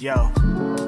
Yo.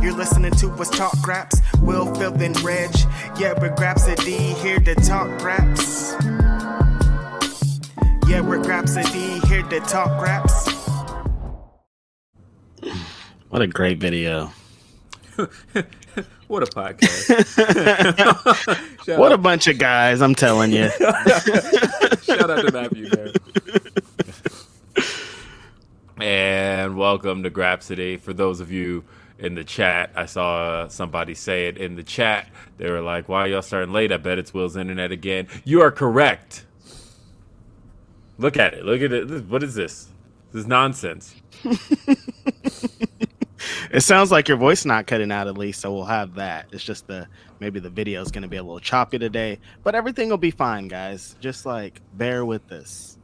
You're listening to us talk raps. Will, Phil, and Reg. Yeah, we're Grapsody here to talk raps. Yeah, we're Grapsody here to talk raps. What a great video. what a podcast. Shout What a bunch of guys, I'm telling you. Shout out to Matthew, man. and welcome to Grapsody. For those of you in the chat, I saw somebody say it in the chat. They were like, "Why y'all starting late? I bet it's Will's internet again." You are correct. Look at it. Look at it. What is this? This is nonsense. It sounds like your voice not cutting out at least, so we'll have that. It's just the maybe the video is going to be a little choppy today, but everything will be fine, guys. Just like bear with this.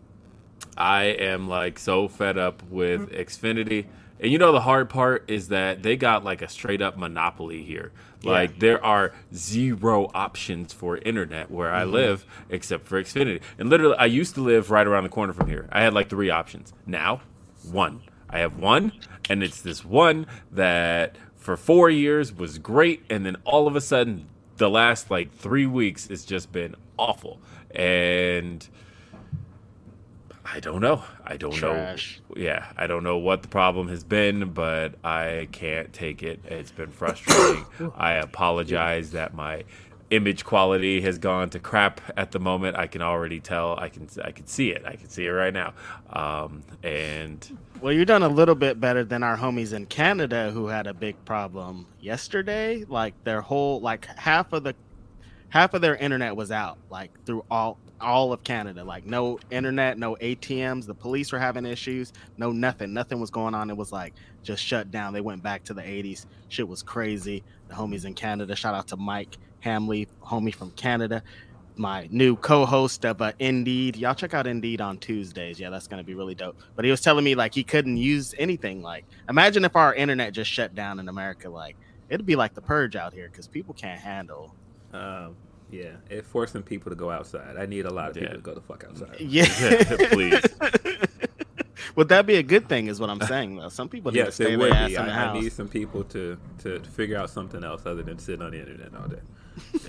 I am like so fed up with Xfinity. And you know the hard part is that they got like a straight up monopoly here. Like there are zero options for internet where I mm-hmm. live except for Xfinity. And literally I used to live right around the corner from here. I had like three options. Now, one. I have one and it's this one that for 4 years was great and then all of a sudden the last like 3 weeks it's just been awful. And I don't know. I don't Trash. know. Yeah, I don't know what the problem has been, but I can't take it. It's been frustrating. I apologize that my image quality has gone to crap at the moment. I can already tell. I can I can see it. I can see it right now. Um, and Well, you're done a little bit better than our homies in Canada who had a big problem yesterday. Like their whole like half of the half of their internet was out like through all all of Canada. Like no internet, no ATMs. The police were having issues. No nothing. Nothing was going on. It was like just shut down. They went back to the 80s. Shit was crazy. The homies in Canada. Shout out to Mike Hamley, homie from Canada. My new co-host of uh, Indeed. Y'all check out Indeed on Tuesdays. Yeah, that's gonna be really dope. But he was telling me like he couldn't use anything. Like imagine if our internet just shut down in America. Like it'd be like the purge out here because people can't handle. Uh, yeah, it forcing people to go outside. I need a lot of people to go the fuck outside. Yeah, Please. Would that be a good thing? Is what I'm saying though. Some people need to Yes, stay it their would ass be. in the I, house. I need some people to, to figure out something else other than sitting on the internet all day.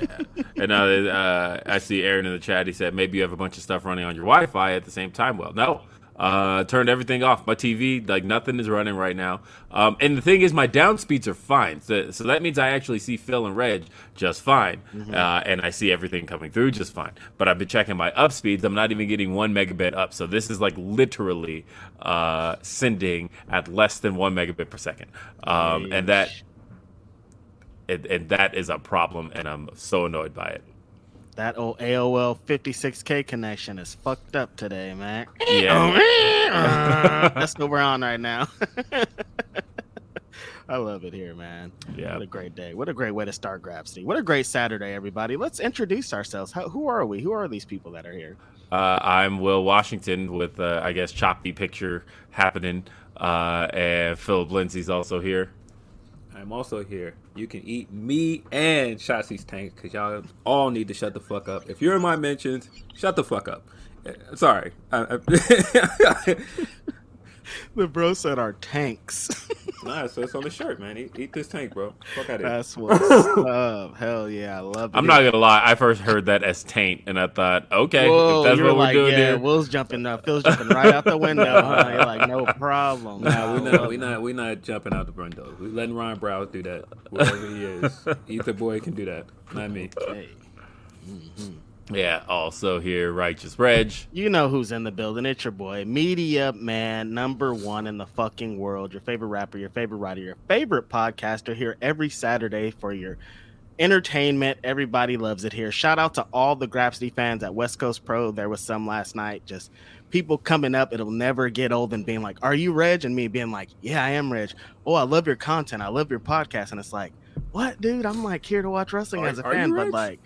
yeah. And uh, uh, I see Aaron in the chat. He said maybe you have a bunch of stuff running on your Wi-Fi at the same time. Well, no, Uh, turned everything off. My TV, like nothing is running right now. Um, and the thing is, my down speeds are fine. So, so that means I actually see Phil and Reg just fine. Mm-hmm. Uh, and I see everything coming through just fine. But I've been checking my up speeds. I'm not even getting one megabit up. So this is like literally uh, sending at less than one megabit per second. Um, and that and, and that is a problem, and I'm so annoyed by it. That old AOL 56K connection is fucked up today, man. Yeah, That's what we're on right now. I love it here, man. Yeah. What a great day. What a great way to start Grapsody. What a great Saturday, everybody. Let's introduce ourselves. How, who are we? Who are these people that are here? uh, I'm Will Washington with, uh, I guess, choppy picture happening, uh, and Philip Lindsay's also here. I'm also here. You can eat me and Shotzi's tank because y'all all need to shut the fuck up. If you're in my mentions, shut the fuck up. Uh, Sorry. I, I, The bro said our tanks. nah, so it's on the shirt, man. Eat, eat this tank, bro. Fuck out of here. That's what's up. Hell yeah, I love it. I'm not gonna lie, I first heard that as taint, and I thought, okay, Whoa, if that's what were we're like, doing yeah, here. Will's jumping up. Phil's jumping right out the window. Huh? You're like, no problem. Nah, we I not we it. not we not jumping out the window. We letting Ryan Browse do that wherever he is. Ether boy can do that, not me. Hey, mm-hmm. Yeah, also here, Righteous Reg. you know who's in the building. It's your boy, Media Man, number one in the fucking world. Your favorite rapper, your favorite writer, your favorite podcaster here every Saturday for your entertainment. Everybody loves it here. Shout out to all the Grapsody fans at West Coast Pro. There was some last night. Just people coming up. It'll never get old and being like, Are you Reg? And me being like, Yeah, I am Reg. Oh, I love your content. I love your podcast. And it's like, What, dude? I'm like here to watch wrestling Are- as a fan, but like,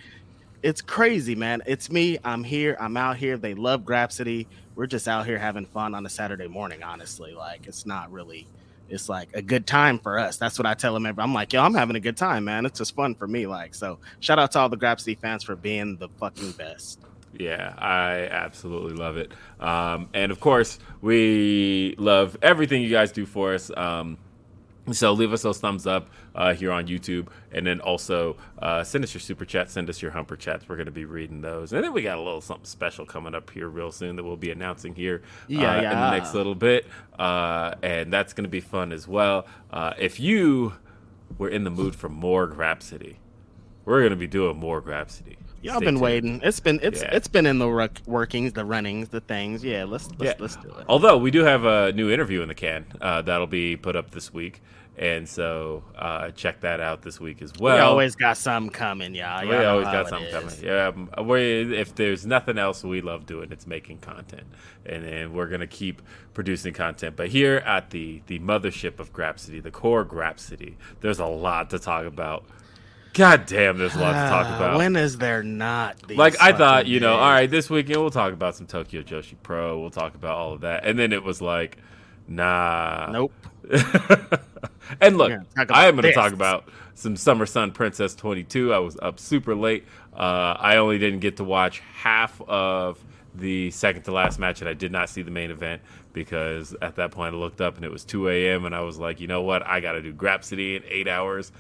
it's crazy, man. It's me. I'm here. I'm out here. They love Grapsody. We're just out here having fun on a Saturday morning, honestly. Like, it's not really, it's like a good time for us. That's what I tell them. Every, I'm like, yo, I'm having a good time, man. It's just fun for me. Like, so shout out to all the Grapsody fans for being the fucking best. Yeah, I absolutely love it. Um, and of course, we love everything you guys do for us. Um, so leave us those thumbs up uh, here on YouTube, and then also uh, send us your super chat, send us your humper chats. We're going to be reading those, and then we got a little something special coming up here real soon that we'll be announcing here uh, Yeah, in the next little bit, uh, and that's going to be fun as well. Uh, if you were in the mood for more Grapsody, we're going to be doing more Grapsody. Y'all Stay been tuned. waiting. It's been it's Yeah. it's been in the ruck, workings, the runnings, the things. Yeah, let's let's, Yeah. let's do it. Although we do have a new interview in the can uh, that'll be put up this week, and so uh, check that out this week as well. we always got some coming, y'all. We Y'all know always got something coming. Yeah, we, if there's nothing else we love doing, it's making content, and then we're gonna keep producing content. But here at the the mothership of Grapsody, the core Grapsody, there's a lot to talk about. God damn, there's a lot to talk about. When is there not? these like I thought, you know, days? all right, this weekend we'll talk about some Tokyo Joshi Pro. We'll talk about all of that, and then it was like, nah, Nope. and look, We're gonna talk I am going to talk about some Summer Sun Princess 22. I was up super late. Uh, I only didn't get to watch half of the second to last match, and I did not see the main event because at that point I looked up and it was 2 a.m. and I was like, you know what? I got to do Grapsody in eight hours,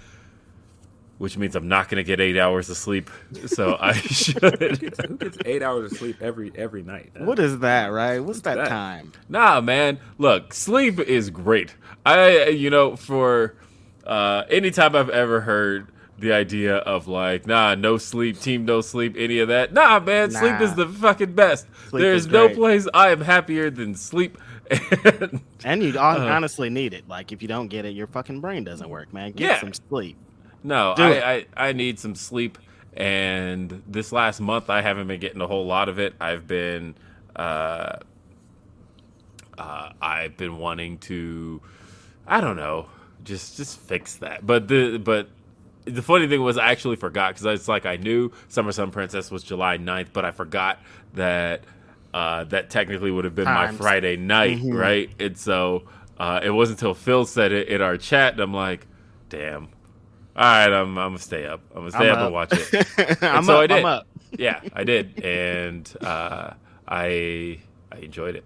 which means I'm not going to get eight hours of sleep. So I should. who gets eight hours of sleep every every night? What is that, right? What's that, that? time? Nah, man. Look, sleep is great. I, you know, for uh, anytime I've ever heard the idea of like, nah, no sleep, team, no sleep, any of that. Nah, man, sleep is the fucking best. Sleep There's is no great. place I am happier than sleep. And And you Uh-huh. honestly need it. Like if you don't get it, your fucking brain doesn't work, man. Get Yeah. some sleep. no. I, I, I need some sleep. And this last month, I haven't been getting a whole lot of it. I've been, uh, uh, I've been wanting to, I don't know, just just fix that. But the but the funny thing was I actually forgot because it's like I knew Summer Sun Princess was July 9th, but I forgot that uh, that technically would have been Times. my Friday night, Mhm. right? And so uh, it wasn't until Phil said it in our chat, and I'm like, damn. All right, I'm I'm gonna stay up. I'm gonna stay I'm up, and watch it. I'm, so up, I did. I'm up. yeah, I did, and uh, I I enjoyed it.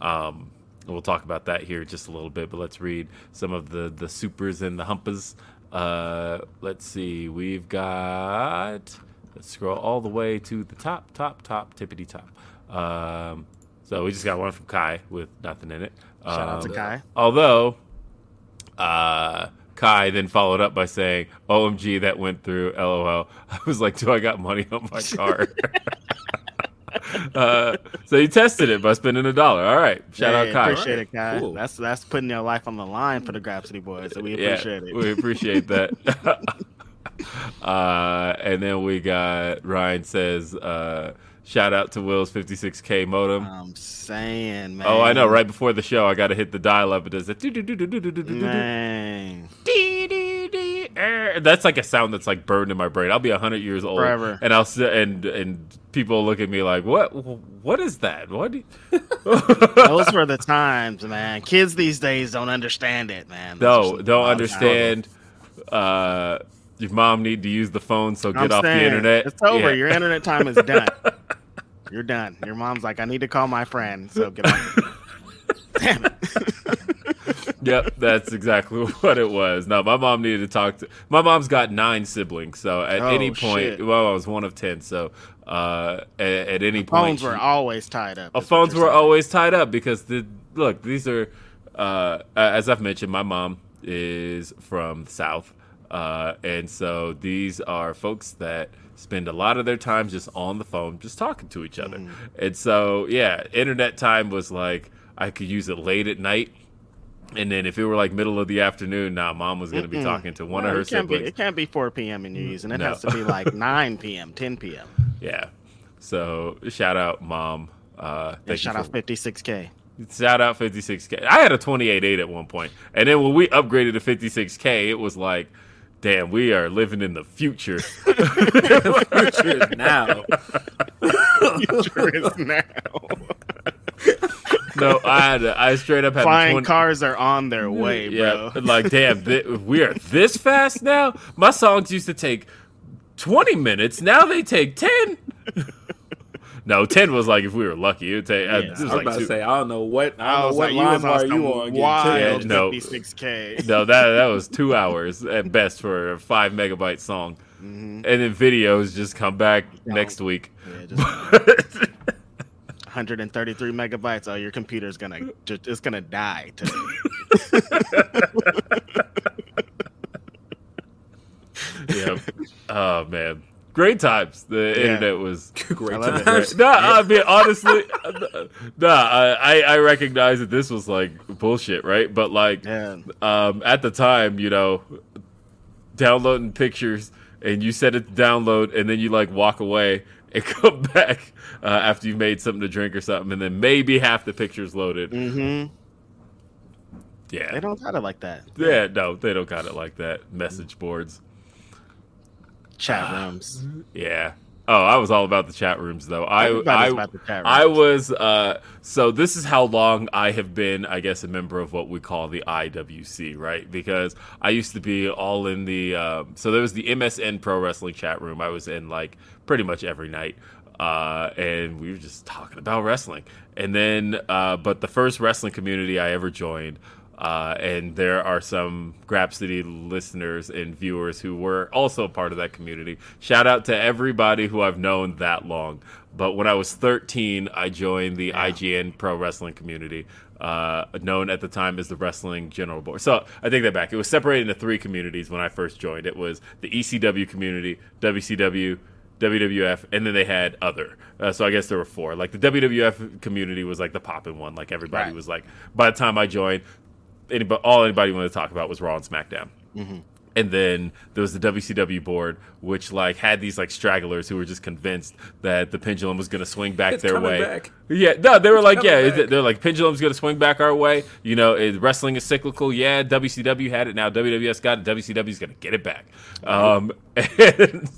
Um, we'll talk about that here just a little bit, but let's read some of the the supers and the humpas. Uh, let's see, we've got. Let's scroll all the way to the top, top, top, tippity top. Um, So we just got one from Kai with nothing in it. Shout out to Um, Kai. Although, uh, Kai then followed up by saying, "OMG, that went through." LOL. I was like, "Do I got money on my card?" uh, so you tested it by spending a dollar. All right, shout Yeah, out Kai. Appreciate it, Kai. Cool. That's that's putting your life on the line for the Grapsody boys. So we appreciate yeah, it. We appreciate that. uh, and then we got Ryan says, uh, "Shout out to Will's 56k modem." I'm saying, man. Oh, I know. Right before the show, I got to hit the dial up. It does that. Man. That's like a sound that's like burned in my brain. I'll be hundred years old Forever. and I'll sit and and people look at me like, "What? What is that? What?" you-" Those were the times, man. Kids these days don't understand it, man. No, don't understand. Uh, your mom need to use the phone, so get I'm off the internet. It's over. Yeah. Your internet time is done. You're done. Your mom's like, I need to call my friend. So get off. Damn it. Yep, that's exactly what it was. No, my mom needed to talk to. My mom's got nine siblings, so at Oh, any point, shit. well, I was one of ten. So uh, at, at any point, Phones were she- always tied up. What phones were saying. always tied up because the look these are uh, as I've mentioned, my mom is from the South, uh, and so these are folks that spend a lot of their time just on the phone, just talking to each other. And so yeah, internet time was like I could use it late at night. And then if it were like middle of the afternoon, now mom was going to be talking to one No, of her it can't be. siblings. It can't be 4 p.m. in you're using it. It No. has to be like 9 p.m., 10 p.m. Yeah. So shout out mom. Uh, And thank you shout out 56k. Shout out 56K. I had a 28.8 at one point. And then when we upgraded to 56K, it was like, damn, we are living in the future. The future is now. Future is now. No, I had a, I straight up had Flying a 20, cars are on their way, Yeah, bro. like damn, thi- we are this fast now. My songs used to take 20 minutes. Now they take 10. no, 10 was like if we were lucky. It would take. uh, Yeah. it I was was like about to say I don't know what I I don't was know what like, you was line on are you on. wild Yeah, no. 56k. No, that that was two hours at best for a five megabyte song, Mm-hmm. and then videos just come back next week. Yeah, just 133 megabytes. Oh, your computer's gonna just it's gonna die today. yep. Oh man, great times. The internet was. Great I love it. times. No, I mean honestly, no. I I recognize that this was like bullshit, right? But like, Yeah. um, at the time, you know, downloading pictures and you set it to download, and then you like walk away and come back uh, after you've made something to drink or something, and then maybe half the pictures loaded. Mm-hmm. Yeah, They don't got it like that. yeah, no, they don't got it like that. Message boards. Chat rooms. Yeah. Oh, I was all about the chat rooms though. I I, about the chat I was uh so this is how long I have been, I guess, a member of what we call the IWC, right? Because I used to be all in the um so there was the MSN Pro Wrestling chat room. I was in like pretty much every night. Uh, and we were just talking about wrestling. And then, uh, but the first wrestling community I ever joined, uh, and there are some Grapsody listeners and viewers who were also part of that community. Shout out to everybody who I've known that long. But when I was 13, I joined the IGN Pro Wrestling community, uh, known at the time as the Wrestling General Board. So I take that back. It was separated into three communities when I first joined. It was the ECW community, WCW, WWF, and then they had other. Uh, so I guess there were four. Like the WWF community was like the popping one. Like everybody Right. was like. By the time I joined, anybody, all anybody wanted to talk about was Raw and SmackDown. And then there was the WCW board, which like had these like stragglers who were just convinced that the pendulum was going to swing back It's their way. back. Yeah, no, they were like, yeah, is back. it- they're like pendulum's going to swing back our way. You know, is, wrestling is cyclical. Yeah, WCW had it now. WWS got it. WCW's going to get it back. Um, and,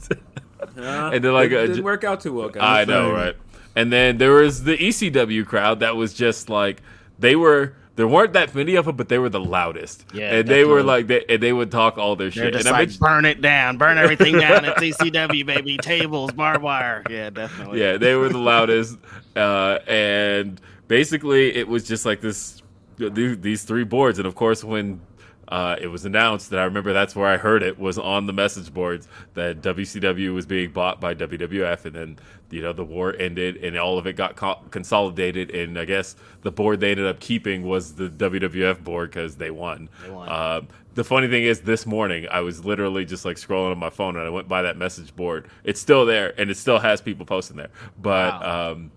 Uh, and they're like, it uh, didn't j- work out too well, guys. I know, right? And then there was the ECW crowd that was just like they were. There weren't that many of them, but they were the loudest. Yeah, and they were like, they, and they would talk all their They're shit. just And I like burn it down, burn everything down at CCW, baby. Tables, barbed wire. Yeah, definitely. yeah, they were the loudest, uh, and basically it was just like this, these, these three boards, and of course when uh, it was announced that I remember that's where I heard it was on the message boards that WCW was being bought by WWF, and then you know the war ended and all of it got co- consolidated, and I guess the board they ended up keeping was the WWF board because they won. They won. Uh, the funny thing is, this morning I was literally just like scrolling on my phone and I went by that message board. It's still there and it still has people posting there. But Wow. um,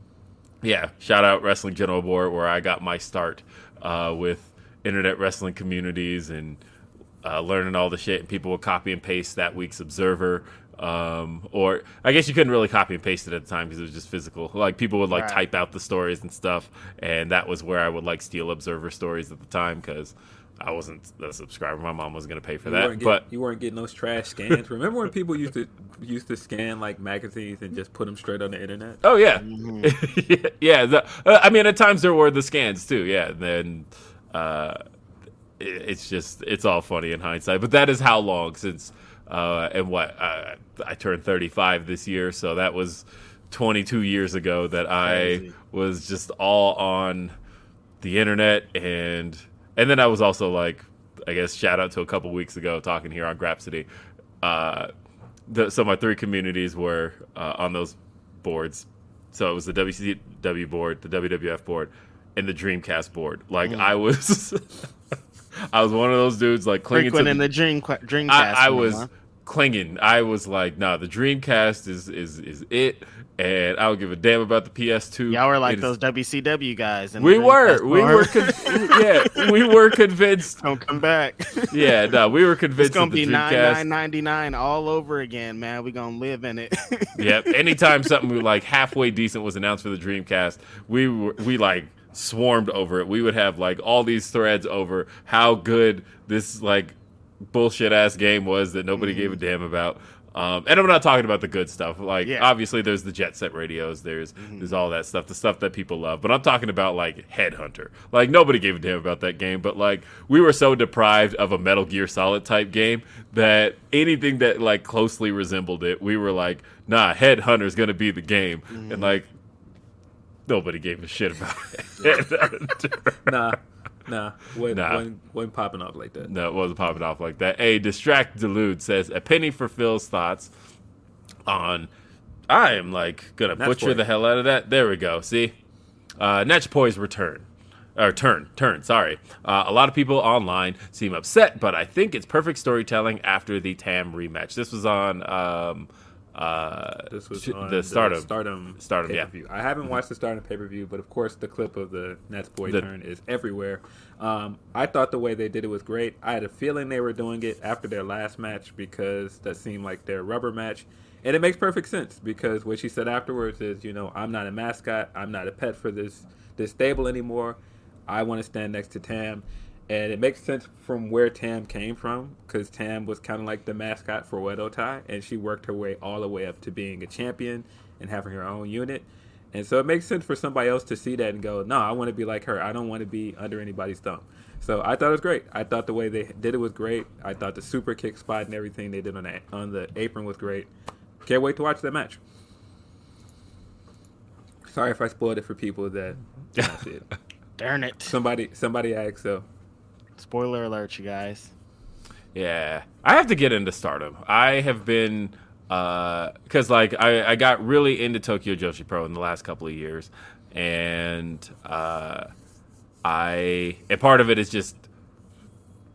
yeah, shout out Wrestling General Board where I got my start uh, with internet wrestling communities and uh, learning all the shit. And people would copy and paste that week's Observer. Um, or I guess you couldn't really copy and paste it at the time because it was just physical. Like people would like Right. type out the stories and stuff, and that was where I would like steal Observer stories at the time because I wasn't a subscriber. My mom wasn't going to pay for You that. weren't, but you weren't getting those trash scans. Remember when people used to used to scan like magazines and just put them straight on the internet? Oh yeah, Mm-hmm. yeah. The, uh, I mean, at times there were the scans too. Yeah, and then uh, it's just it's all funny in hindsight. But that is how long since uh, and what uh, I turned thirty five this year, so that was twenty two years ago that I was just all on the internet and and then I was also like I guess shout out to a couple weeks ago talking here on Grapsody. Uh, the, so my three communities were uh, on those boards. So it was the WCW board, the WWF board, and the Dreamcast board. Like mm. I was, I was one of those dudes like clinging to Frequent in the, the dream Dreamcast. I, I was huh? clinging. I was like, nah, the Dreamcast is is is it, and I don't give a damn about the PS2. Y'all were like It is- those WCW guys. in We were, we were, con- yeah, we were convinced. Don't come back. Yeah, no, we were convinced. It's gonna the be nine nine ninety nine all over again, man. We gonna live in it. Yep. Anytime something like halfway decent was announced for the Dreamcast, we were, we like swarmed over it. We would have like all these threads over how good this like bullshit ass game was that nobody gave a mm-hmm. damn about. Um, and I'm not talking about the good stuff. Like Yeah. obviously there's the jet set radios, there's mm-hmm. there's all that stuff, the stuff that people love. But I'm talking about like Headhunter. Like nobody gave a damn about that game, but like we were so deprived of a Metal Gear Solid type game that anything that like closely resembled it, we were like, nah, Headhunter's gonna be the game. And mm-hmm. like nobody gave a shit about it. Nah, nah, wasn't, Nah. Wasn't, wasn't popping off like that. No, it wasn't popping off like that. A distract delude says a penny for Phil's thoughts on. I am like gonna Natch butcher Boy. the hell out of that. There we go. See, uh, Natsupoi's return. Or turn, turn, sorry. Uh, a lot of people online seem upset, but I think it's perfect storytelling after the TAM rematch. This was on um, uh, This was sh- the Stardom. Stardom, Stardom, yeah. pay-per-view. I haven't watched the Stardom pay per view, but of course the clip of the Natsupoi The- turn is everywhere. Um, I thought the way they did it was great. I had a feeling they were doing it after their last match because that seemed like their rubber match, and it makes perfect sense because what she said afterwards is, you know, I'm not a mascot, I'm not a pet for this this stable anymore. I want to stand next to Tam. And it makes sense from where Tam came from, because Tam was kind of like the mascot for Oedo Tai, and she worked her way all the way up to being a champion and having her own unit. And so it makes sense for somebody else to see that and go, no, I want to be like her. I don't want to be under anybody's thumb. So I thought it was great. I thought the way they did it was great. I thought the super kick spot and everything they did on the on the apron was great. Can't wait to watch that match. Sorry if I spoiled it for people that. Darn it! Somebody somebody asked so. Spoiler alert, you guys. Yeah, I have to get into Stardom. I have been because like I, I got really into Tokyo Joshi Pro in the last couple of years, and uh, I and part of it is just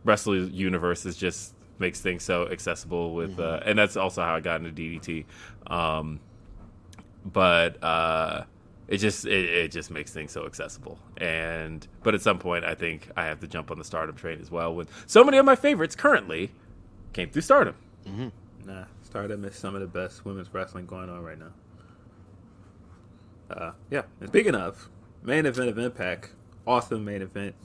Wrestling Universe is just makes things so accessible with, uh, and that's also how I got into DDT. Um, but uh, it just it, it just makes things so accessible. And but at some point, I think I have to jump on the Stardom train as well. With so many of my favorites currently came through Stardom. Nah, Stardom is some of the best women's wrestling going on right now. Uh, yeah. And speaking of main event of Impact, awesome main event.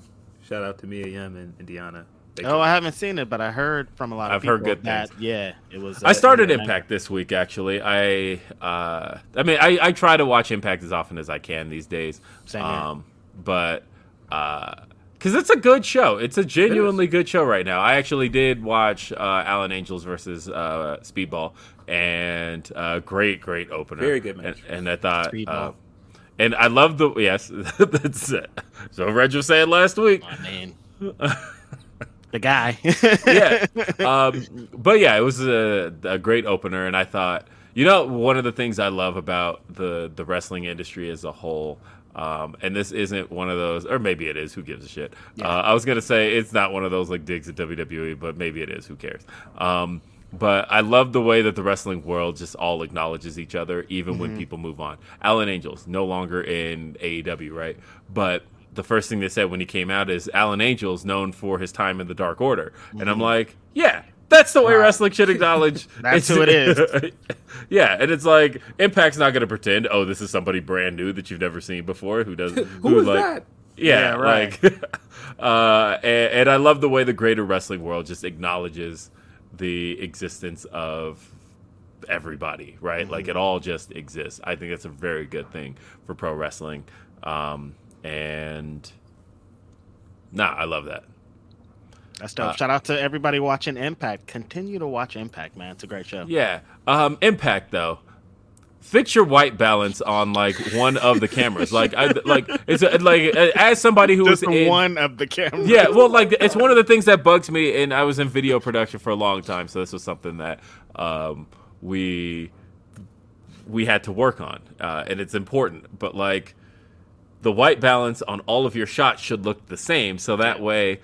Shout out to Mia Yim and, and Deonna. They Oh, I haven't seen it, but I heard from a lot of I've people heard good that things. yeah, it was. I uh, started it was- Impact this week actually. I uh, I mean I, I try to watch Impact as often as I can these days. Same here. Um, but because it's a good show, it's a genuinely good show right now. I actually did watch uh, Alan Angels versus uh, Speedball, and uh, great great opener. Very good match. And, and I thought. Speedball. Uh, and I love the yes, that's it. So Reg was saying last week. I mean, the guy. yeah. Um, but yeah, it was a, a great opener, and I thought, you know, one of the things I love about the the wrestling industry as a whole. Um, and this isn't one of those, or maybe it is. Who gives a shit? Uh, I was gonna say it's not one of those like digs at WWE, but maybe it is. Who cares? Um, but I love the way that the wrestling world just all acknowledges each other, even when people move on. Alan Angels no longer in AEW, right? But the first thing they said when he came out is Alan Angels known for his time in the Dark Order, and I'm like, yeah, that's the way wrestling should acknowledge. That's who it is. yeah, and it's like Impact's not going to pretend, oh, this is somebody brand new that you've never seen before who does Who was like, that? Yeah, Yeah, right. like, uh, and, and I love the way the greater wrestling world just acknowledges the existence of everybody, right? Like it all just exists. I think that's a very good thing for pro wrestling, um, and nah, I love that. That's dope. Shout out to everybody watching Impact. Continue to watch Impact, man. It's a great show. Yeah. Um, Impact though. Fix your white balance on like one of the cameras. Like, I, like it's a, like as somebody who Just was in, one of the cameras. yeah, well, like it's one of the things that bugs me, and I was in video production for a long time, so this was something that um, we we had to work on, uh, and it's important. But like the white balance on all of your shots should look the same, so that way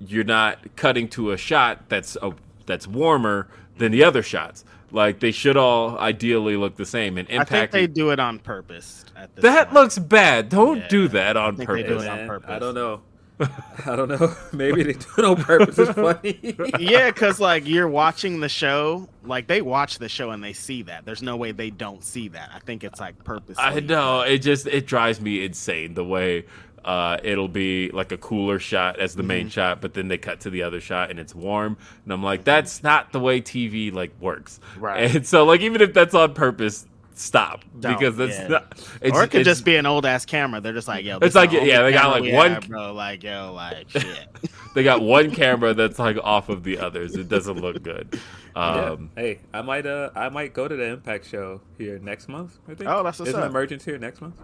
you're not cutting to a shot that's a, that's warmer than the other shots. Like they should all ideally look the same. And I think impact they do it on purpose. At this that point. looks bad. Don't Yeah, do that on think they do purpose. it on purpose. I don't know. I don't know. Maybe they do it on purpose. It's funny. yeah, because like you're watching the show, like they watch the show and they see that. There's no way they don't see that. I think it's like purpose. I know it just it drives me insane the way uh, it'll be like a cooler shot as the Mm-hmm. main shot, but then they cut to the other shot and it's warm, and I'm like, that's not the way TV like works. Right. And so like even if that's on purpose, stop Don't, because that's yeah. not. It's, or it could it's- just be an old ass camera. They're just like, yo, It's like, yeah, they got, like, one- have, bro. Like, yo, like shit. they got one camera that's like off of the others. It doesn't look good. Yeah. Um, Hey, I might uh I might go to the Impact show here next month. I think. Oh, that's what's Isn't up. Emergence here next month?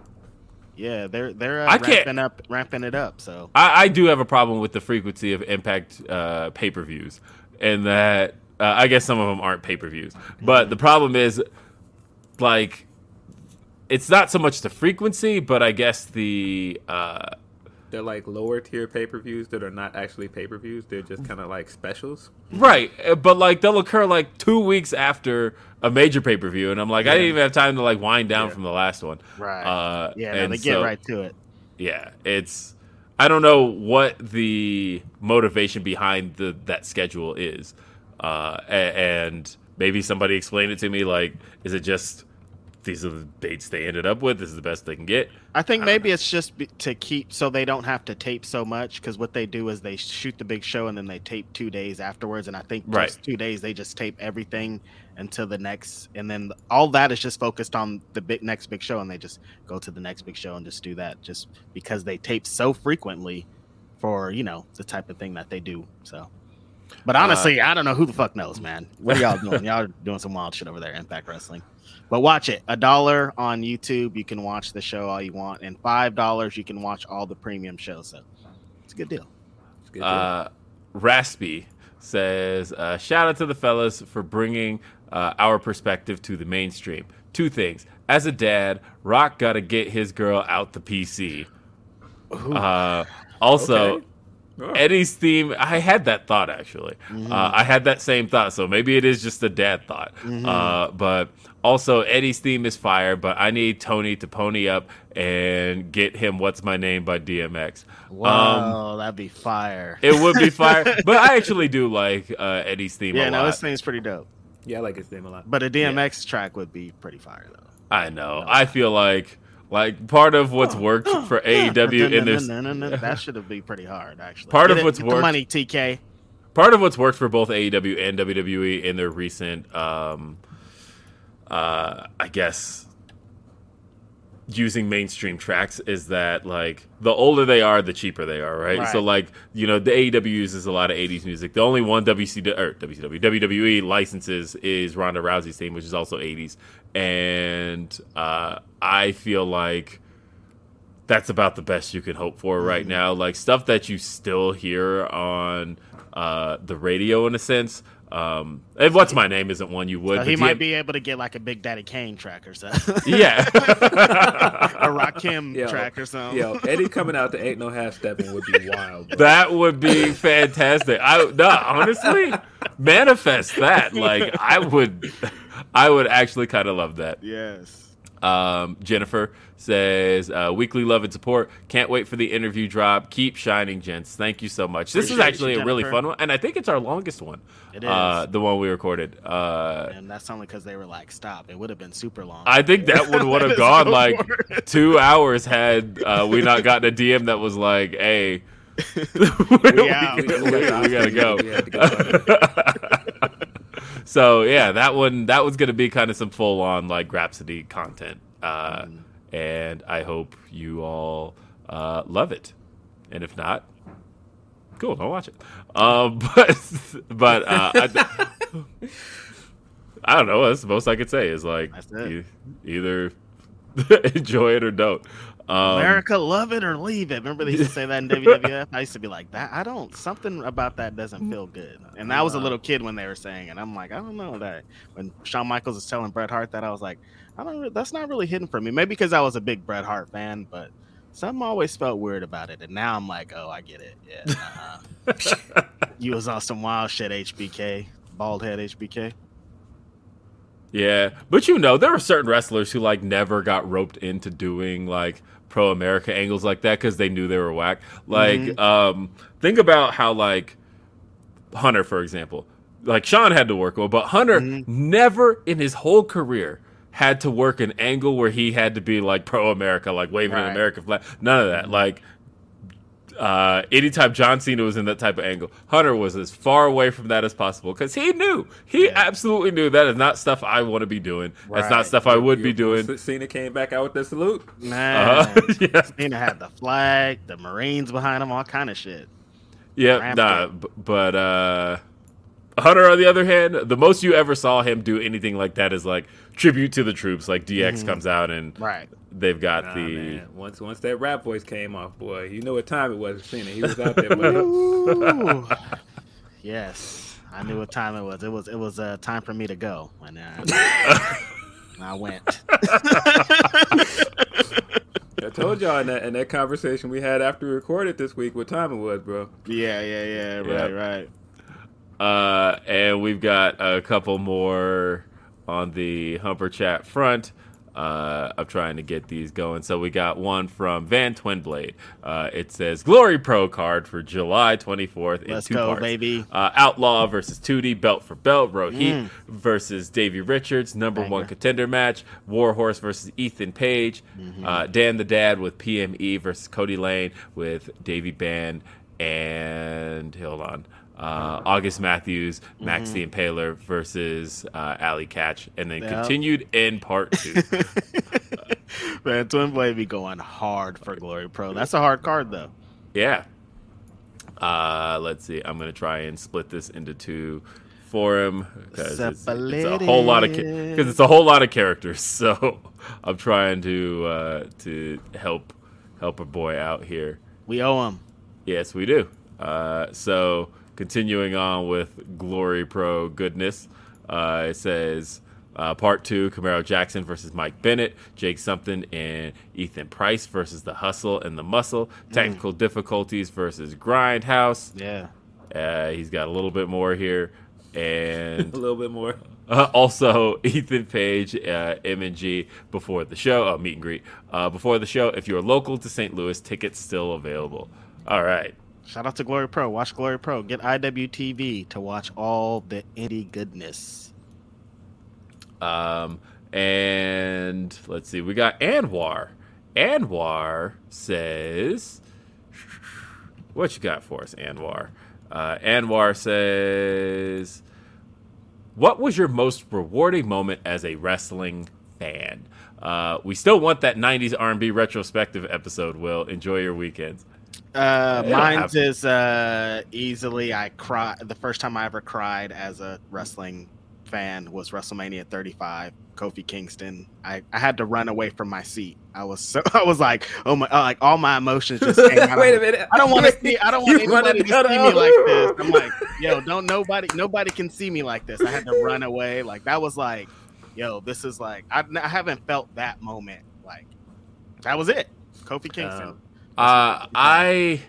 yeah, they're they're uh, I can't- ramping up, ramping it up. So I, I do have a problem with the frequency of Impact uh, pay per views, and that uh, I guess some of them aren't pay per views. But the problem is, like, it's not so much the frequency, but I guess the uh, They're like lower tier pay per views that are not actually pay per views. They're just kind of like specials. right. uh, But like they'll occur like two weeks after a major pay per view, and I'm like, I didn't even have time to like wind down Yeah. from the last one. right, Uh, yeah, no, and they get so- right to it. yeah it's i don't know what the motivation behind the that schedule is uh and maybe somebody explained it to me like is it just these are the dates they ended up with this is the best they can get I think maybe it's just be, to keep so they don't have to tape so much because what they do is they shoot the big show and then they tape two days afterwards. And I think just Right. two days they just tape everything until the next, and then all that is just focused on the big next big show, and they just go to the next big show and just do that just because they tape so frequently for you know the type of thing that they do. So. But uh, honestly, I don't know who the fuck knows, man. What are y'all doing? y'all are doing some wild shit over there, Impact Wrestling. But watch it. A dollar on YouTube, you can watch the show all you want, and five dollars you can watch all the premium shows. So it's a good deal. It's a good deal. uh raspy says uh, shout out to the fellas for bringing uh, our perspective to the mainstream two things as a dad rock gotta get his girl out the pc uh, also Okay. Oh. Eddie's theme. I had that thought actually. Uh, I had that same thought. So maybe it is just a dad thought. Uh, but also, Eddie's theme is fire. But I need Tony to pony up and get him "What's My Name" by DMX. Um, Wow, that'd be fire. it would be fire. but I actually do like uh, Eddie's theme yeah, a no, lot. this thing's pretty dope. yeah, I like his theme a lot. But a DMX track would be pretty fire though. I know. I feel like like part of what's worked for AEW in this that should have been pretty hard actually. Part of Get it- what's get the worked- money, TK. part of what's worked for both AEW and WWE in their recent, um, uh, I guess, using mainstream tracks is that like the older they are, the cheaper they are, right? Right. So like you know the AEW uses a lot of '80s music. The only one WCW or WCW WWE licenses is Ronda Rousey's theme, which is also '80s, and uh, I feel like that's about the best you can hope for right Mm-hmm. now. Like stuff that you still hear on uh, the radio in a sense. Um, and what's my name isn't one you would. So he DM might be able to get like a Big Daddy Kane track or something. Yeah. a Rakim Yo, track or something. Yo, Eddie coming out to ain't no half stepping would be wild. Bro. That would be fantastic. I no, honestly, manifest that. Like I would, I would actually kind of love that. Yes. Um, Jennifer says, uh, "Weekly love and support. Can't wait for the interview drop. Keep shining, gents. Thank you so much. This is actually you, a really fun one, and I think it's our longest one. It Uh, the one we recorded. Uh, And that's only because they were like, "Stop!" It would have been super long. I think that would would have gone go like two hours had uh, we not gotten a DM that was like, "Hey, we, we gotta go." We had to go. So yeah, that one that was gonna be kind of some full on like Rhapsody content, uh, and I hope you all uh, love it. And if not, cool, don't watch it. Um, but but uh, I, I don't know. That's the most I could say is like e- either enjoy it or don't. Um, America, love it or leave it. Remember they used to say that in WWF? I used to be like, that. I don't. Something about that doesn't feel good. And I was a little kid when they were saying it. I'm like, I don't know that. When Shawn Michaels was telling Bret Hart that, I was like, I don't. That's not really hidden for me. Maybe because I was a big Bret Hart fan, but something always felt weird about it. And now I'm like, oh, I get it. Yeah. uh-huh. you was on some wild shit, HBK, bald head HBK. Yeah, but you know, there are certain wrestlers who like never got roped into doing like pro America angles like that because they knew they were whack. Mm-hmm. Like, um, think about how like Hunter, for example, like Shawn had to work well, but Hunter mm-hmm. never in his whole career had to work an angle where he had to be like pro America, like waving an American flag. None of that. Mm-hmm. Like, uh, anytime John Cena was in that type of angle, Hunter was as far away from that as possible because he knew, he absolutely knew that is not stuff I want to be doing. That's not stuff I would be doing. Cena came back out with the salute. Man, Uh, yeah, Cena had the flag, the Marines behind him, all kind of shit. yeah, Ramped nah, b- but uh, Hunter, on the other hand, the most you ever saw him do anything like that is like tribute to the troops. Like DX comes out and Right. they've got Nah, the man. Once once that rap voice came off, boy, you know what time it was. Cena, he was out there. buddy. Yes, I knew what time it was. It was it was uh, time for me to go, and uh, I went. I told y'all in that in that conversation we had after we recorded this week what time it was, bro. yeah, yeah, yeah. Right, Yeah. right. Uh, and we've got a couple more on the Humper Chat front. Uh, I'm trying to get these going. So we got one from Van Twinblade. Uh, it says Glory Pro card for July 24th in Let's two go, parts. baby. Uh, Outlaw versus Tootie, belt for belt. Rohit versus Davey Richards, number one Mm. Contender match. Warhorse versus Ethan Page. Mm-hmm. Uh, Dan the Dad with PME versus Cody Lane with Davey Band and hold on. Uh, August Matthews, Max the Impaler versus uh, Allie Katch, and then Mm-hmm. Yep. continued in part two. Man, Twin Blade be going hard for Glory Pro. That's a hard card though. Yeah. Uh, let's see. I'm gonna try and split this into two for him because it's, it's a whole lot of because it's a whole lot of characters. So I'm trying to uh, to help help a boy out here. We owe him. Yes, we do. Uh, so continuing on with Glory Pro goodness, uh, it says uh, part two: Camaro Jackson versus Mike Bennett, Jake Something and Ethan Price versus the Hustle and the Muscle, Technical Difficulties versus Grindhouse. Yeah. Uh, he's got a little bit more here, and A little bit more. uh, also, Ethan Page, uh, M&G before the show, uh, meet and greet. Uh, before the show, if you're local to St. Louis, tickets still available. All right. Shout out to Glory Pro. Watch Glory Pro. Get IWTV to watch all the indie goodness. Um, and let's see, we got Anwar. Anwar says, What you got for us, Anwar? Uh, Anwar says, What was your most rewarding moment as a wrestling fan? Uh, we still want that 90s R&B retrospective episode, Will. Enjoy your weekends. Uh, Yeah, mine's is uh, easily I cry the first time I ever cried as a wrestling fan was WrestleMania 35, Kofi Kingston. I, I had to run away from my seat. I was so I was like, oh my, uh, like all my emotions just came out. Wait a minute. I don't want to see. I don't want anybody to see me like this. I'm like, yo, don't nobody, nobody can see me like this. I had to run away. Like that was like, yo, this is like I, I haven't felt that moment. Like that was it. Kofi Kingston. Um, Uh, I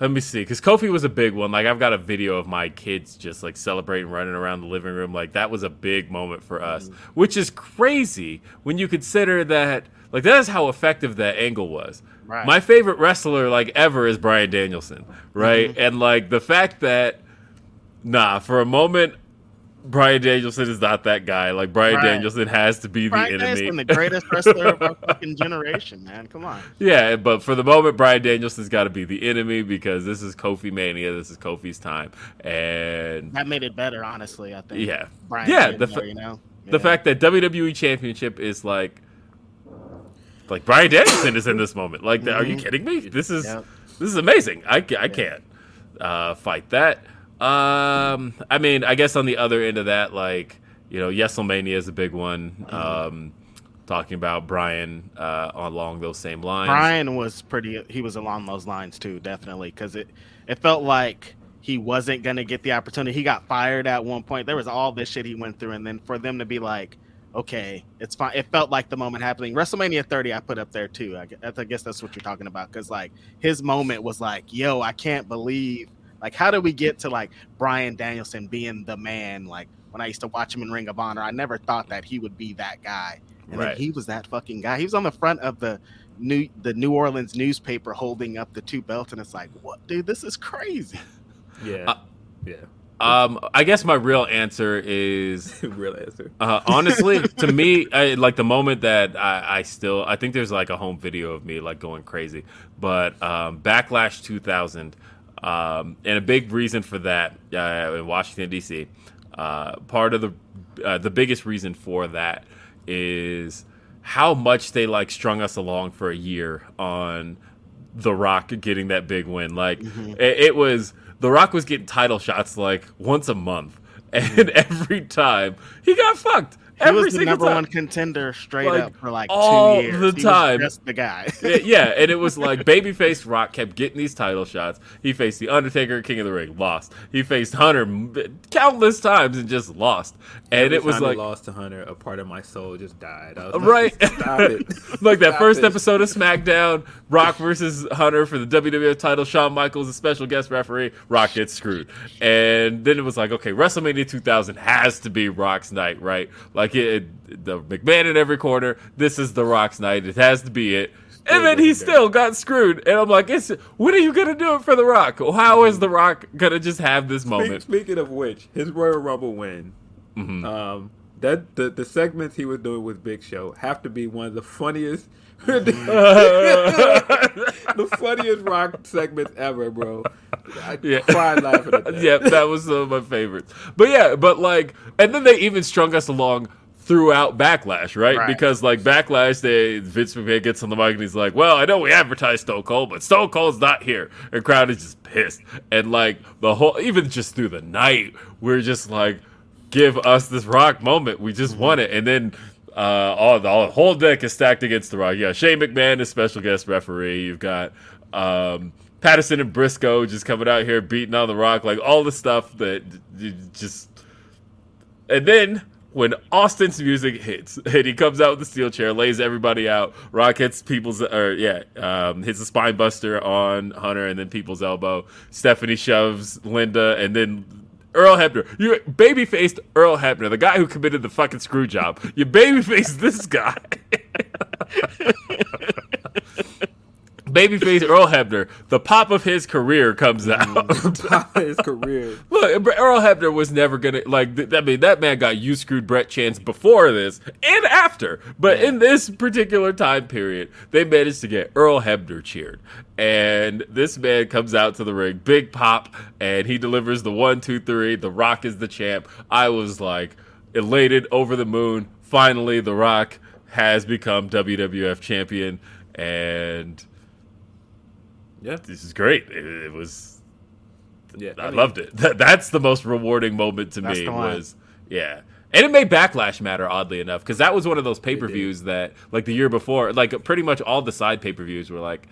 let me see, because Kofi was a big one. Like I've got a video of my kids just like celebrating, running around the living room. Like that was a big moment for us, which is crazy when you consider that. Like that is how effective that angle was. Right. My favorite wrestler like ever is Bryan Danielson, right? And like the fact that, nah, for a moment. Bryan Danielson is not that guy. Like Bryan Right. Danielson has to be the Bryan enemy. Danielson, the greatest wrestler of our fucking generation, man. Come on. Yeah, but for the moment, Bryan Danielson's got to be the enemy because this is Kofi Mania. This is Kofi's time, and That made it better, honestly. I think. yeah, Bryan yeah. The, fa- you know, the fact that WWE Championship is like, like Bryan Danielson is in this moment. Like, are you kidding me? This is Yep. this is amazing. I, I can't uh, fight that. Um, I mean, I guess on the other end of that, like you know, Yeselmania is a big one. Um, talking about Bryan uh, along those same lines. Bryan was pretty. He was along those lines too, definitely, because it it felt like he wasn't gonna get the opportunity. He got fired at one point. There was all this shit he went through, and then for them to be like, okay, it's fine. It felt like the moment happening. WrestleMania 30, I put up there too. I, gu- I guess that's what you're talking about, because like his moment was like, yo, I can't believe. Like, how did we get to like Bryan Danielson being the man? Like when I used to watch him in Ring of Honor, I never thought that he would be that guy. And Right. then he was that fucking guy. He was on the front of the new the New Orleans newspaper holding up the two belts, and it's like, what, dude? This is crazy. Yeah. Uh, yeah. Um, I guess my real answer is Real answer. uh, honestly to me, I, like the moment that I, I still I think there's like a home video of me like going crazy, but um, Backlash 2000, um, and a big reason for that uh, in Washington D.C. Uh, part of the uh, the biggest reason for that is how much they like strung us along for a year on the Rock getting that big win. Like it, it was The Rock was getting title shots like once a month, and every time he got fucked. He Every was the number time. one contender straight Like, up for like all two years. the He was time. just the guy. Yeah, yeah, and it was like babyface Rock kept getting these title shots. He faced the Undertaker, King of the Ring, lost. He faced Hunter countless times and just lost. And Every it was time like lost to Hunter, a part of my soul just died. I was Right. like, Stop it. like that Stop first it. episode of SmackDown, Rock versus Hunter for the WWF title. Shawn Michaels, a special guest referee. Rock gets screwed, and then it was like, okay, WrestleMania 2000 has to be Rock's night, right? Like it, the McMahon in every corner. This is the Rock's night. It has to be it. And then he still got screwed, and I'm like, it's, when are you gonna do it for the Rock? How is the Rock gonna just have this Speak- moment? speaking of which, his Royal Rumble win, Mm-hmm. um, that the the segments he was doing with Big Show have to be one of the funniest, the funniest Rock segments ever, bro. I Yeah. cried laughing at that. yeah, that was some of my favorites. But yeah, but like, and then they even strung us along throughout Backlash, right? Right. Because like Backlash, they Vince McMahon gets on the mic and he's like, "Well, I know we advertised Stone Cold, but Stone Cold's not here." And crowd is just pissed, and like the whole, even just through the night, we're just like, "Give us this Rock moment. We just want it." And then. Uh, all the, whole deck is stacked against the Rock. Yeah, Shane McMahon is special guest referee. You've got um, Patterson and Briscoe just coming out here beating on the Rock, like all the stuff that just. And then when Austin's music hits, and he comes out with the steel chair, lays everybody out. Rock hits people's, or yeah, um, hits a spine buster on Hunter, and then people's elbow. Stephanie shoves Linda, and then. Earl Hebner, you baby faced Earl Hebner, the guy who committed the fucking screw job. You baby faced this guy. Babyface Earl Hebner, the pop of his career comes mm, out. Top of his career. Look, Earl Hebner was never gonna like. th- I mean, that man got you screwed Bret Chance before this and after, but in this particular time period, they managed to get Earl Hebner cheered, and this man comes out to the ring, big pop, and he delivers the one, two, three. The Rock is the champ. I was like elated, over the moon. Finally, The Rock has become WWF champion, and Yeah, this is great. It, it was yeah. I, mean, loved it. That, that's the most rewarding moment to me was yeah. And it made Backlash matter, oddly enough, because that was one of those pay per views that, like the year before, like pretty much all the side pay per views were like,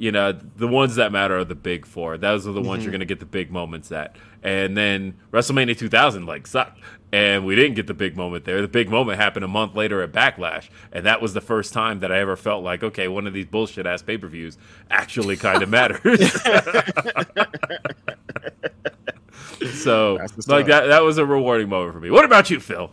you know, the ones that matter are the big four. Those are the ones you're going to get the big moments at. And then WrestleMania 2000, like, sucked. And we didn't get the big moment there. The big moment happened a month later at Backlash. And that was the first time that I ever felt like, okay, one of these bullshit ass pay per views actually kind of matters. so, like, that, that was a rewarding moment for me. What about you, Phil?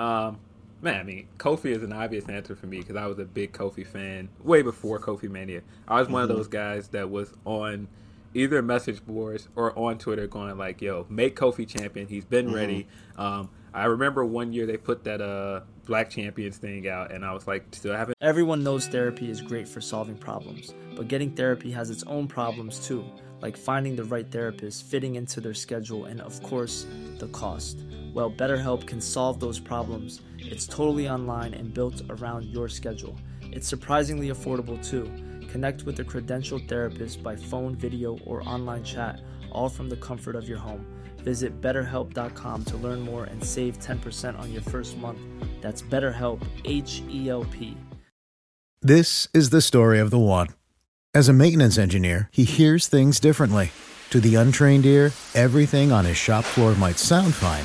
Um, man, I mean, Kofi is an obvious answer for me because I was a big Kofi fan way before Kofi Mania. I was one of those guys that was on either message boards or on Twitter going like, "Yo, make Kofi champion. He's been ready." Um, I remember one year they put that uh Black Champions thing out, and I was like, still haven't Everyone knows therapy is great for solving problems, but getting therapy has its own problems too, like finding the right therapist, fitting into their schedule, and of course, the cost. Well, BetterHelp can solve those problems. It's totally online and built around your schedule. It's surprisingly affordable too. Connect with a credentialed therapist by phone, video, or online chat, all from the comfort of your home. Visit betterhelp.com to learn more and save 10% on your first month. That's BetterHelp, H E L P. This is the story of the one. As a maintenance engineer, he hears things differently. To the untrained ear, everything on his shop floor might sound fine,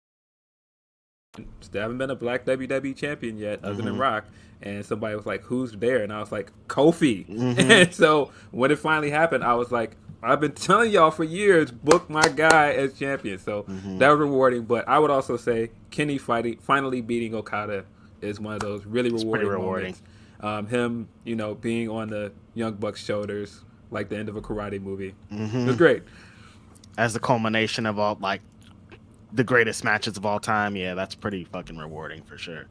Still haven't been a black WWE champion yet, other than mm-hmm. Rock. And somebody was like, "Who's there?" And I was like, "Kofi." Mm-hmm. And so when it finally happened, I was like, "I've been telling y'all for years, book my guy as champion." So mm-hmm. that was rewarding. But I would also say Kenny fighting, finally beating Okada is one of those really rewarding, rewarding. moments. Um, him, you know, being on the Young Bucks' shoulders like the end of a karate movie. It was great. As the culmination of all like the greatest matches of all time, yeah, that's pretty fucking rewarding for sure.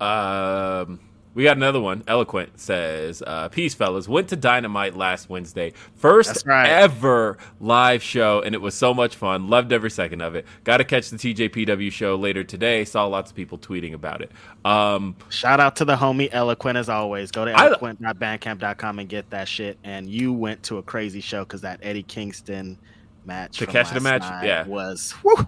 Um, we got another one. Eloquent says, uh, "Peace, fellas. Went to Dynamite last Wednesday. First right. ever live show, and it was so much fun. Loved every second of it. Got to catch the TJPW show later today. Saw lots of people tweeting about it. Um, Shout out to the homie Eloquent as always. Go to eloquent.bandcamp.com and get that shit. And you went to a crazy show because that Eddie Kingston match To catch the match? Yeah. was whew,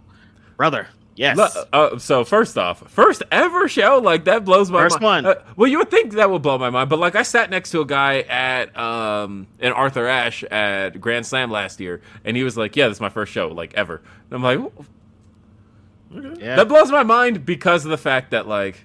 brother. Yes, uh, so first off, first ever show like that blows my First mind. one. Uh, well, you would think that would blow my mind, but like I sat next to a guy at um in Arthur Ashe at Grand Slam last year, and he was like, "Yeah, this is my first show like ever." And I'm like, okay. yeah. That blows my mind because of the fact that like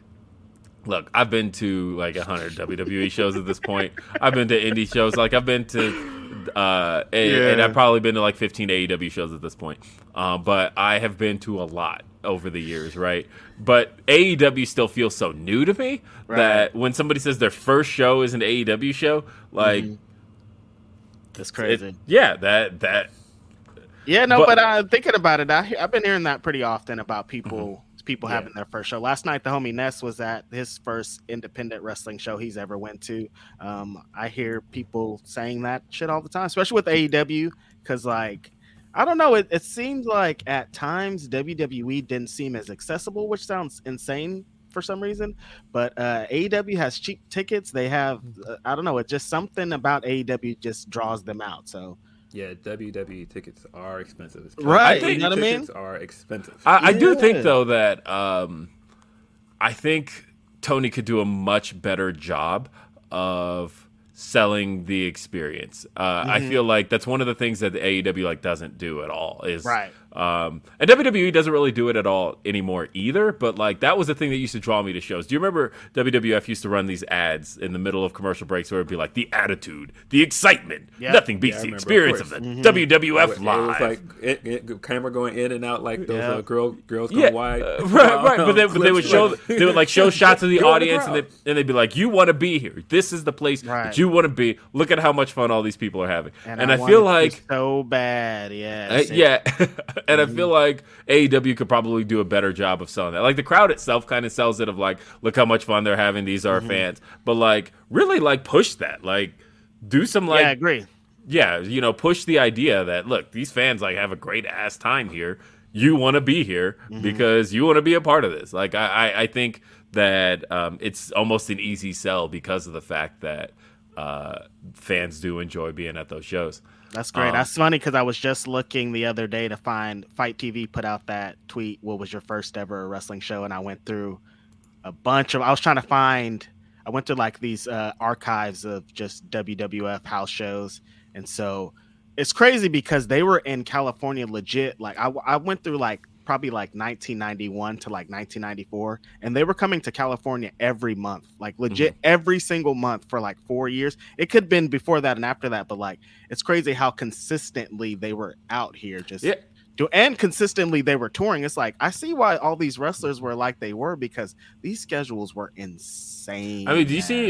look, I've been to like 100 WWE shows at this point. I've been to indie shows like I've been to uh and, Yeah. and I've probably been to like 15 AEW shows at this point. Um but I have been to a lot over the years, right? But AEW still feels so new to me that when somebody says their first show is an AEW show, like That's it- crazy. yeah, that that Yeah, no, But- but, uh, thinking about it, I, I've been hearing that pretty often about people people Yeah. having their first show. Last night, the homie Ness was at his first independent wrestling show he's ever went to. Um, I hear people saying that shit all the time, especially with AEW, because like I don't know, it, it seems like at times WWE didn't seem as accessible, which sounds insane for some reason. But uh, AEW has cheap tickets. They have uh, I don't know, it just something about AEW just draws them out. So. Yeah, WWE tickets are expensive. It's Right, WWE you know what I mean? Tickets are expensive. I, I do think though that um, I think Tony could do a much better job of selling the experience. Uh, I Mm-hmm. feel like that's one of the things that the AEW like doesn't do at all. Is Right. Um, and WWE doesn't really do it at all anymore either. But like that was the thing that used to draw me to shows. Do you remember WWF used to run these ads in the middle of commercial breaks where it'd be like the attitude, the excitement, Yeah. nothing beats Yeah, I the remember, of experience of, course. the WWF it live. was like it, it, camera going in and out like those Yeah. uh, girl girls gone yeah, wide. uh, right, right. But, they, but they would show they would like show shots of the Go in the audience, and, they, and they'd be like, "You want to be here? This is the place Right. that you want to be. Look at how much fun all these people are having." And, I, want feel like so bad, yeah, uh, yeah, and I feel like AEW could probably do a better job of selling that. Like the crowd itself kind of sells it of like, look how much fun they're having. These are our fans, but like really like push that. Like do some like yeah, I agree. yeah, you know, push the idea that look, these fans like have a great ass time here. You want to be here Mm-hmm. because you want to be a part of this. Like I, I, I think that um, it's almost an easy sell because of the fact that uh, fans do enjoy being at those shows. That's great. Um, That's funny because I was just looking the other day to find FITE TV put out that tweet. What was your first ever wrestling show? And I went through a bunch of. I was trying to find. I went to like these uh, archives of just WWF house shows, and so it's crazy because they were in California legit. Like I, I went through like probably like 1991 to like 1994 and they were coming to california every month like legit every single month for like four years. It could have been before that and after that but like it's crazy how consistently they were out here just Yeah. do and consistently they were touring. It's like i see why all these wrestlers were like they were because these schedules were insane I mean, do you see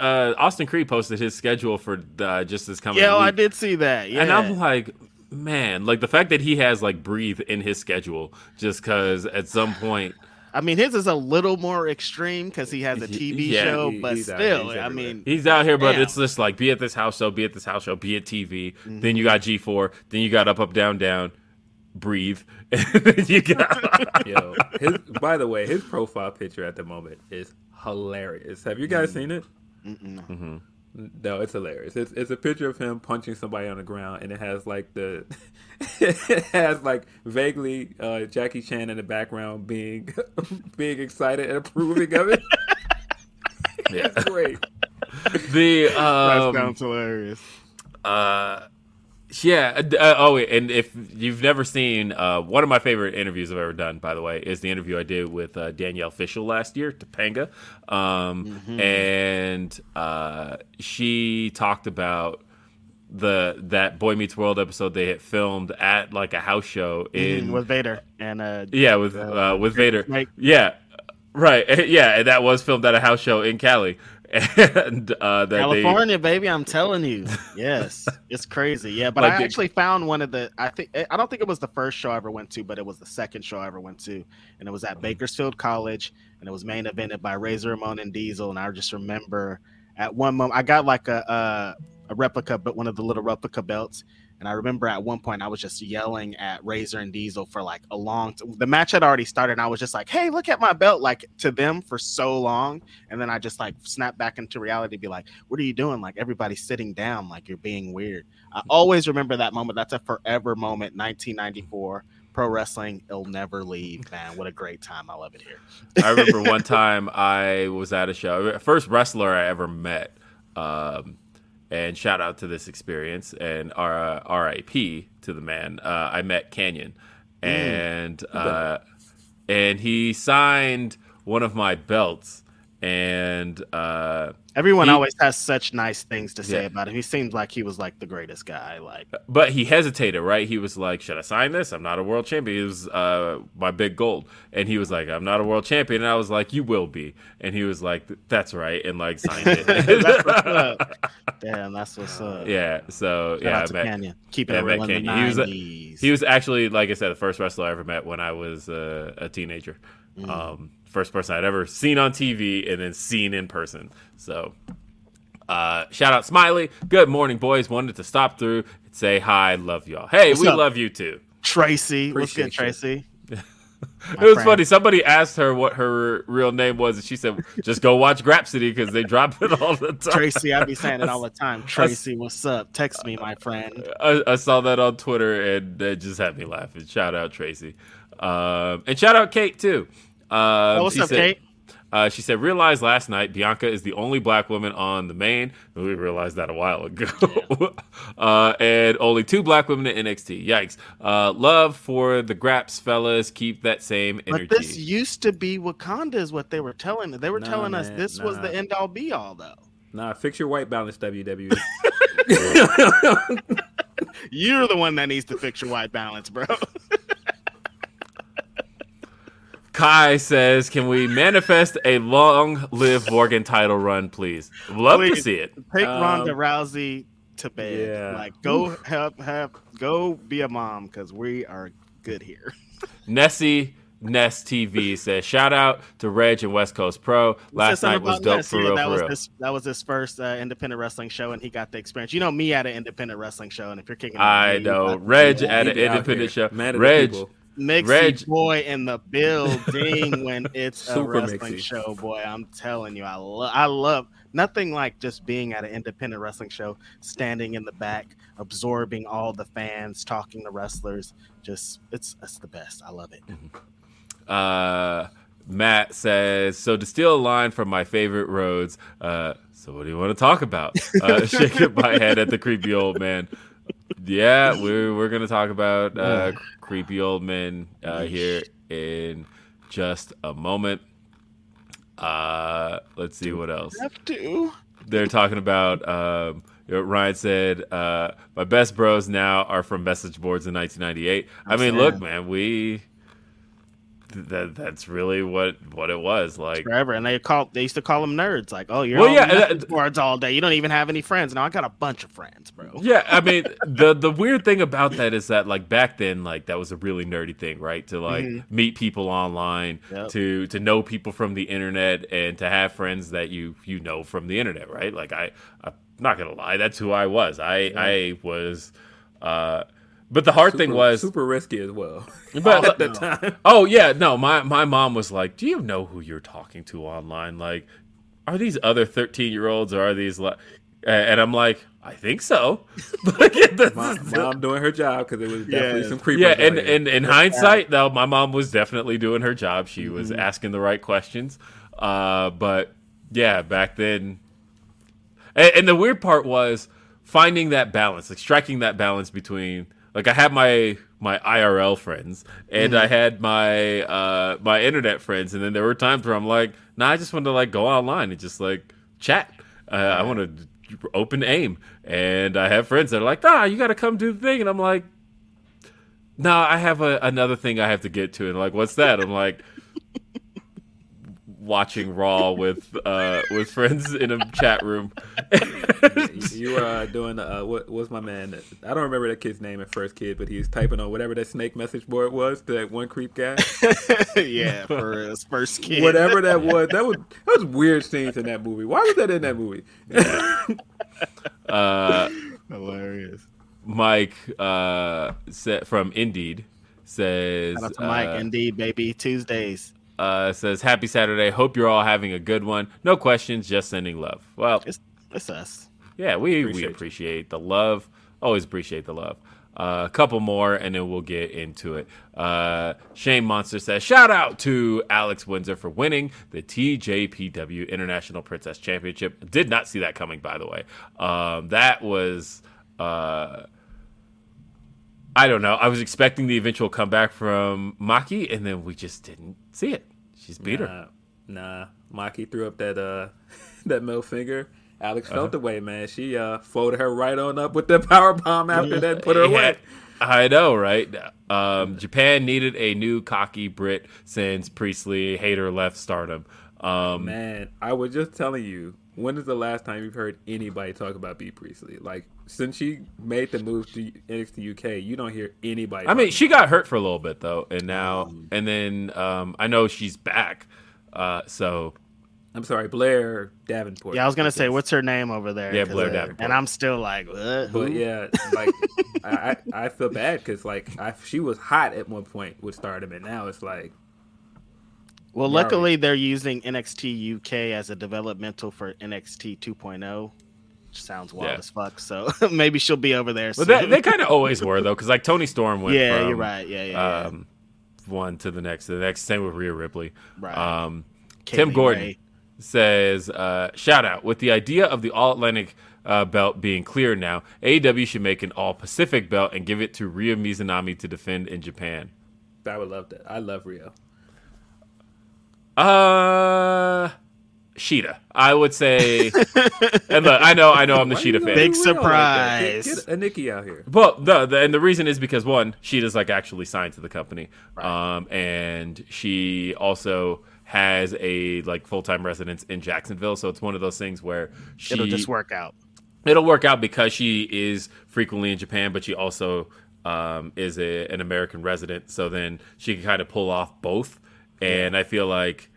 uh, Austin Creed posted his schedule for uh, just this coming yeah week? i did see that yeah And I'm like, man, like the fact that he has like breathe in his schedule just because at some point, i mean his is a little more extreme because he has a tv Yeah, show he- but he's out- still i mean he's out here, but Damn. it's just like be at this house show, be at this house show, be at TV. Mm-hmm. Then you got G4, then you got up, up, down, down, breathe. you got Yo, his, by the way, his profile picture at the moment is hilarious. Have you guys seen it? No, it's hilarious. It's it's a picture of him punching somebody on the ground, and it has like the it has like vaguely uh, Jackie Chan in the background being being excited and approving of it. yeah. It's great. the that um, sounds hilarious Uh, yeah. uh, uh, oh, and if you've never seen uh, one of my favorite interviews I've ever done, by the way, is the interview I did with uh, Danielle Fishel last year, Topanga, um, and uh, she talked about the that Boy Meets World episode they had filmed at like a house show in with vader and uh yeah with uh, with Vader Snake. yeah right yeah and that was filmed at a house show in Cali and uh, that they California, baby, I'm telling you. Yes, it's crazy. Yeah, but Like I actually found one of the. I think I don't think it was the first show I ever went to, but it was the second show I ever went to, and it was Mm-hmm. at Bakersfield College, and it was main evented by Razor Ramon and Diesel. And I just remember at one moment I got like a a, a replica, but one of the little replica belts. And I remember at one point I was just yelling at Razor and Diesel for like a long. T- the match had already started, and I was just like, "Hey, look at my belt!" Like to them for so long, and then I just like snapped back into reality, be like, "What are you doing? Like everybody's sitting down, like you're being weird." I always remember that moment. That's a forever moment. 1994 pro wrestling, it'll never leave. Man, what a great time! I love it here. I remember one time I was at a show, first wrestler I ever met, um, and shout out to this experience and R- RIP to the man. Uh, I met Kanyon, and uh, and he signed one of my belts, and uh, Everyone He- always has such nice things to say Yeah. about him. He seems like he was like the greatest guy. Like, but he hesitated, right? He was like, "Should I sign this? I'm not a world champion." He was uh, my big gold, and he was like, "I'm not a world champion," and I was like, "You will be," and he was like, "That's right," and like signed it. up. Damn, that's what's up. yeah, so Shout yeah, out I met Kanyon. Keeping yeah, it real in the Kanyon. He was 90s. He was actually, like I said, the first wrestler I ever met when I was uh, a teenager. Mm. Um, first person I'd ever seen on TV and then seen in person. So, uh, shout out Smiley. Good morning, boys. Wanted to stop through and say hi. Love y'all. Hey, What's we up? love you too. Tracy. What's good, Appreciate Tracy? It was friend. funny. Somebody asked her what her real name was, and she said, "Just go watch Grapsody because they drop it all the time." Tracy, I be saying it all the time. Tracy, what's up? Text me, my friend. I, I saw that on Twitter and it just had me laughing. Shout out Tracy, um, and shout out Kate too. Um, what's she up, said, Kate? Uh, she said, "Realized last night Bianca is the only black woman on the main. We realized that a while ago, uh, and only two black women in NXT. Yikes! Uh, love for the Graps fellas. Keep that same energy. But this used to be Wakanda, is what they were telling. They were Nah, telling us man, this was the end all be all, though. Nah, fix your white balance, WWE. You're the one that needs to fix your white balance, bro. Kai says, "Can we manifest a long-Liv Morgan title run, please? Love to see it." Take Um, Ronda Rousey to bed. yeah. Like, go have have go be a mom because we are good here. Nessie Nest TV says, "Shout out to Reg and West Coast Pro. Last night was dope for real. That for was real. his, that was his first uh, independent wrestling show, and he got the experience. You know me at an independent wrestling show, and if you're kicking, I with me, know. like, Reg at an independent show. mad at the Reg, people. Mixy Reg- boy in the building when it's a Super wrestling mixy. show, boy. I'm telling you, I love, I love nothing like just being at an independent wrestling show, standing in the back, absorbing all the fans, talking to wrestlers. Just it's it's the best. I love it. Uh, Matt says, so to steal a line from my favorite Rhodes, uh, so what do you want to talk about? Uh, shaking my head at the creepy old man. Yeah, we're we're gonna talk about uh, creepy old men uh, here in just a moment. Uh, let's see what else Have to. they're talking about um, Ryan said uh, my best bros now are from message boards in 1998. I mean, look, man, we that that's really what what it was like. forever. And they call they used to call them nerds. Like, oh, you're Well, yeah, uh, all day. You don't even have any friends. Now I got a bunch of friends, bro. Yeah, I mean the the weird thing about that is that like back then like that was a really nerdy thing, right? To like meet people online, Yep. to to know people from the internet, and to have friends that you you know from the internet, right? Like I I'm not gonna lie, that's who I was. I I was. uh but the hard thing was super risky as well. But at the time, Oh yeah, no, my my mom was like, "Do you know who you're talking to online? Like, are these other 13 year olds or are these like?" And I'm like, "I think so." Like, this mom, mom doing her job because it was definitely Yeah. some creepers. yeah, out and, and in hindsight, though, my mom was definitely doing her job. She was asking the right questions. Uh, but yeah, back then, and, and the weird part was finding that balance, like striking that balance between like I had my my IRL friends and I had my uh my internet friends, and then there were times where I'm like, nah, I just want to like go online and just like chat. Uh, I want to open aim, and I have friends that are like, nah, you got to come do the thing, and I'm like. No, I have a, another thing I have to get to, and like, what's that? I'm like, watching Raw with uh with friends in a chat room. you were uh, doing uh, what was my man? I don't remember that kid's name at first kid, but he was typing on whatever that snake message board was to that one creep guy. yeah, for his first kid. whatever that was, that was that was weird scenes in that movie. Why was that in that movie? Uh, Hilarious. Mike uh sa- from Indeed says Shout out to Mike. uh, Indeed, baby. Tuesdays. Uh, says happy Saturday. Hope you're all having a good one. No questions, just sending love. Well, It's it's us. yeah, we Appreciate we you. appreciate the love. Always appreciate the love. Uh, a couple more, and then we'll get into it. Uh, Shane Monster says, "Shout out to Alex Windsor for winning the TJPW International Princess Championship. Did not see that coming, by the way. Um, that was, uh, I don't know. I was expecting the eventual comeback from Maki, and then we just didn't see it. She's beat her. Nah, nah. Maki threw up that uh that middle finger. Alex Uh-huh. felt the way, man. She uh folded her right on up with the power bomb after that, put her away. I know, right? Um, Japan needed a new cocky Brit since Priestley hater left Stardom. Um, Man, I was just telling you, when is the last time you've heard anybody talk about Bea Priestley? Like since she made the move to NXT UK, you don't hear anybody. I mean, she got hurt for a little bit though, and now and then um, I know she's back. Uh, so I'm sorry, Blair Davenport. Yeah, I was gonna say, what's her name over there? Yeah, Blair uh, Davenport. And I'm still like, what? Who? But yeah, like I, I, I feel bad because like I, she was hot at one point with Stardom, and now it's like Well, Yeah. luckily they're using NXT UK as a developmental for NXT 2.0, which sounds wild Yeah. as fuck. So maybe she'll be over there. but soon. they, they kind of always were though, because like Toni Storm went. yeah, from, you're right. Yeah, yeah, yeah. Um, one to the next, to the next. Same with Rhea Ripley. Right. Um, Tim Gordon Ray. says, uh, "Shout out with the idea of the All Atlantic." Uh, belt being clear now, AEW should make an all Pacific belt and give it to Ryo Mizunami to defend in Japan. I would love that. I love Rio. Uh, Shida. I would say. and look, I know, I know, I'm the Why Shida fan. Big do Rio like? Get- surprise. Get, a Nikki out here. Well, the, the and the reason is because one, Shida's like actually signed to the company, um, and she also has a like full time residence in Jacksonville. So it's one of those things where she It'll just work out. it'll work out because she is frequently in Japan, but she also um, is a, an American resident, so then she can kind of pull off both. And I feel like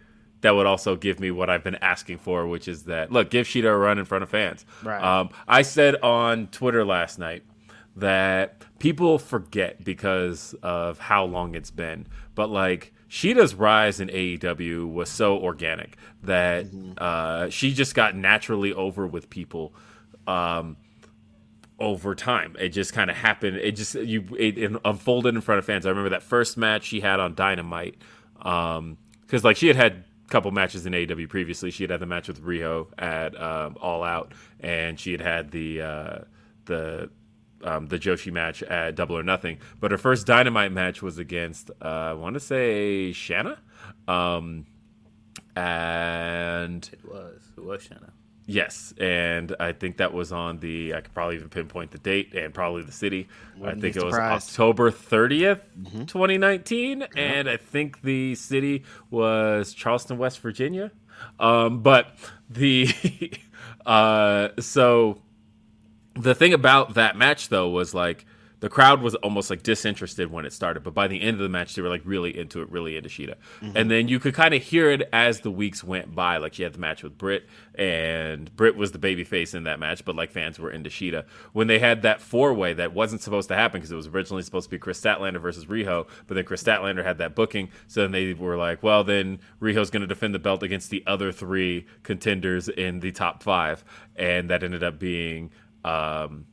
that would also give me what I've been asking for, which is that look, give Shida a run in front of fans. Right. Um, I said on Twitter last night that people forget because of how long it's been, but like Shida's rise in AEW was so organic that uh, she just got naturally over with people. Um, over time. It just kind of happened. It just you it, it unfolded in front of fans. I remember that first match she had on Dynamite, because like she had had couple matches in AEW previously. She had had the match with Riho at um, All Out, and she had had the uh, the um, the Joshi match at Double or Nothing. But her first Dynamite match was against uh, I want to say Shanna, um, and It was. It was Shanna. Yes, and I think that was on the. I could probably even pinpoint the date and probably the city. Wouldn't I think it was. October 30th, 2019, and I think the city was Charleston, West Virginia. Um, but the uh, so the thing about that match though was like the crowd was almost like disinterested when it started, but by the end of the match, they were like really into it, really into Shida. And then you could kind of hear it as the weeks went by. Like she had the match with Britt, and Britt was the baby face in that match, but like fans were into Shida. When they had that four way that wasn't supposed to happen because it was originally supposed to be Kris Statlander versus Riho, but then Kris Statlander had that booking, so then they were like, well, then Riho's going to defend the belt against the other three contenders in the top five, and that ended up being. Um,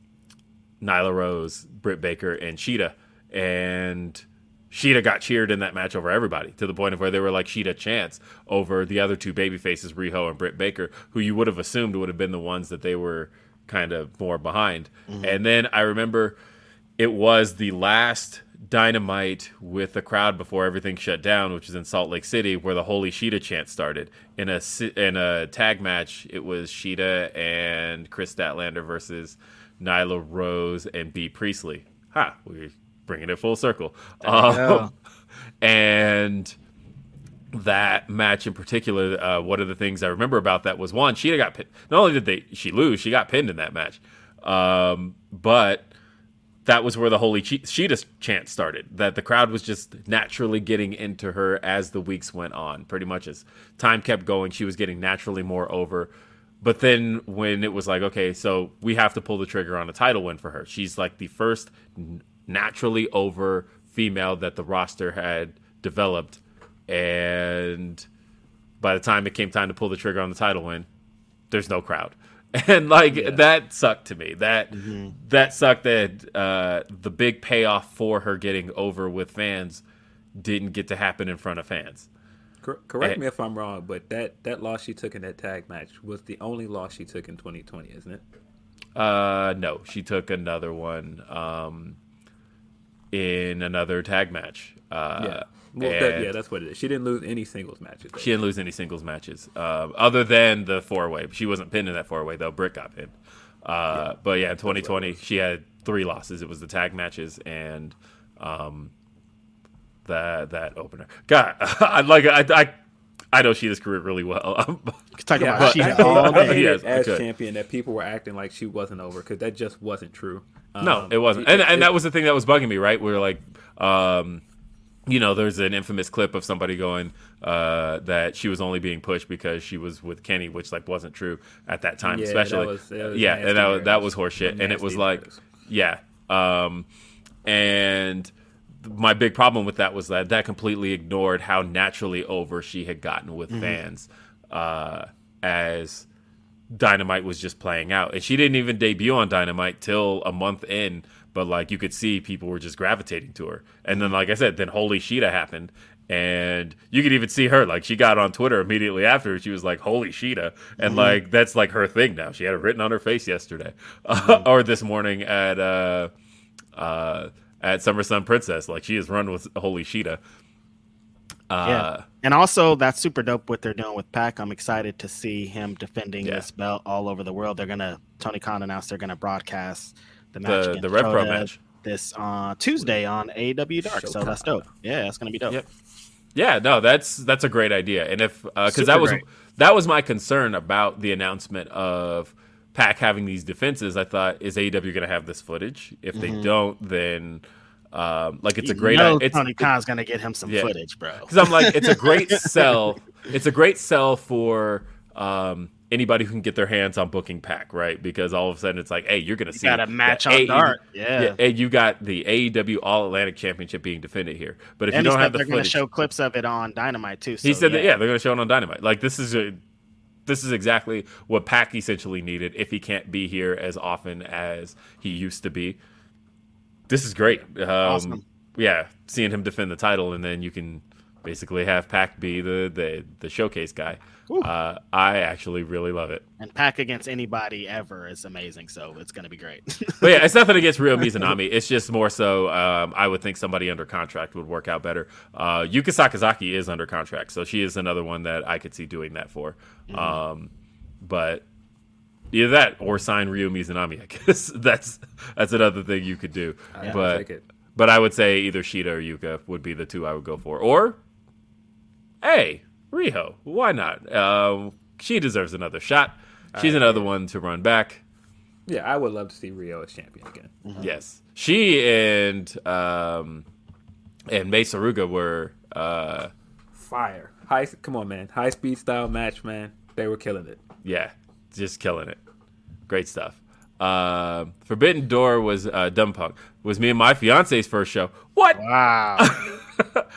Nyla Rose, Britt Baker, and Shida. And Shida got cheered in that match over everybody to the point of where they were like Shida chance over the other two baby faces, Riho and Britt Baker, who you would have assumed would have been the ones that they were kind of more behind. Mm-hmm. And then I remember it was the last dynamite with the crowd before everything shut down, which is in Salt Lake City, where the Holy Shida chant started. In a in a tag match, it was Shida and Kris Statlander versus Nyla Rose and Bea Priestley. Ha, we're bringing it full circle. Um, and that match in particular, uh, one of the things I remember about that was one, Shida got pinned. Not only did they she lose, she got pinned in that match. Um, but that was where the holy che- Shida chant started. That the crowd was just naturally getting into her as the weeks went on. Pretty much as time kept going, she was getting naturally more over. But then when it was like, okay, so we have to pull the trigger on a title win for her. She's like the first naturally over female that the roster had developed. And by the time it came time to pull the trigger on the title win, there's no crowd. And like that sucked to me. That that sucked that uh, the big payoff for her getting over with fans didn't get to happen in front of fans. Cor- correct Eh. me if I'm wrong, but that, that loss she took in that tag match was the only loss she took in 2020, isn't it? Uh, no, she took another one um, in another tag match. Uh, yeah. Well, that, yeah, that's what it is. She didn't lose any singles matches. though. she didn't lose any singles matches uh, other than the four way. She wasn't pinned in that four way though. Britt got pinned. Uh, but yeah, in 2020, she had three losses. It was the tag matches and um, that that opener. God, I like I, I I know Shida's career really well. Talk Yeah, about I, Shida all I day. Yes, as could. champion that people were acting like she wasn't over because that just wasn't true. No, Um, it wasn't. And and that was the thing that was bugging me, right? We were like, um, you know, there's an infamous clip of somebody going uh, that she was only being pushed because she was with Kenny, which like wasn't true at that time, Yeah, that especially. was- that was yeah, and that, was- that was horseshit. And it was like, yeah. Um, and my big problem with that was that that completely ignored how naturally over she had gotten with fans uh, as Dynamite was just playing out. And she didn't even debut on Dynamite till a month in, but like you could see people were just gravitating to her. And then, like I said, then Holy Shida happened. And you could even see her, like she got on Twitter immediately after. She was like, "Holy Shida," and like that's like her thing now. She had it written on her face yesterday, or this morning at uh, uh, at Summer Sun Princess. Like she has run with Holy Shida. Uh, yeah. And also, that's super dope what they're doing with Pac. I'm excited to see him defending Yeah. this belt all over the world. They're gonna Tony Khan announced they're gonna broadcast the match The- the Rev Pro match. this uh, Tuesday on AW Dark. So that's dope. Yeah, that's gonna be dope. Yep. Yeah, no, that's that's a great idea. And if because Super that was great. that was my concern about the announcement of Pac having these defenses, I thought is AEW going to have this footage? If they Mm-hmm. don't, then Um, like it's You a great. know it's, Tony Khan's gonna get him some Yeah. footage, bro. because I'm like, it's a great sell. It's a great sell for um, anybody who can get their hands on booking Pac, right? Because all of a sudden it's like, hey, you're gonna see got a match on AEW Dark. Yeah. and you got the AEW All Atlantic Championship being defended here. But if and you don't have the they're gonna show clips of it on Dynamite too. he so, said that yeah, they're gonna show it on Dynamite. Like this is a this is exactly what Pac essentially needed if he can't be here as often as he used to be. This is great. Um, Awesome. Yeah, seeing him defend the title and then you can basically have Pac be the the, the showcase guy. Uh, I actually really love it. and Pac against anybody ever is amazing. So it's gonna be great. But yeah, it's nothing against Ryo Mizunami. It's just more so um, I would think somebody under contract would work out better. Uh, Yuka Sakazaki is under contract, so she is another one that I could see doing that for. Um, but either that or sign Ryo Mizunami. I guess that's that's another thing you could do. I'd but take it. but I would say either Shida or Yuka would be the two I would go for. Or hey, Riho, why not? Um, she deserves another shot. She's another one to run back. Yeah, I would love to see Rio as champion again. Yes, she and um, and Mei Suruga were uh, Fire. High. Come on, man. High speed style match, man. They were killing it. yeah, just killing it. Great stuff. Uh, Forbidden Door was uh, Dumb Punk. Was me and my fiance's first show. What? wow.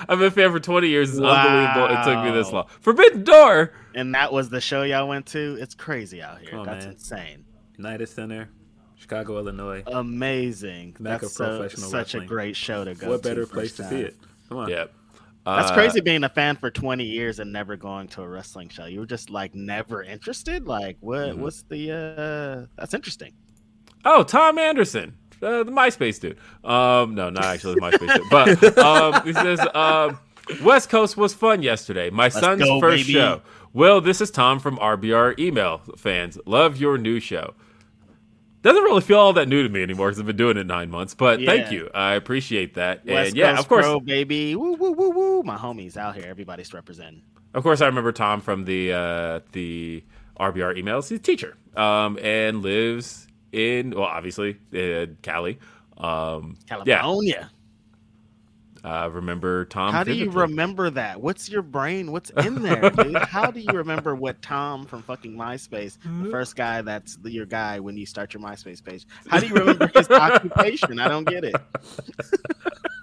I've been a fan for 20 years. It's unbelievable. It took me this long. Forbidden Door. and that was the show y'all went to. It's crazy out here. Come on, That's man. insane. United Center, Chicago, Illinois. Amazing. Mecca That's so, professional such a great show to go. To. What to better first place to see it? Come on. Yep. That's Uh, crazy being a fan for 20 years and never going to a wrestling show. You were just like never interested. Like what? Mm-hmm. What's the? uh That's interesting. Oh, Tom Anderson, uh, the MySpace dude. Um, no, not actually the MySpace dude, but um, he says um, West Coast was fun yesterday. My son's go, first baby. show. Well, this is Tom from RBR email fans. Love your new show. Doesn't really feel all that new to me anymore because I've been doing it nine months. But thank you, I appreciate that. West and yeah, Coast of course, Pro, baby. Woo woo woo woo. My homies out here. Everybody's representing. Of course, I remember Tom from the uh, the RBR emails. He's a teacher um, and lives in well, obviously uh, Cali. Um, yeah, California. I remember Tom. How do you remember that? What's your brain? What's in there, dude? How do you remember what Tom from fucking MySpace, the first guy that's your guy when you start your MySpace page? How do you remember his occupation? I don't get it.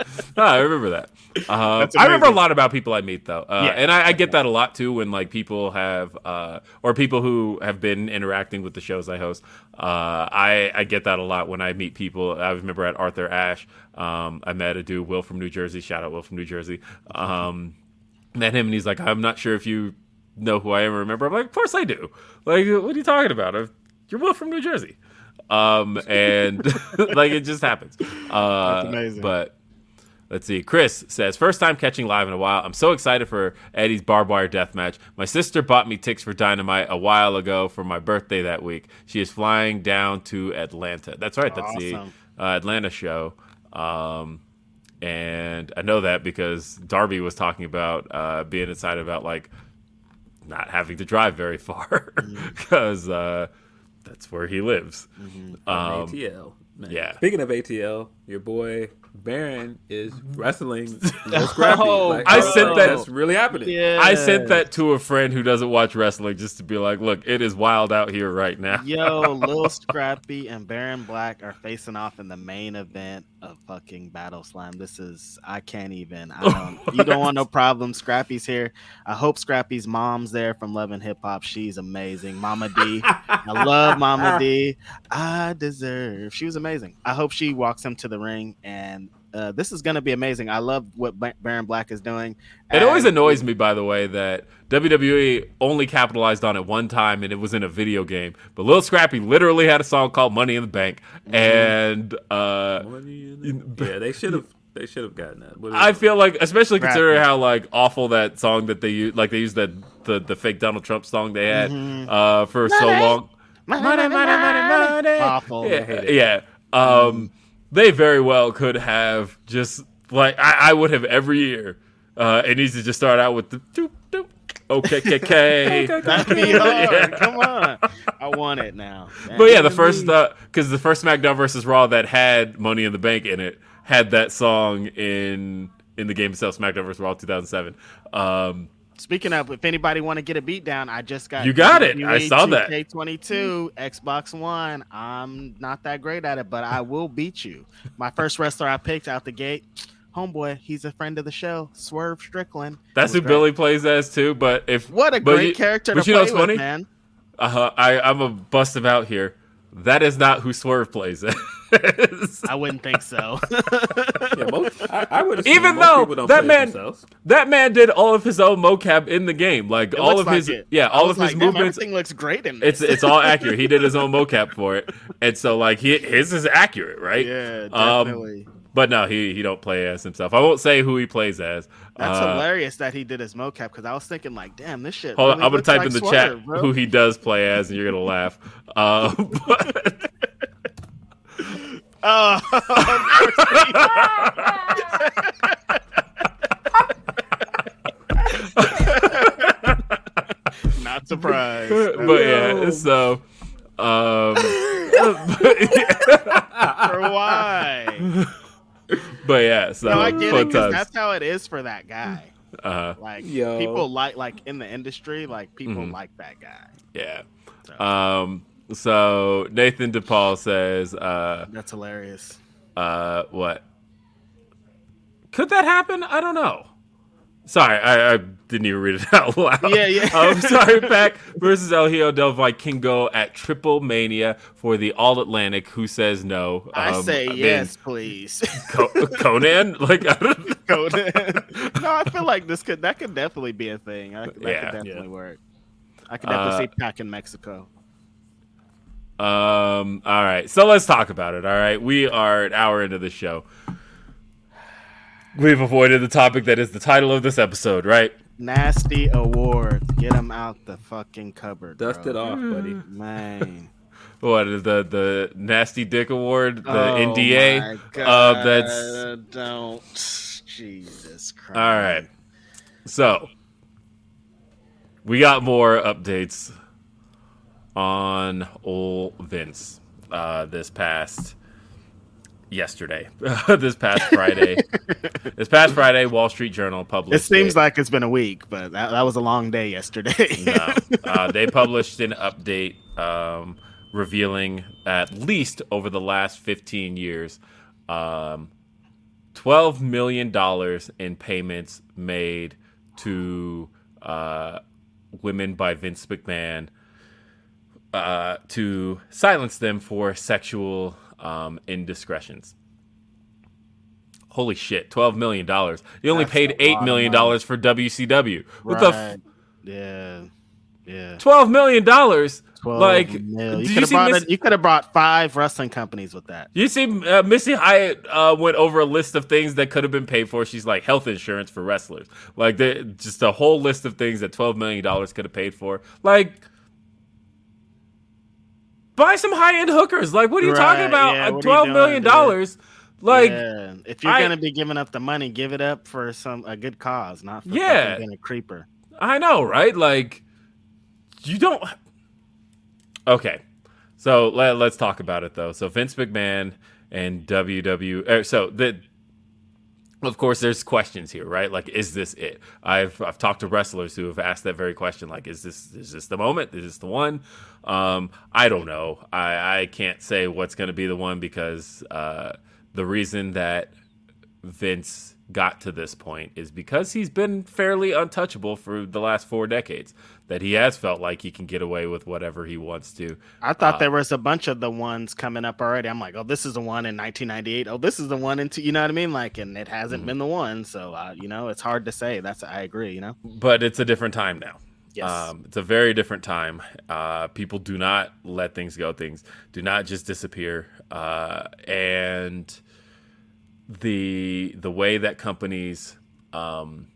No, I remember that. That's I remember a lot about people I meet though, uh, Yeah. and I, I get that a lot too when like people have uh, or people who have been interacting with the shows I host. Uh, I I get that a lot when I meet people. I remember at Arthur Ashe, um, I met a dude Will from New Jersey. Shout out Will from New Jersey. Um, met him and he's like, I'm not sure if you know who I am or remember. I'm like, of course I do. Like, what are you talking about? I've- You're Will from New Jersey. Um, and like it just happens. Uh, That's amazing. But Let's see. Chris says, first time catching live in a while. I'm so excited for Eddie's barbed wire death match. My sister bought me tickets for Dynamite a while ago for my birthday that week. She is flying down to Atlanta. That's right. That's the uh, Atlanta show. Um, and I know that because Darby was talking about uh, being excited about like not having to drive very far because uh, that's where he lives. From Um, ATL. Man. yeah. Speaking of ATL, your boy Baron is wrestling Lil Scrappy. Oh, I sent that- That's really happening. Yeah. I sent that to a friend who doesn't watch wrestling just to be like, look, it is wild out here right now. Yo, Lil Scrappy and Baron Black are facing off in the main event of fucking Battle Slam. This is I can't even. I don't. you don't want no problem. Scrappy's here. I hope Scrappy's mom's there from Love and Hip Hop. She's amazing. Mama D. I love Mama D. I deserve. She was amazing. I hope she walks him to the ring and. Uh, this is going to be amazing. I love what Ba- Baron Black is doing. It always annoys me, by the way, that WWE only capitalized on it one time and it was in a video game. But Lil Scrappy literally had a song called Money in the Bank. And uh, Yeah, they should have. They should have gotten that. What is I feel like, especially Scrappy. considering how like awful that song that they use, like they used that the, the fake Donald Trump song they had uh, for so long. Money, money, money, money, money. Awful. Yeah, yeah. Um, they very well could have just like I, I would have every year. Uh, it needs to just start out with the doop doop. Okay, KK. That'd be hard. Come on. I want it now. But yeah, the first because the first SmackDown versus Raw that had Money in the Bank in it had that song in in the game itself, SmackDown versus Raw 2007. Um, Speaking of, if anybody want to get a beat down, I just got You got it. I saw that. K22 Xbox One. I'm not that great at it, but I will beat you. My first wrestler I picked out the gate, homeboy. He's a friend of the show, Swerve Strickland. that's who great. Billy plays as too. But if What a but great you- character but to you know what's with, funny? man. Uh-huh, I I'm a bust him out here. That is not who Swerve plays as. I wouldn't think so. Yeah, most, I, I would Even though that man- themselves. That man did all of his own mocap in the game, like It all of like his it. yeah, all of his like, damn, movements. Everything looks great in It's this. it's all accurate. He did his own mocap for it, and so like he, his is accurate, right? yeah, Um, definitely. But no, he he don't play as himself. I won't say who he plays as. That's Uh, hilarious that he did his mocap because I was thinking like, damn, this shit. Hold on, I'm gonna type like in the Swerve, chat bro. who he does play as, and you're gonna laugh. Um, but- Of course he- Not surprised. but yeah, so um, For why? but yeah, so No, I get it fun 'cause that's how it is for that guy. Uh, Like Yo. people like like in the industry, like people Mhm. like that guy. yeah. So, Um, so Nathan DePaul says, uh, that's hilarious. uh, what? Could that happen? I don't know. Sorry, I, I didn't even read it out loud. Yeah, yeah. I'm sorry, Pac versus El Hijo del Vikingo at Triple Mania for the All Atlantic. Who says no? I Um, say mean, yes, please. Co- Conan? Like, I to- no, I feel like this could that could definitely be a thing. I, that Yeah. could definitely Yeah. work. I could definitely Uh, see Pac in Mexico. Um. All right. So let's talk about it. All right. We are an hour into the show. We've avoided the topic that is the title of this episode, right? Nasty awards. Get them out the fucking cupboard. Dust bro. it off, buddy. Man. What is the the nasty dick award? The Oh NDA. my Uh, that's don't. Jesus Christ. all right. So we got more updates on old Vince uh, this past yesterday, this past Friday. this past Friday, Wall Street Journal published. It seems it. like it's been a week, but that, that was a long day yesterday. no. Uh, they published an update um, revealing at least over the last 15 years, um, $12 million in payments made to uh, women by Vince McMahon uh, to silence them for sexual um, indiscretions. Holy shit, $12 million. You only That's paid a $8 lot of million money. for WCW. What the f- Right. yeah. Yeah. twelve million dollars. 12 Like, mil. you could have brought, Miss, a- you could have brought five wrestling companies with that. you see, uh, Missy Hyatt uh, went over a list of things that could have been paid for. She's like health insurance for wrestlers, like just a whole list of things that twelve million dollars could have paid for. Like, buy some high end hookers. Like, what are you talking about? yeah, what are you twelve million dollars. Like, yeah. if you're I- gonna be giving up the money, give it up for some a good cause, not for Yeah. being a creeper. I know, right? Like, you don't. Okay, so let, let's talk about it though. So Vince McMahon and WW. er, so the, of course, there's questions here, right? Like, is this it? I've I've talked to wrestlers who have asked that very question. Like, is this is this the moment? Is this the one? Um, I don't know. I I can't say what's going to be the one because uh, the reason that Vince got to this point is because he's been fairly untouchable for the last four decades. That he has felt like he can get away with whatever he wants to. I thought Uh, there was a bunch of the ones coming up already. I'm like, oh, this is the one in 1998. Oh, this is the one in, two, you know what I mean? Like, and it hasn't Mhm. been the one. So, uh, you know, it's hard to say. That's, I agree, you know? But it's a different time now. Yes. Um, it's a very different time. Uh, people do not let things go. Things do not just disappear. Uh, and the the way that companies um,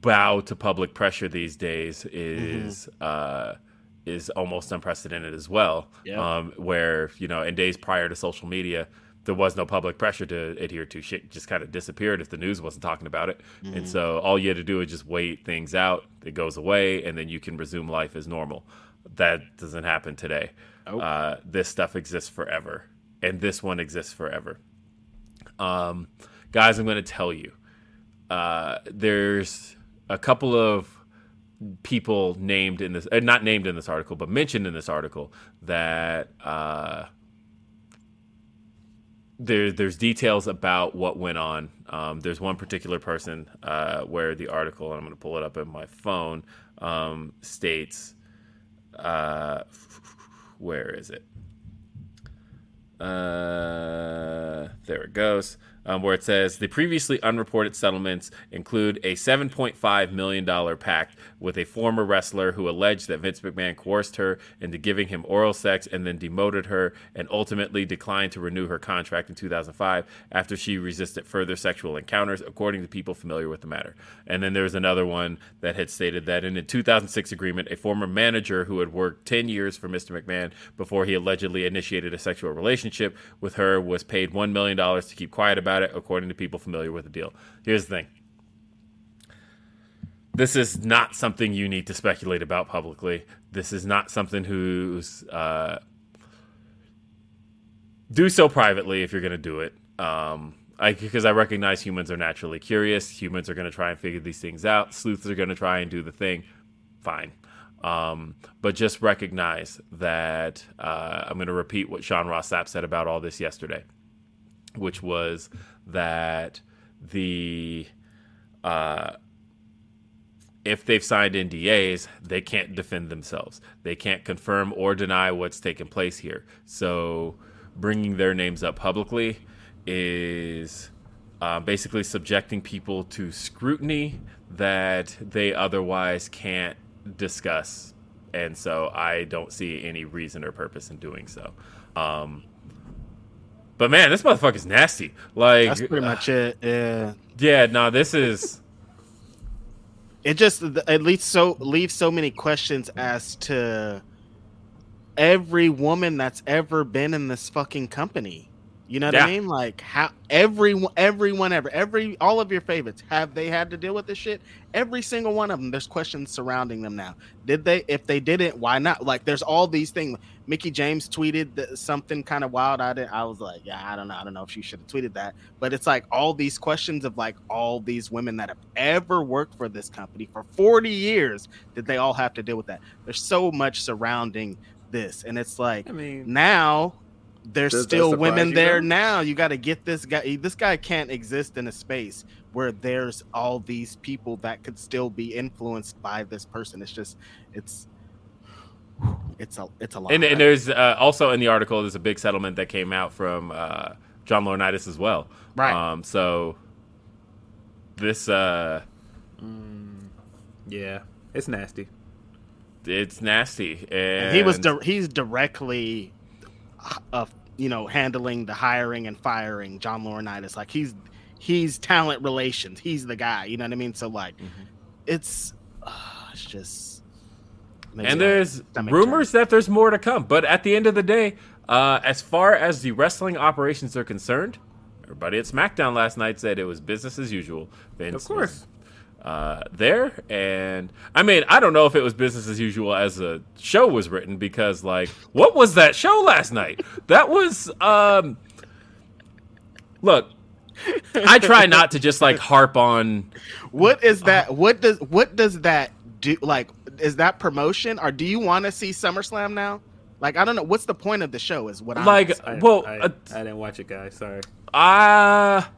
bow to public pressure these days is uh, is almost unprecedented as well. Yep. Um, where you know, in days prior to social media, there was no public pressure to adhere to. Shit just kind of disappeared if the news wasn't talking about it. And so all you had to do is just wait things out. It goes away, and then you can resume life as normal. That doesn't happen today. Nope. Uh, this stuff exists forever. and this one exists forever. Um, guys, I'm going to tell you. Uh, there's a couple of people named in this, uh, not named in this article, but mentioned in this article that uh, there, there's details about what went on. Um, there's one particular person uh, where the article, and I'm going to pull it up in my phone, um, states, uh, where is it? Uh, there it goes um, where it says the previously unreported settlements include a $7.5 million pact with a former wrestler who alleged that Vince McMahon coerced her into giving him oral sex and then demoted her and ultimately declined to renew her contract in 2005 after she resisted further sexual encounters, according to people familiar with the matter. And then there's another one that had stated that in a 2006 agreement, a former manager who had worked 10 years for Mr. McMahon before he allegedly initiated a sexual relationship with her was paid $1 million to keep quiet about about it, according to people familiar with the deal. Here's the thing this is not something you need to speculate about publicly. This is not something who's. Uh, do so privately if you're going to do it. Um, I, because I recognize humans are naturally curious. Humans are going to try and figure these things out. Sleuths are going to try and do the thing. Fine. Um, but just recognize that uh, I'm going to repeat what Sean Ross Sapp said about all this yesterday which was that the uh, if they've signed NDAs, they can't defend themselves. They can't confirm or deny what's taken place here. So bringing their names up publicly is uh, basically subjecting people to scrutiny that they otherwise can't discuss. And so I don't see any reason or purpose in doing so. Um, but man, this motherfucker's nasty. Like that's pretty much uh, it. Yeah. Yeah. No, this is. It just at least so leaves so many questions as to every woman that's ever been in this fucking company. You know what yeah. I mean? Like how everyone, everyone ever, every all of your favorites have they had to deal with this shit? Every single one of them. There's questions surrounding them now. Did they? If they didn't, why not? Like there's all these things. Mickie James tweeted something kind of wild. I did. I was like, yeah, I don't know. I don't know if she should have tweeted that. But it's like all these questions of like all these women that have ever worked for this company for 40 years. Did they all have to deal with that? There's so much surrounding this, and it's like I mean, now there's still women there know? now. You got to get this guy. This guy can't exist in a space where there's all these people that could still be influenced by this person. It's just, it's, it's a, it's a lot. And, and there's uh, also in the article, there's a big settlement that came out from uh, John Laurinaitis as well. Right. Um, so this, uh, mm, yeah, it's nasty. It's nasty, and, and he was di- he's directly of you know handling the hiring and firing John Laurinaitis. Like he's he's talent relations. He's the guy. You know what I mean? So like, mm-hmm. it's uh, it's just. And there's rumors that there's more to come, but at the end of the day, uh, as far as the wrestling operations are concerned, everybody at SmackDown last night said it was business as usual. Vince of course uh, there. And I mean, I don't know if it was business as usual as the show was written because, like, what was that show last night? That was, um, look, I try not to just like harp on. What is that? What does what does that do? Like, is that promotion, or do you want to see SummerSlam now? Like, I don't know. What's the point of the show? Is what I'm like. I, well, I, uh, I, didn't watch it, guys. Sorry. Ah. Uh,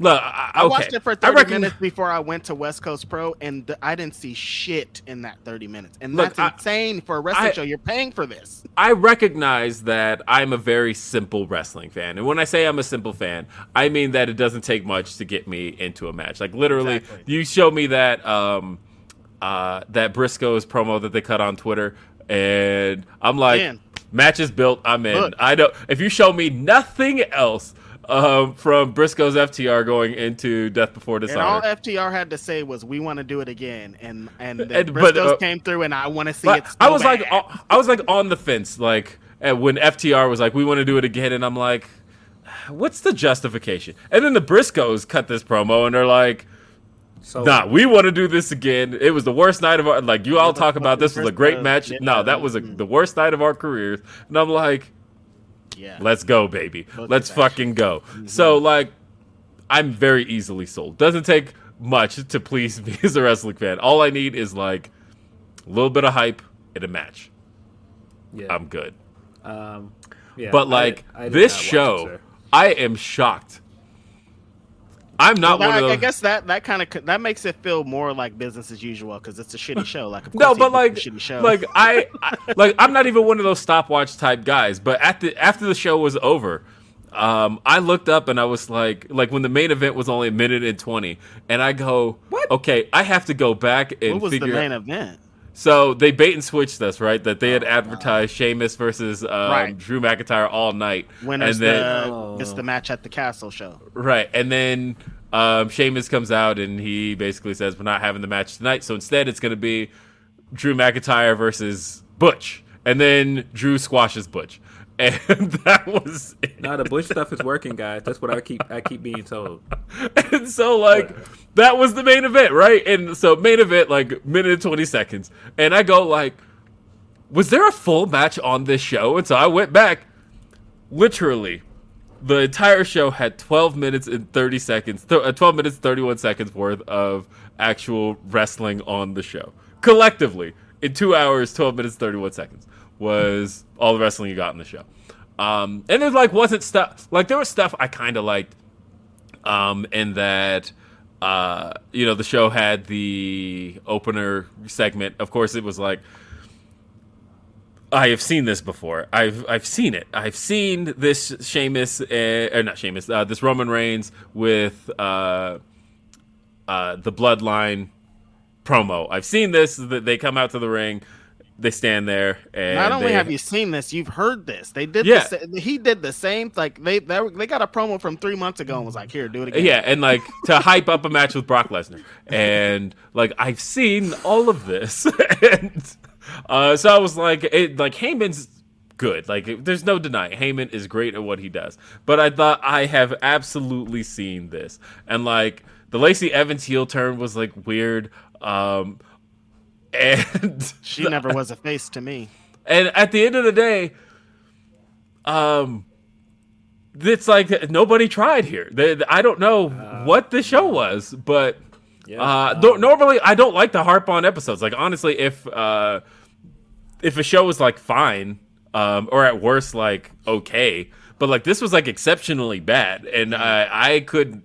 Look, I, I watched it for 30 reckon, minutes before I went to West Coast Pro, and th- I didn't see shit in that 30 minutes. And look, that's insane for a wrestling I, show. You're paying for this. I recognize that I'm a very simple wrestling fan. And when I say I'm a simple fan, I mean that it doesn't take much to get me into a match. Like, literally, exactly. you show me that. Um, uh, that Briscoes promo that they cut on Twitter, and I'm like, Man. match is built. I'm in. Look. I don't. If you show me nothing else um, from Briscoe's FTR going into Death Before Dishonor. And all FTR had to say was, "We want to do it again," and and, and Briscoe's but, uh, came through, and I want to see it. So I was bad. like, I was like on the fence, like when FTR was like, "We want to do it again," and I'm like, "What's the justification?" And then the Briscoes cut this promo, and they're like. So, nah, we want to do this again. It was the worst night of our like. You all talk about this was a great match. No, that was a, the worst night of our careers. And I'm like, yeah. Let's go, baby. Book Let's fucking go. So like I'm very easily sold. Doesn't take much to please me as a wrestling fan. All I need is like a little bit of hype in a match. Yeah. I'm good. um, yeah, but like did- I this watch it, show. I am shocked. I'm not Well, one of I, those. I guess that that kind of that makes it feel more like business as usual because it's a shitty show. Like of no, but like, a shitty show. like I, I, like I'm not even one of those stopwatch type guys. But at the after the show was over, um, I looked up and I was like, like when the main event was only a minute and twenty, and I go, What? Okay, I have to go back and figure what was the figure. main event? So they bait and switched us, right? That they had advertised Sheamus versus um, Right. Drew McIntyre all night, Winners and then the it's the match at the castle show. Right, and then um, Sheamus comes out and he basically says we're not having the match tonight, so instead it's going to be Drew McIntyre versus Butch, and then Drew squashes Butch, and that was it. No, the Butch stuff is working, guys. That's what I keep I keep being told. and so like that was the main event, right? And so main event like minute and twenty seconds, and I go like, was there a full match on this show? And so I went back, literally. The entire show had 12 minutes and 30 seconds, th- uh, 12 minutes 31 seconds worth of actual wrestling on the show. Collectively, in two hours, 12 minutes 31 seconds was all the wrestling you got in the show. Um, and it like wasn't stuff like there was stuff I kind of liked um, in that uh, you know the show had the opener segment. Of course, it was like I have seen this before. I've I've seen it. I've seen this Sheamus, uh, or not Sheamus, uh, this Roman Reigns with uh, uh, the Bloodline promo. I've seen this. They come out to the ring, they stand there, and Not only they- have you seen this, you've heard this. They did. Yeah. The, sa- he did the same. Like they they, they got a promo from three months ago and was like, "Here, do it again." Yeah, and like to hype up a match with Brock Lesnar, and like I've seen all of this, and uh, so I was like, it, like Heyman's good. Like there's no denying Heyman is great at what he does, but I thought I have absolutely seen this, and like the Lacey Evans heel turn was like weird, um, and She never was a face to me. and at the end of the day, um, it's like nobody tried here. They, I don't know what the show was, but Yeah. uh, no- normally I don't like to harp on episodes. Like honestly, if uh, if a show was like fine, um, or at worst like okay, but like this was like exceptionally bad, and I I could.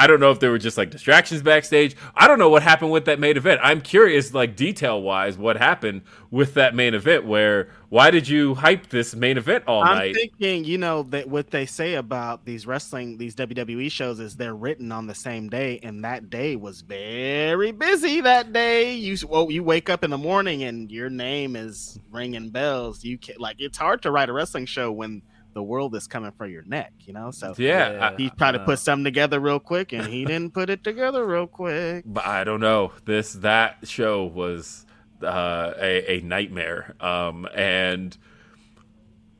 I don't know if there were just like distractions backstage. I don't know what happened with that main event. I'm curious, like detail wise, what happened with that main event. Where why did you hype this main event all I'm night? thinking, you know, that what they say about these wrestling, these WWE shows is they're written on the same day, and that day was very busy. That day, you well, you wake up in the morning and your name is ringing bells. You can like it's hard to write a wrestling show when the world is coming for your neck, you know. So yeah, I- he tried to Uh, put something together real quick, and he didn't put it together real quick. but I don't know. This that show was uh, a, a nightmare. Um, and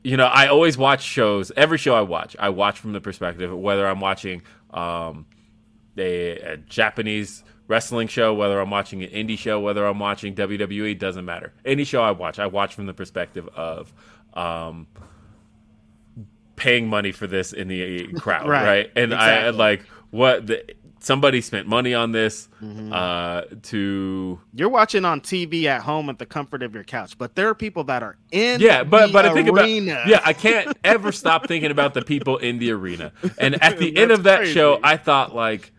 you know, I always watch shows. Every show I watch, I watch from the perspective of whether I'm watching um, a, a Japanese wrestling show, whether I'm watching an indie show, whether I'm watching WWE, doesn't matter. Any show I watch, I watch from the perspective of um, paying money for this in the crowd, Right. right? And I Exactly. like what the, somebody spent money on this Mm-hmm. uh, to You're watching on TV at home at the comfort of your couch, but there are people that are in yeah, but the but I think about yeah, I can't ever stop thinking about the people in the arena. And at the end of that crazy. show, I thought like.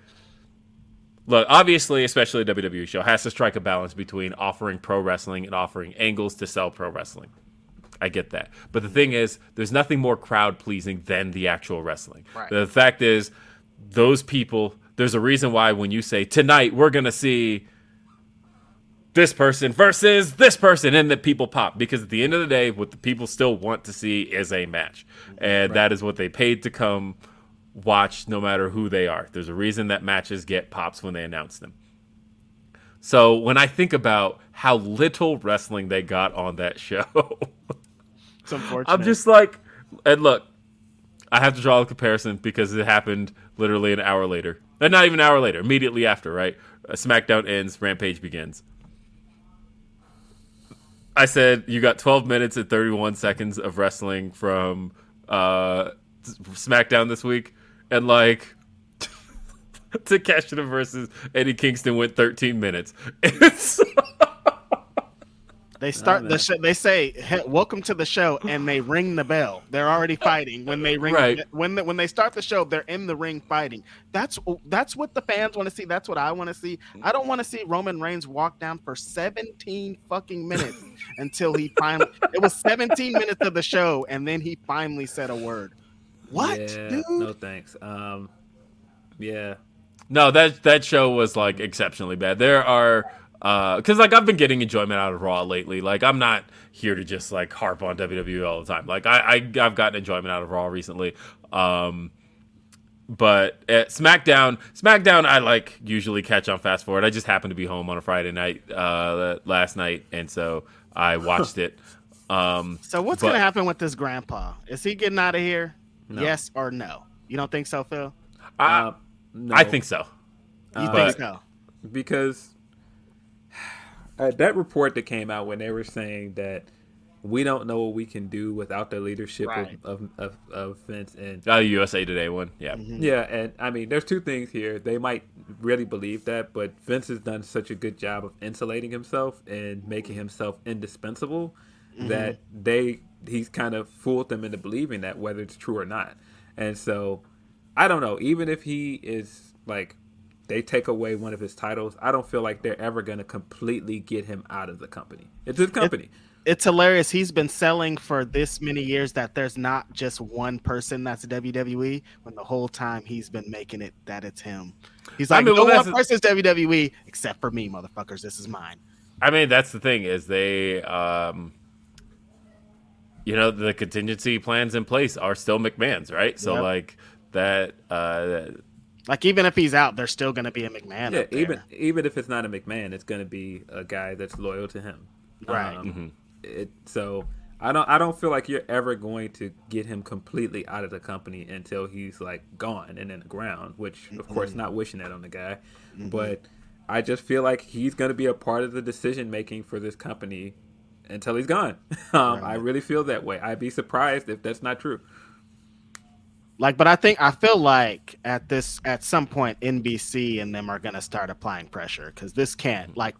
Look, obviously, especially a WWE show has to strike a balance between offering pro wrestling and offering angles to sell pro wrestling. I get that. But the thing is, there's nothing more crowd pleasing than the actual wrestling. Right. The fact is, those people, there's a reason why when you say, tonight we're going to see this person versus this person, and the people pop. Because at the end of the day, what the people still want to see is a match. And that is what they paid to come watch, no matter who they are. There's a reason that matches get pops when they announce them. So when I think about how little wrestling they got on that show, It's unfortunate. I'm just like, and look, I have to draw a comparison because it happened literally an hour later. And not even an hour later, immediately after, right? Uh, SmackDown ends, Rampage begins. I said you got 12 minutes and 31 seconds of wrestling from uh, SmackDown this week, and like Takeshita versus Eddie Kingston went 13 minutes. They start the show. They say, hey, "Welcome to the show," and they ring the bell. They're already fighting when they ring. Right. When the, when they start the show, they're in the ring fighting. That's that's what the fans want to see. That's what I want to see. I don't want to see Roman Reigns walk down for 17 fucking minutes until he finally. It was 17 minutes of the show, and then he finally said a word. What, Yeah, dude? no thanks. Um, yeah, No, that that show was like exceptionally bad. There are because like I've been getting enjoyment out of Raw lately. Like I'm not here to just like harp on WWE all the time. Like I, I I've gotten enjoyment out of Raw recently. Um, but at SmackDown, SmackDown, I like usually catch on fast forward. I just happened to be home on a Friday night uh, last night, and so I watched it. Um, So what's but- gonna happen with this grandpa? Is he getting out of here? Yes or no? You don't think so, Phil? I, Uh, no, I think so. You Uh, think but- so? because uh, that report that came out when they were saying that we don't know what we can do without the leadership Right. of, of, of, of Vince and Uh, USA Today one, yeah. Yeah, and I mean, there's two things here. They might really believe that, but Vince has done such a good job of insulating himself and making himself indispensable that they he's kind of fooled them into believing that whether it's true or not. And so, I don't know. Even if he is like they take away one of his titles, I don't feel like they're ever going to completely get him out of the company. It's his company. It's hilarious. He's been selling for this many years that there's not just one person that's WWE. When the whole time he's been making it that it's him. He's I like, mean, no well, one that's- person's WWE except for me, motherfuckers. This is mine. I mean, that's the thing is they, um, you know, the contingency plans in place are still McMahon's, right? So Yep. like that, uh, Like even if he's out, there's still gonna be a McMahon. Yeah, up there. even even if it's not a McMahon, it's going to be a guy that's loyal to him. Right. Um, it, so I don't I don't feel like you're ever going to get him completely out of the company until he's like gone and in the ground. Which of course not wishing that on the guy, but I just feel like he's going to be a part of the decision making for this company until he's gone. um, I really feel that way. I'd be surprised if that's not true. Like, but I think I feel like at this at some point NBC and them are gonna start applying pressure because this can't like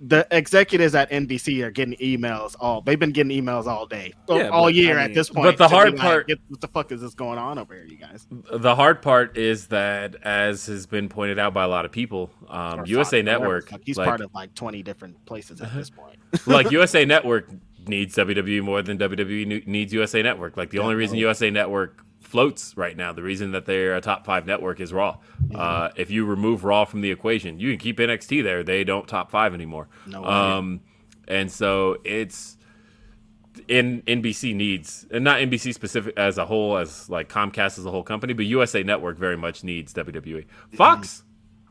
the executives at NBC are getting emails all they've been getting emails all day Yeah, all but, year I at this point. But the hard like, part- "Get- what the fuck is this going on over here, you guys? the hard part is that, as has been pointed out by a lot of people, um, USA. Network, he's like, Uh-huh. part of like twenty different places at this point. like USA Network needs WWE more than WWE needs USA Network. Like the only reason USA Network floats right now, the reason that they're a top five network is Raw. Uh, if you remove Raw from the equation, you can keep NXT there. They don't top five anymore. No way. um, and so it's in NBC needs, and not NBC specific as a whole, as like Comcast as a whole company, but USA Network very much needs WWE. Fox,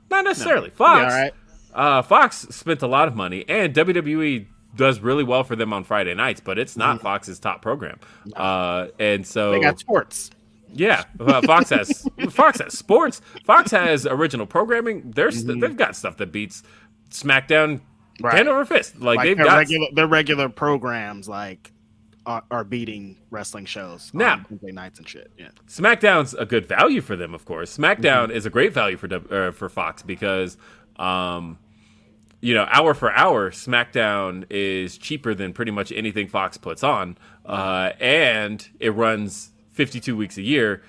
not necessarily. Fox, Yeah, all right. uh, Fox spent a lot of money, and WWE does really well for them on Friday nights, but it's not Fox's top program. Uh, and so They got sports. Yeah, uh, Fox has Fox has sports. Fox has original programming. There's they've got stuff that beats SmackDown Right. hand over fist. Like, Like they've their got regular their regular programs like are, are beating wrestling shows Now- Wednesday nights and shit. Yeah. SmackDown's a good value for them, of course. SmackDown is a great value for uh, for Fox because, um, you know, hour for hour, SmackDown is cheaper than pretty much anything Fox puts on, uh, and it runs 52 weeks a year.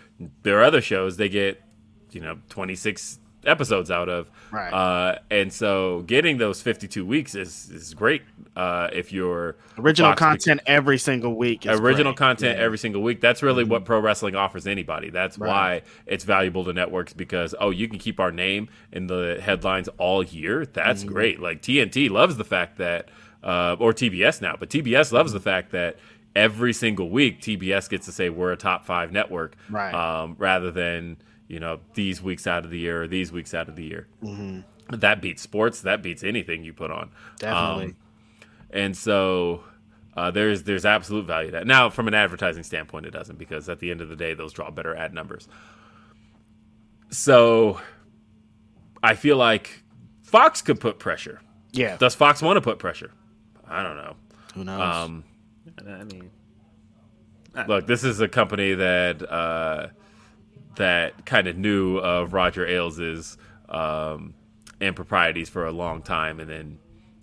There are other shows they get, you know, 26 episodes out of, Right. uh, and so getting those 52 weeks is is great uh, if you're Original content every single week. Original great. content every single week. That's really Mm-hmm. what pro wrestling offers anybody. That's why it's valuable to networks because oh, you can keep our name in the headlines all year. That's Mm-hmm. great. Like TNT loves the fact that, uh, or TBS now, but TBS loves the fact that every single week TBS gets to say we're a top five network, Right. Um, rather than you know these weeks out of the year or these weeks out of the year. That beats sports. That beats anything you put on. Mm-hmm. Definitely. Um, and so uh, there's there's absolute value to that. Now, from an advertising standpoint, it doesn't because at the end of the day, those draw better ad numbers. So I feel like Fox could put pressure. yeah. Does Fox want to put pressure? I don't know. Who knows? Um, I mean, look, this is a company that uh, that kind of knew of Roger Ailes' um, improprieties for a long time, and then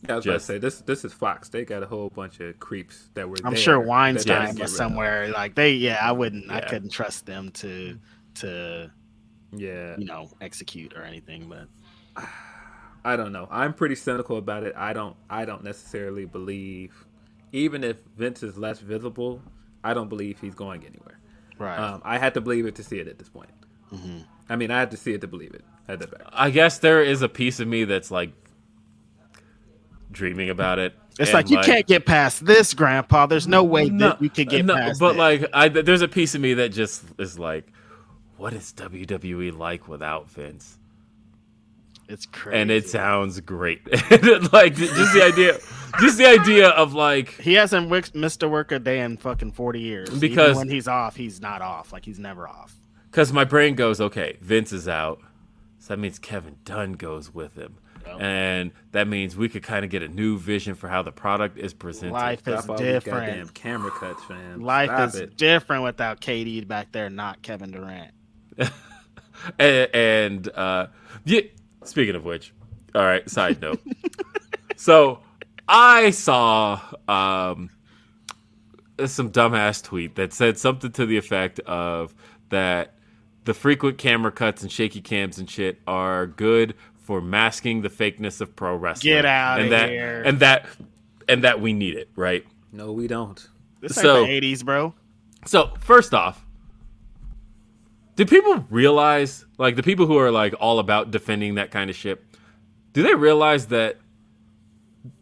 Yeah, I was about to Just- say this. This is Fox. They got a whole bunch of creeps that were. I'm there sure that they Weinstein didn't was rid of. somewhere. Like they, yeah, I wouldn't, I couldn't trust them to, to, Yeah, you know, execute or anything. But I don't know. I'm pretty cynical about it. I don't. I don't necessarily believe, even if Vince is less visible, I don't believe he's going anywhere. right, Um, I had to believe it to see it at this point. I mean, I had to see it to believe it. At the back. I guess there is a piece of me that's like dreaming about it. it's like you can't get past this, Grandpa. There's no way that you could get no, past. but it. like, I there's a piece of me that just is like, what is WWE like without Vince? It's crazy. And it sounds great. like just the idea, just the idea of like he hasn't wi- missed a work a day in fucking 40 years. Even Because- when he's off, he's not off. Like he's never off. because my brain goes, okay, Vince is out, so that means Kevin Dunn goes with him, and that means we could kind of get a new vision for how the product is presented. Life is Stop all these goddamn different. camera cuts, fam. Life Stop is it. different without KD back there, not Kevin Durant. and, and uh, yeah, speaking of which, all right. Side note. so I saw um, some dumbass tweet that said something to the effect of that the frequent camera cuts and shaky cams and shit are good for masking the fakeness of pro wrestling. Get out and that, here. And that and that we need it, right? No, we don't. This So- ain't the 80s, bro. So first off, do people realize, like the people who are like all about defending that kind of shit, do they realize that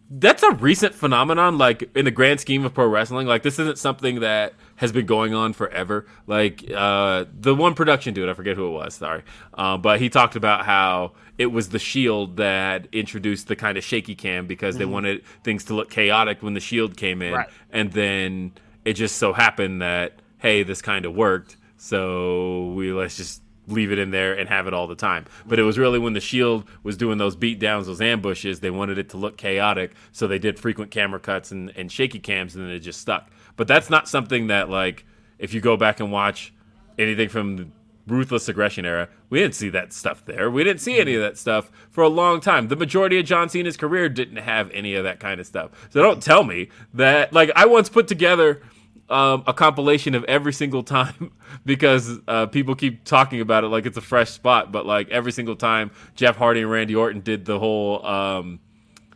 that's a recent phenomenon? Like in the grand scheme of pro wrestling, like this isn't something that has been going on forever. Like uh, the one production dude, I forget who it was, sorry, uh, but he talked about how it was the Shield that introduced the kind of shaky cam because they wanted things to look chaotic when the Shield came in, Right. and then it just so happened that hey, this kind of worked, so we let's just leave it in there and have it all the time. But it was really when the Shield was doing those beat downs, those ambushes, they wanted it to look chaotic, so they did frequent camera cuts and, and shaky cams, and then it just stuck. But that's not something that like if you go back and watch anything from the ruthless aggression era, we didn't see that stuff there. We didn't see any of that stuff for a long time. The majority of John Cena's career didn't have any of that kind of stuff. So don't tell me that like I once put together um, a compilation of every single time because uh, people keep talking about it like it's a fresh spot, but like every single time Jeff Hardy and Randy Orton did the whole um,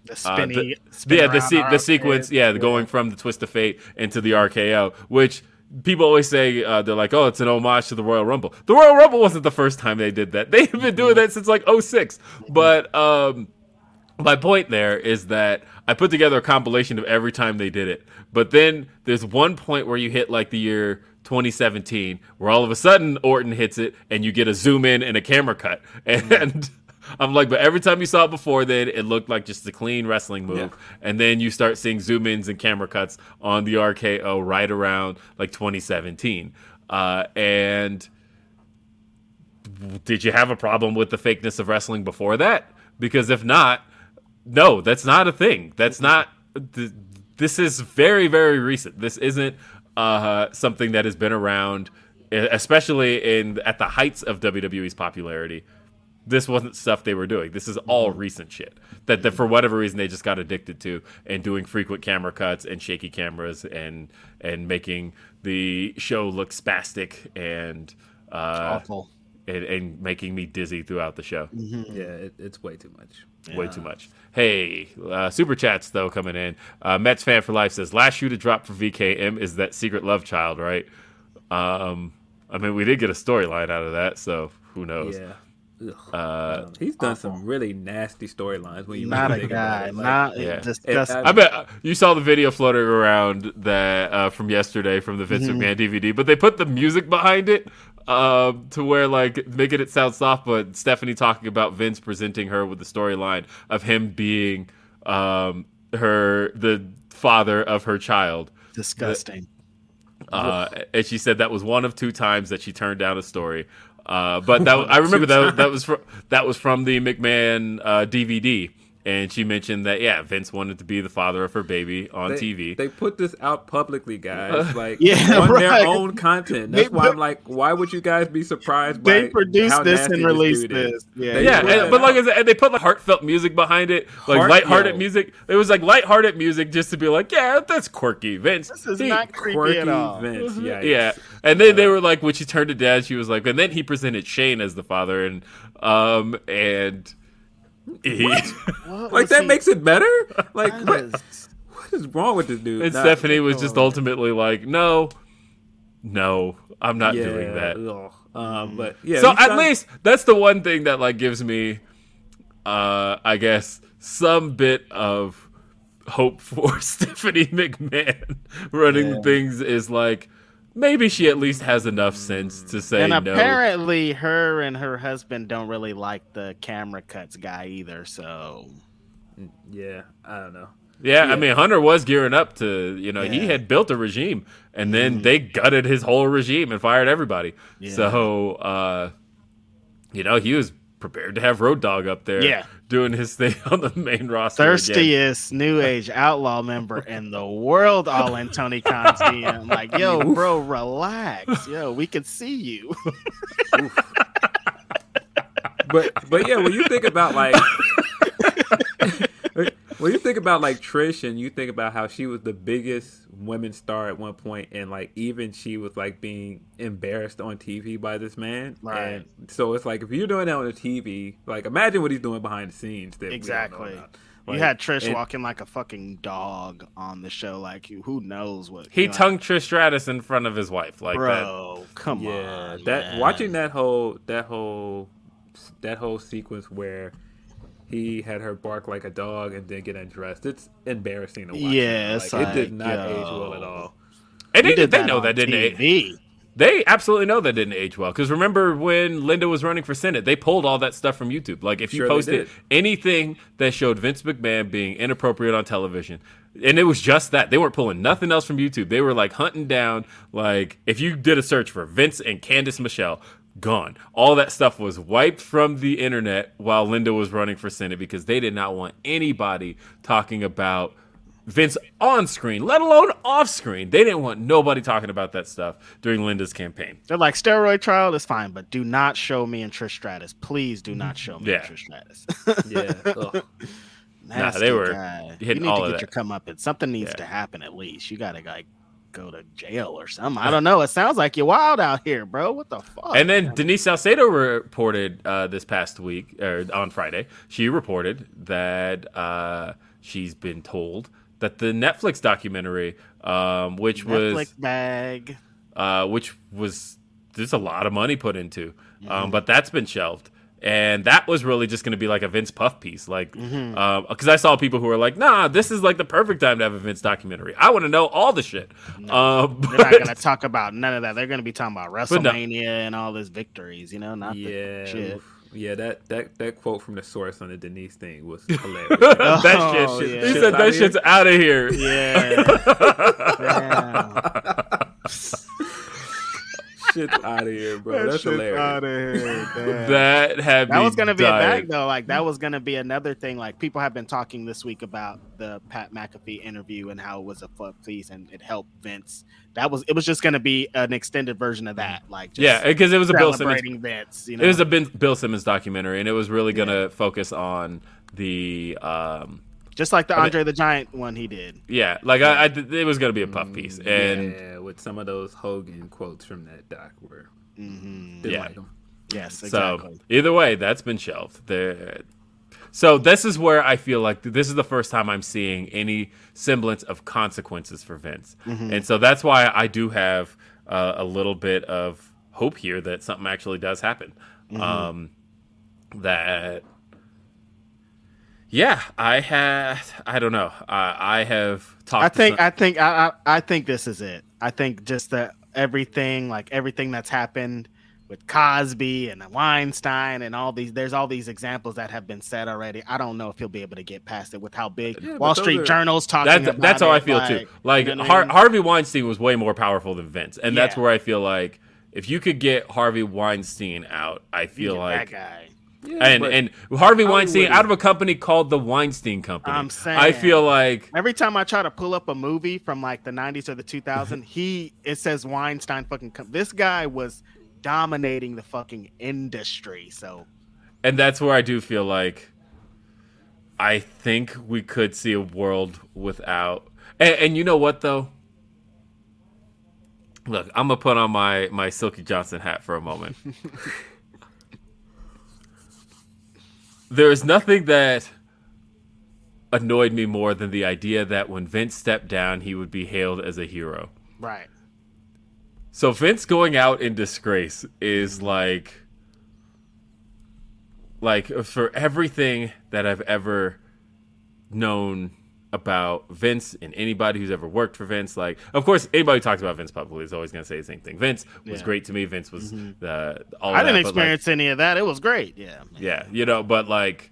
The uh, spinny, the, spin yeah, the, se- the sequence, yeah, the going from the twist of fate into the RKO, which people always say uh, they're like, oh, it's an homage to the Royal Rumble. The Royal Rumble wasn't the first time they did that. They've been doing that since like 06. But um, my point there is that I put together a compilation of every time they did it. But then there's one point where you hit like the year 2017 where all of a sudden Orton hits it and you get a zoom in and a camera cut. And I'm like, but every time you saw it before then, it looked like just a clean wrestling move. And then you start seeing zoom ins and camera cuts on the RKO right around like 2017. Uh, and did you have a problem with the fakeness of wrestling before that? Because if not, no, that's not a thing. That's not. Th- this is very, very recent. This isn't uh, something that has been around, especially in at the heights of WWE's popularity. This wasn't stuff they were doing. This is all recent shit that, that for whatever reason they just got addicted to and doing frequent camera cuts and shaky cameras and and making the show look spastic and uh, Awful. and, and making me dizzy throughout the show. Yeah, it, it's way too much. Way too much. Hey, uh, super chats though coming in. Uh, Mets fan for life says last shoe to drop for VKM is that secret love child, right? Um, I mean, we did get a storyline out of that, so who knows? Yeah. Uh, he's done some really nasty storylines when you Not really a guy. Like, Not Yeah. disgusting. I bet you saw the video floating around that uh, from yesterday from the Vince McMahon DVD, but they put the music behind it um, to where like making it sound soft, but Stephanie talking about Vince presenting her with the storyline of him being um, her the father of her child. disgusting. Uh, and she said that was one of two times that she turned down a story. Uh, but that I remember that that was from that was from the McMahon uh, DVD, and she mentioned that yeah, Vince wanted to be the father of her baby on they, TV. They put this out publicly, guys. Like Yeah, on right. their own content. That's They why I'm like, why would you guys be surprised by They produced how this nasty and released dude is? this. Yeah, They yeah, and- but like. I said, and they put like heartfelt music behind it, like Heart- lighthearted yo. music. It was like lighthearted music just to be like, yeah, that's quirky, Vince. This is he- not quirky at all. Vince. Yeah, yeah. And then they were like, when she turned to dad, she was like, and then he presented Shane as the father, and um, and he, What Like that he- makes it better. Like That what, is- what is wrong with this dude? and Nah, Stephanie was just ultimately like, no, no, I'm not doing that. ugh. Um, but yeah. so at done- least that's the one thing that like gives me, uh, I guess some bit of hope for Stephanie McMahon running things is like maybe she at least has enough sense to say and no. apparently, her and her husband don't really like the camera cuts guy either. So yeah, I don't know. Yeah, I mean Hunter was gearing up to, you know, he had built a regime and then they gutted his whole regime and fired everybody. So uh you know, he was prepared to have Road Dog up there Yeah. Doing his thing on the main roster. again. thirstiest new age outlaw member in the world, all in Tony Khan's DM. Like, yo, bro, relax. Yo, we can see you. but but yeah, when you think about like when you think about like Trish and you think about how she was the biggest women's star at one point and like even she was like being embarrassed on TV by this man. Right. And so it's like if you're doing that on the TV, like imagine what he's doing behind the scenes. That we don't know Exactly. about. you had Trish and- walking like a fucking dog on the show. Like, who knows what? He you know, tongued Trish Stratus in front of his wife like that. bro. Come Yeah, on, that man. watching that whole that whole that whole sequence where he had her bark like a dog and then get undressed. It's embarrassing to watch. Yeah, like, it's it did like, not age well at all. And they, did they that know that didn't age. TV. They absolutely know that didn't age well. Because remember when Linda was running for Senate, they pulled all that stuff from YouTube. Like if you Sure they posted anything that showed Vince McMahon being inappropriate on television, and it was just that they weren't pulling nothing else from YouTube. They were like hunting down like if you did a search for Vince and Candice Michelle. Gone. All that stuff was wiped from the internet while Linda was running for Senate because they did not want anybody talking about Vince on screen, let alone off screen. They didn't want nobody talking about that stuff during Linda's campaign. They're like steroid trial is fine, but do not show me and Trish Stratus. Please do not show me Yeah. and Trish Stratus. Yeah. ugh. Nasty they were guy. hitting you need all to of get that. your comeuppance. Something needs Yeah. to happen at least. You gotta like go to jail or something. I don't know. It sounds like you're wild out here, bro. What the fuck? And then Denise Salcedo reported uh, this past week, or on Friday, she reported that uh, she's been told that the Netflix documentary, um, which Netflix was bag. uh, which was there's a lot of money put into, Mm-hmm. um, but that's been shelved. And that was really just going to be like a Vince Puff piece, like because Mm-hmm. I saw people who were like, "Nah, this is like the perfect time to have a Vince documentary. I want to know all the shit." Um, They're not gonna talk about none of that. They're gonna be talking about no. WrestleMania and all his victories. You know, not the Yeah. shit. Yeah, that, that that quote from the source on the Denise thing was hilarious. that Oh, shit. yeah. He said that shit's out of here. Yeah. Shit's out of here, bro. That's shit's hilarious. outta here. That had That me was gonna be dying. a bag though. Like that was gonna be another thing. Like people have been talking this week about the Pat McAfee interview and how it was a fuck piece and it helped Vince. That was it was just gonna be an extended version of that. Like just Yeah, because it was a Bill Simmons. Vince. You know, It was a bin, Bill Simmons documentary, and it was really gonna focus on the um, just like the Andre the Giant one he did. yeah, like I, I, it was gonna be a puff piece, and yeah, with some of those Hogan quotes from that doc were didn't Yeah. like 'em. Yes, so exactly. either way, that's been shelved. There. So this is where I feel like this is the first time I'm seeing any semblance of consequences for Vince, Mm-hmm. and so that's why I do have uh, a little bit of hope here that something actually does happen. Mm-hmm. Um, that yeah, I had. I don't know. I I have talked. I to think some- I think I, I I think this is it. I think just the everything like everything that's happened with Cosby and Weinstein and all these there's all these examples that have been said already. I don't know if he'll be able to get past it with how big Yeah, Wall Street are- Journal's talking That, about that's how I it, feel too. Like you know what I Har- mean? Harvey Weinstein was way more powerful than Vince, and that's where I feel like if you could get Harvey Weinstein out, I feel like that guy. And and Harvey Weinstein out of a company called the Weinstein Company. I'm saying. I feel like Every time I try to pull up a movie from like the 90s or the 2000s, he it says Weinstein fucking. Com- this guy was dominating the fucking industry. So and that's where I do feel like I think we could see a world without. And, and you know what though? Look, I'm gonna put on my my Silky Johnson hat for a moment. there is nothing that annoyed me more than the idea that when Vince stepped down, he would be hailed as a hero. right, So Vince going out in disgrace is like like for everything that I've ever known about Vince and anybody who's ever worked for Vince, like of course anybody who talks about Vince publicly is always gonna say the same thing. Vince was Yeah. great to me. Vince was the all I didn't like, experience any of that. It was great. Yeah, yeah, you know, but like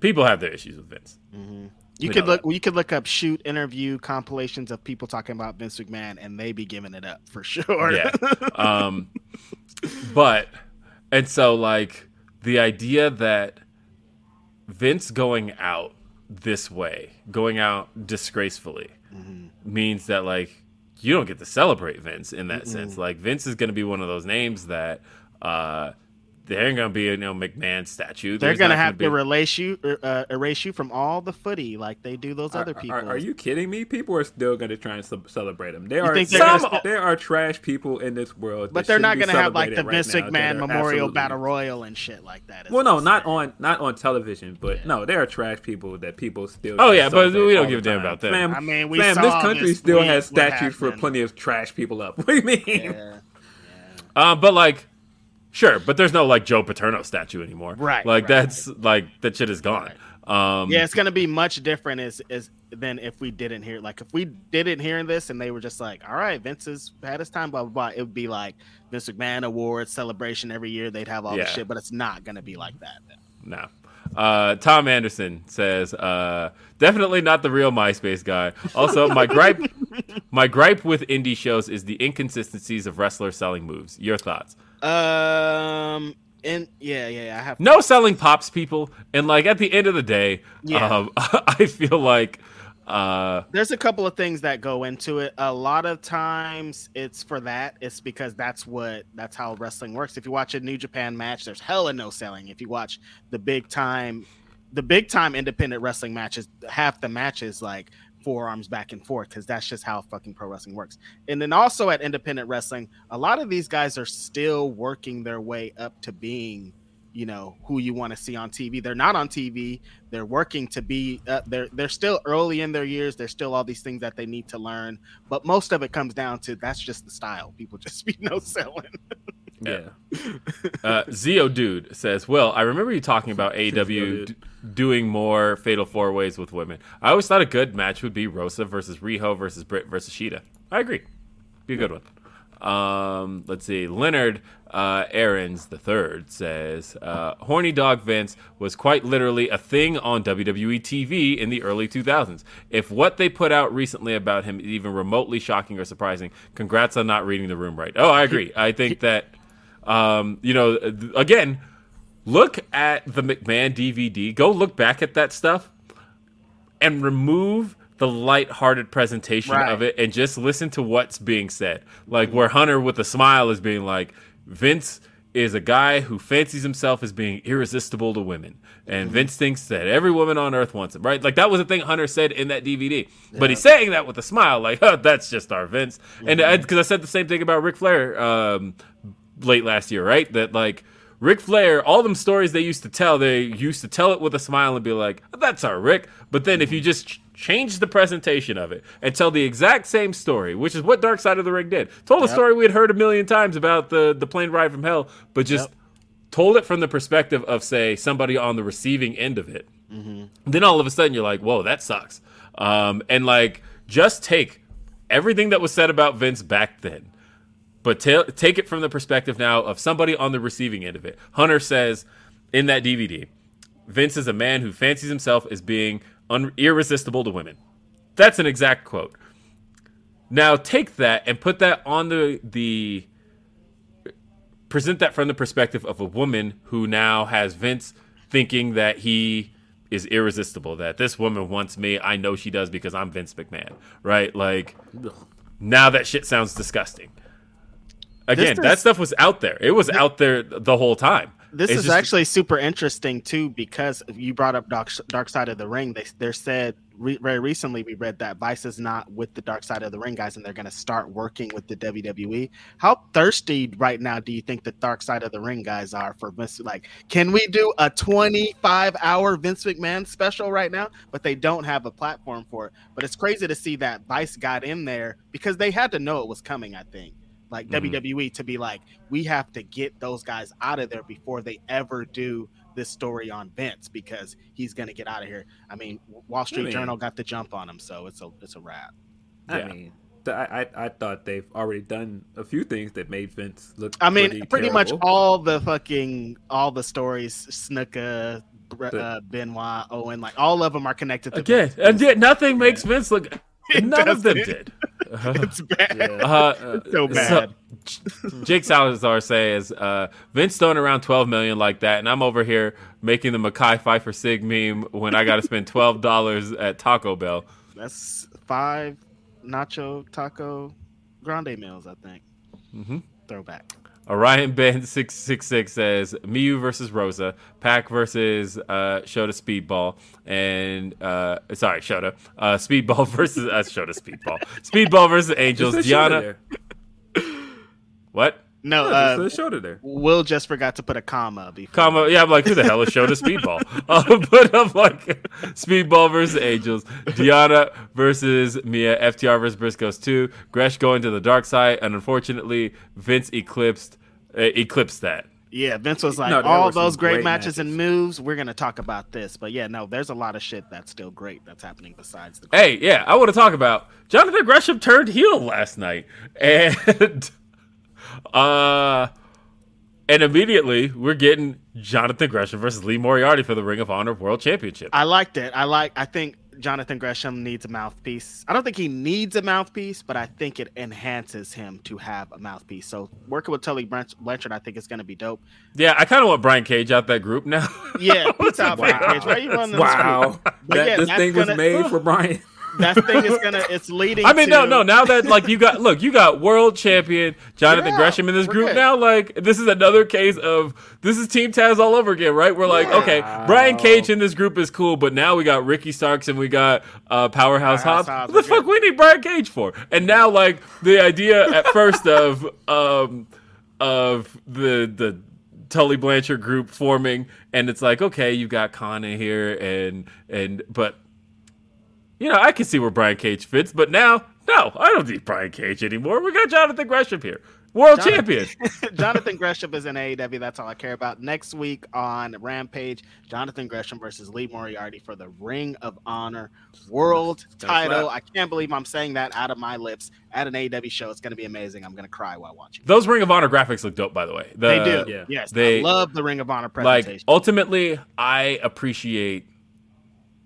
people have their issues with Vince. you We could look. You could look up shoot interview compilations of people talking about Vince McMahon, and they be giving it up for sure. yeah. Um, but and so like the idea that Vince going out this way, going out disgracefully, means that like you don't get to celebrate Vince in that sense. Like Vince is going to be one of those names that uh, there ain't going to be a you know McMahon statue. They're There's gonna not have be- to erase you, uh, erase you from all the footy like they do those other people. Are, are you kidding me? People are still going to try and celebrate them. There are think some, gonna- there are trash people in this world, But they're shouldn't going to have like the celebrated Vince right now that McMahon Memorial Battle Royal and shit like that. Well, no, not saying. on not on television, but no, there are trash people that people still. Oh, yeah, but we don't give a damn about that. Fam, I mean, we fam, saw this country this still has statues for plenty of trash people up. What do you mean? Yeah. Uh, but like, sure, but there's no like Joe Paterno statue anymore. Right, Like right. that's like that shit is gone. Um, Yeah, it's gonna be much different as, as than if we didn't hear like if we didn't hear this and they were just like, all right, Vince has had his time, blah blah blah. It would be like Vince McMahon Awards celebration every year. They'd have all Yeah. the shit, but it's not gonna be like that. No. Uh, Tom Anderson says, uh, definitely not the real MySpace guy. Also, my gripe, my gripe with indie shows is the inconsistencies of wrestlers selling moves. Your thoughts? Um, and yeah, yeah, yeah I have No selling pops, people, and like at the end of the day, Yeah. um, I feel like, uh, there's a couple of things that go into it. A lot of times it's for that. It's because that's what that's how wrestling works. If you watch a New Japan match, there's hella no selling. If you watch the big time the big time independent wrestling matches, half the matches like forearms back and forth because that's just how fucking pro wrestling works. And then also at independent wrestling, a lot of these guys are still working their way up to being you know who you want to see on TV. They're not on TV. They're working to be. Uh, they're they're still early in their years. There's still all these things that they need to learn. But most of it comes down to that's just the style. People just be no selling. Yeah. uh, Zio Dude says, "Well, I remember you talking about AW d- doing more fatal four ways with women. I always thought a good match would be Rosa versus Riho versus Britt versus Shida. I agree. Be a good one. Um, let's see. Leonard uh, Aarons the third says, uh, "Horny Dog Vince was quite literally a thing on WWE TV in the early 2000s. If what they put out recently about him is even remotely shocking or surprising, congrats on not reading the room right." Oh, I agree. I think that, um, you know, again, look at the McMahon DVD. Go look back at that stuff and remove the light-hearted presentation Right. of it and just listen to what's being said. Like where Hunter with a smile is being like, Vince is a guy who fancies himself as being irresistible to women. And mm-hmm. Vince thinks that every woman on earth wants him, right? Like that was the thing Hunter said in that DVD. But he's saying that with a smile, like, oh, that's just our Vince. And mm-hmm. because I said the same thing about Ric Flair um, late last year, right? That like Ric Flair, all them stories they used to tell, they used to tell it with a smile and be like, "That's our Rick." But then if you mm-hmm. just ch- change the presentation of it and tell the exact same story, which is what Dark Side of the Ring did, told a story we had heard a million times about the the plane ride from hell, but just told it from the perspective of say somebody on the receiving end of it. Then all of a sudden you're like, "Whoa, that sucks," um, and like just take everything that was said about Vince back then but ta- take it from the perspective now of somebody on the receiving end of it. Hunter says in that DVD, Vince is a man who fancies himself as being un- irresistible to women. That's an exact quote. Now take that and put that on the the present that from the perspective of a woman who now has Vince thinking that he is irresistible. That this woman wants me. I know she does because I'm Vince McMahon, right? Like now that shit sounds disgusting. Again, that stuff was out there. It was out there the whole time. This It's is just- actually super interesting too because you brought up Dark, Dark Side of the Ring. They they said re, very recently we read that Vice is not with the Dark Side of the Ring guys, and they're going to start working with the WWE. How thirsty right now do you think the Dark Side of the Ring guys are for Vince? Like, can we do a 25 hour Vince McMahon special right now? But they don't have a platform for it. But it's crazy to see that Vice got in there because they had to know it was coming. I think like Mhm. WWE to be like, we have to get those guys out of there before they ever do this story on Vince because he's gonna get out of here. I mean, Wall Street mean- Journal got the jump on him, so it's a it's a wrap. I Yeah. mean, I, I I thought they've already done a few things that made Vince look. I mean, pretty, much all the fucking all the stories, Snuka, Bre- The- uh, Benoit, Owen, like all of them are connected to Again, Vince. and yet nothing makes Vince look. None of them did. it's bad. Yeah. Uh, so bad. Jake Salazar says uh, Vince throwing around twelve million like that, and I'm over here making the Makai Pfeiffer Sig meme when I got to spend twelve dollars at Taco Bell. That's five nacho taco grande meals, I think. Mm-hmm. Throwback. Orion Ben six six six says Miyu versus Rosa, Pac versus uh, Shota Speedball, and uh, sorry Shota, uh, Speedball versus uh, Shota Speedball, Speedball versus Angels, Deonna. What? No, Yeah, uh, shoulder there. Will just forgot to put a comma before. Comma, yeah, I'm like, who the hell is Shota Speedball? uh, but I'm like, Speedball versus Angels, Deonna versus Mia, FTR versus Briscoes 2, Gresh going to the dark side, and unfortunately, Vince eclipsed uh, eclipsed that. Yeah, Vince was like, No, all those great, great matches, and moves. We're gonna talk about this, but yeah, no, there's a lot of shit that's still great that's happening besides the. Hey, yeah, I want to talk about Jonathan Gresham turned heel last night, and uh, and immediately we're getting Jonathan Gresham versus Lee Moriarty for the Ring of Honor World Championship. I liked it. I like. I think Jonathan Gresham needs a mouthpiece. I don't think he needs a mouthpiece, but I think it enhances him to have a mouthpiece. So working with Tully Blanch- Blanchard, I think is gonna be dope. Yeah, I kind of want Brian Cage out that group now. Yeah, peace out, Brian Cage. Why you running this Wow, that, yeah, this thing was gonna- made for Brian. That thing is gonna. It's leading. I mean, no, to- no. Now that like you got look, you got world champion Jonathan Yeah, Gresham in this group good. now. Like this is another case of this is Team Taz all over again, right? We're like, okay, Brian Cage in this group is cool, but now we got Ricky Starks and we got uh, Powerhouse, Powerhouse Hobbs. Hobbs, What the we're fuck we need Brian Cage for? And now like the idea at first of um of the the Tully Blanchard group forming, and it's like, okay, you got Kaun in here, and and but you know, I can see where Brian Cage fits, but now, no, I don't need Brian Cage anymore. We got Jonathan Gresham here, world Jonathan- champion. Jonathan Gresham is in AEW. That's all I care about. Next week on Rampage, Jonathan Gresham versus Lee Moriarty for the Ring of Honor World Gonna title. slap. I can't believe I'm saying that out of my lips at an AEW show. It's going to be amazing. I'm going to cry while watching. Those Ring of Honor graphics look dope, by the way. The- They do. yeah. Yes. They- I love the Ring of Honor presentation. Like presentation. ultimately, I appreciate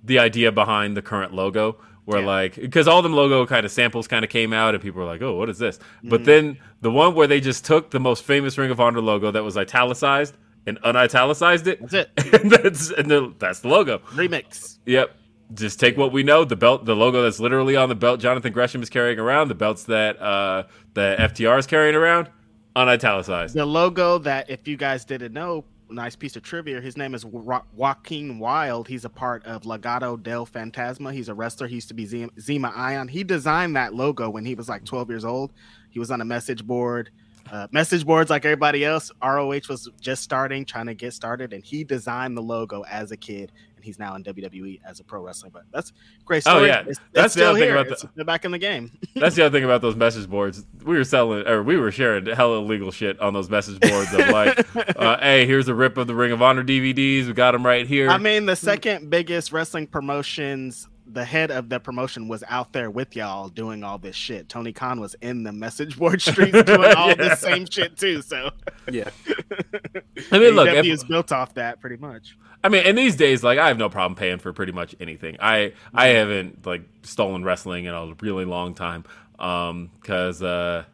the idea behind the current logo. Where Yeah. like because all them logo kind of samples kind of came out and people were like, oh, what is this? Mm-hmm. But then the one where they just took the most famous Ring of Honor logo that was italicized and unitalicized it. That's it. and that's and the, that's the logo. Remix. Yep. Just take what we know. The belt, the logo that's literally on the belt Jonathan Gresham is carrying around, the belts that uh, the FTR is carrying around, unitalicized. The logo that, if you guys didn't know, nice piece of trivia. His name is Joaquin Wilde. He's a part of Legado del Fantasma. He's a wrestler. He used to be Zema Ion. He designed that logo when he was like 12 years old. He was on a message board. Uh, message boards like everybody else. ROH was just starting, trying to get started, and he designed the logo as a kid. He's now in WWE as a pro wrestler. But that's great Oh, story. yeah. It's, it's That's the still other thing here. about the- It's- they're back in the game. That's the other thing about those message boards. We were selling, or we were sharing hella illegal shit on those message boards of like, uh, hey, here's a rip of the Ring of Honor DVDs. We got them right here. I mean, the second biggest wrestling promotions, the head of the promotion was out there with y'all doing all this shit. Tony Khan was in the message board streets doing all Yeah. this same shit too. So Yeah. I mean, look, AEW is built off that pretty much. I mean, in these days, like I have no problem paying for pretty much anything. I I haven't like stolen wrestling in a really long time, um, because uh,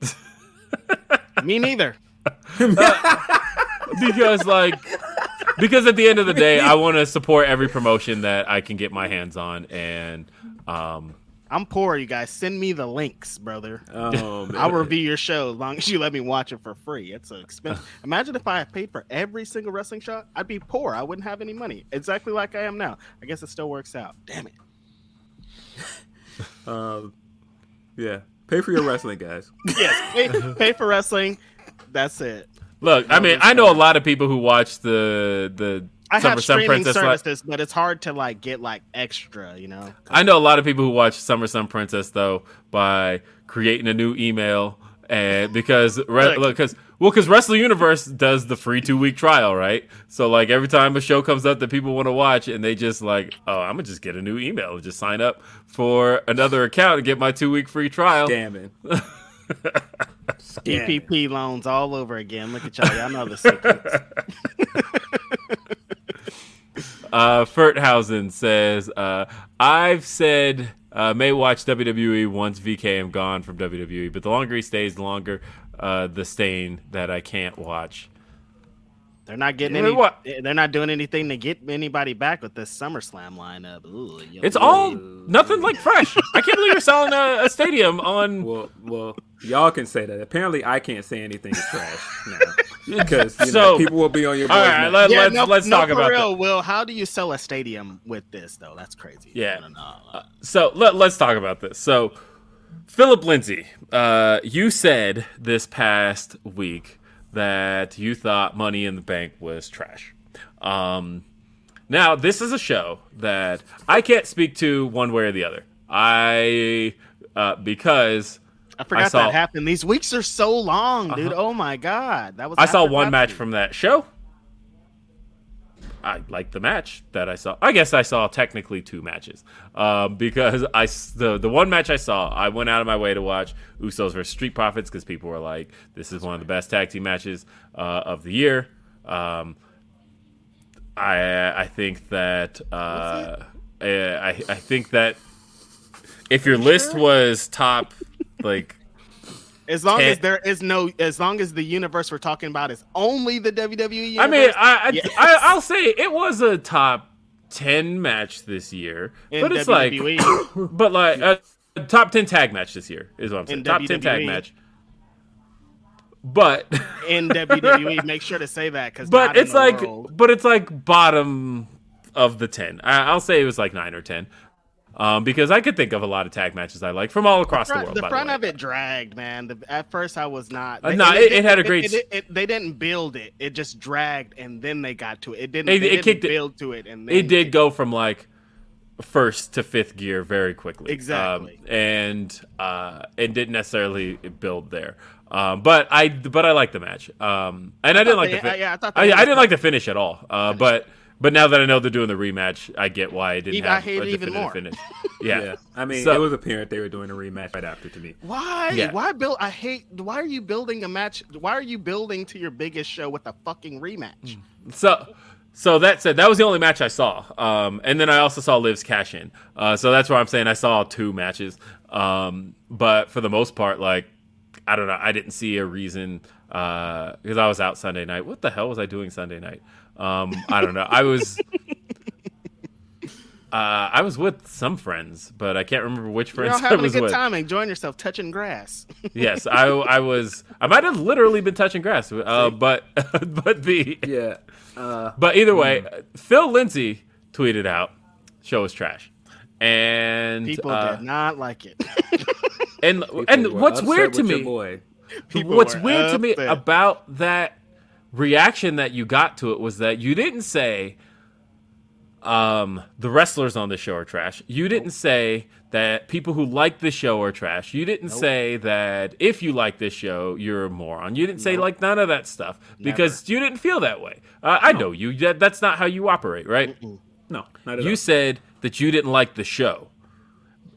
Me neither. Uh, because like because at the end of the day, I want to support every promotion that I can get my hands on, and um, I'm poor, you guys. Send me the links, brother. Oh, man. I'll review your show as long as you let me watch it for free. It's so expensive. Imagine if I paid for every single wrestling shot. I'd be poor. I wouldn't have any money. Exactly like I am now. I guess it still works out. Damn it. Um, yeah. Pay for your wrestling, guys. Yes, pay, pay for wrestling. That's it. Look, I mean, I know a lot of people who watch the the I Summer have Sun streaming Princess. li- services, but it's hard to like get like extra. You know. I know a lot of people who watch Summer Sun Princess though by creating a new email and because re- Look. look because well because Wrestle Universe does the free two week trial right so like every time a show comes up that people want to watch and they just like oh I'm gonna just get a new email and just sign up for another account and get my two week free trial Scamming. DPP loans all over again. Look at y'all. Y'all know the secrets. Uh, Ferthausen says, uh, I've said uh, may watch WWE once VKM gone from WWE, but the longer he stays, the longer uh, the stain that I can't watch. They're not getting any. what? They're not doing anything to get anybody back with this SummerSlam lineup. Ooh, yo- It's all nothing like fresh. I can't believe you're selling a, a stadium on. Well, well, y'all can say that. Apparently, I can't say anything is trash now because you know, people will be on your. All boys' right, let, Yeah, let's no, let's no, talk for about real, that. Will, how do you sell a stadium with this though? That's crazy. Yeah. I don't know. So let, let's talk about this. So, Philip Lindsay, uh, you said this past week that you thought Money in the Bank was trash. Um, now, this is a show that I can't speak to one way or the other. I uh, because I forgot saw- that happened. These weeks are so long, dude. Oh my god, that was. I saw one match Pepsi. from that show. I liked the match that I saw. I guess I saw technically two matches um, because I the the one match I saw, I went out of my way to watch Usos versus Street Profits because people were like, "This is one of the best tag team matches uh, of the year." Um, I I think that uh, I I think that if your list was top like As long as there is no, as long as the universe we're talking about is only the WWE universe. I mean, I, I, Yes. I I'll say it was a top ten match this year, In but it's WWE. like, but like a top ten tag match this year is what I'm saying. In top ten tag match, but in WWE, make sure to say that because. but it's like but it's like bottom of the ten. I, I'll say it was like nine or ten. Um, because I could think of a lot of tag matches I like from all across the front, world. the front the of it dragged, man. The, at first, I was not. Uh, they- no, and it- it didn't- had a great- It, it- they didn't build it; it just dragged, and then they got to it. It didn't. It- it didn't kicked it- build to it, and then it did go from like first to fifth gear very quickly. Exactly. Um, and uh, it didn't necessarily build there. Um, but I but I like the match. Um, and I, didn't like they- the fin- uh, yeah, I I, I didn't like the finish at all. Uh, but but now that I know they're doing the rematch, I get why I didn't Even- I hate a it even more. finish. Yeah. Yeah, I mean, So- it was apparent they were doing a rematch right after to me. Why? Yeah. Why build? I hate. Why are you building a match? Why are you building to your biggest show with a fucking rematch? So, so that said, that was the only match I saw. Um, and then I also saw Liv's cash in. Uh, so that's why I'm saying I saw two matches. Um, but for the most part, like, I don't know, I didn't see a reason because I was out Sunday night. What the hell was I doing Sunday night? Um, I don't know. I was. Uh, I was with some friends, but I can't remember which friends. You're friends all I having a was good with. time, enjoying yourself, touching grass. Yes, I, I was. I might have literally been touching grass, uh, but but the Yeah, uh, but either way, Phil Lindsay tweeted out, "Show is trash," and People uh, did not like it. and people and what's weird to me, boy. People what's weird to me upset. about that reaction that you got to it was that you didn't say, um, the wrestlers on the show are trash. You didn't say that people who like the show are trash. You didn't say that if you like this show, you're a moron. You didn't say like none of that stuff because you didn't feel that way. Uh, I know you. That, that's not how you operate, right? No, not at You all. said that you didn't like the show,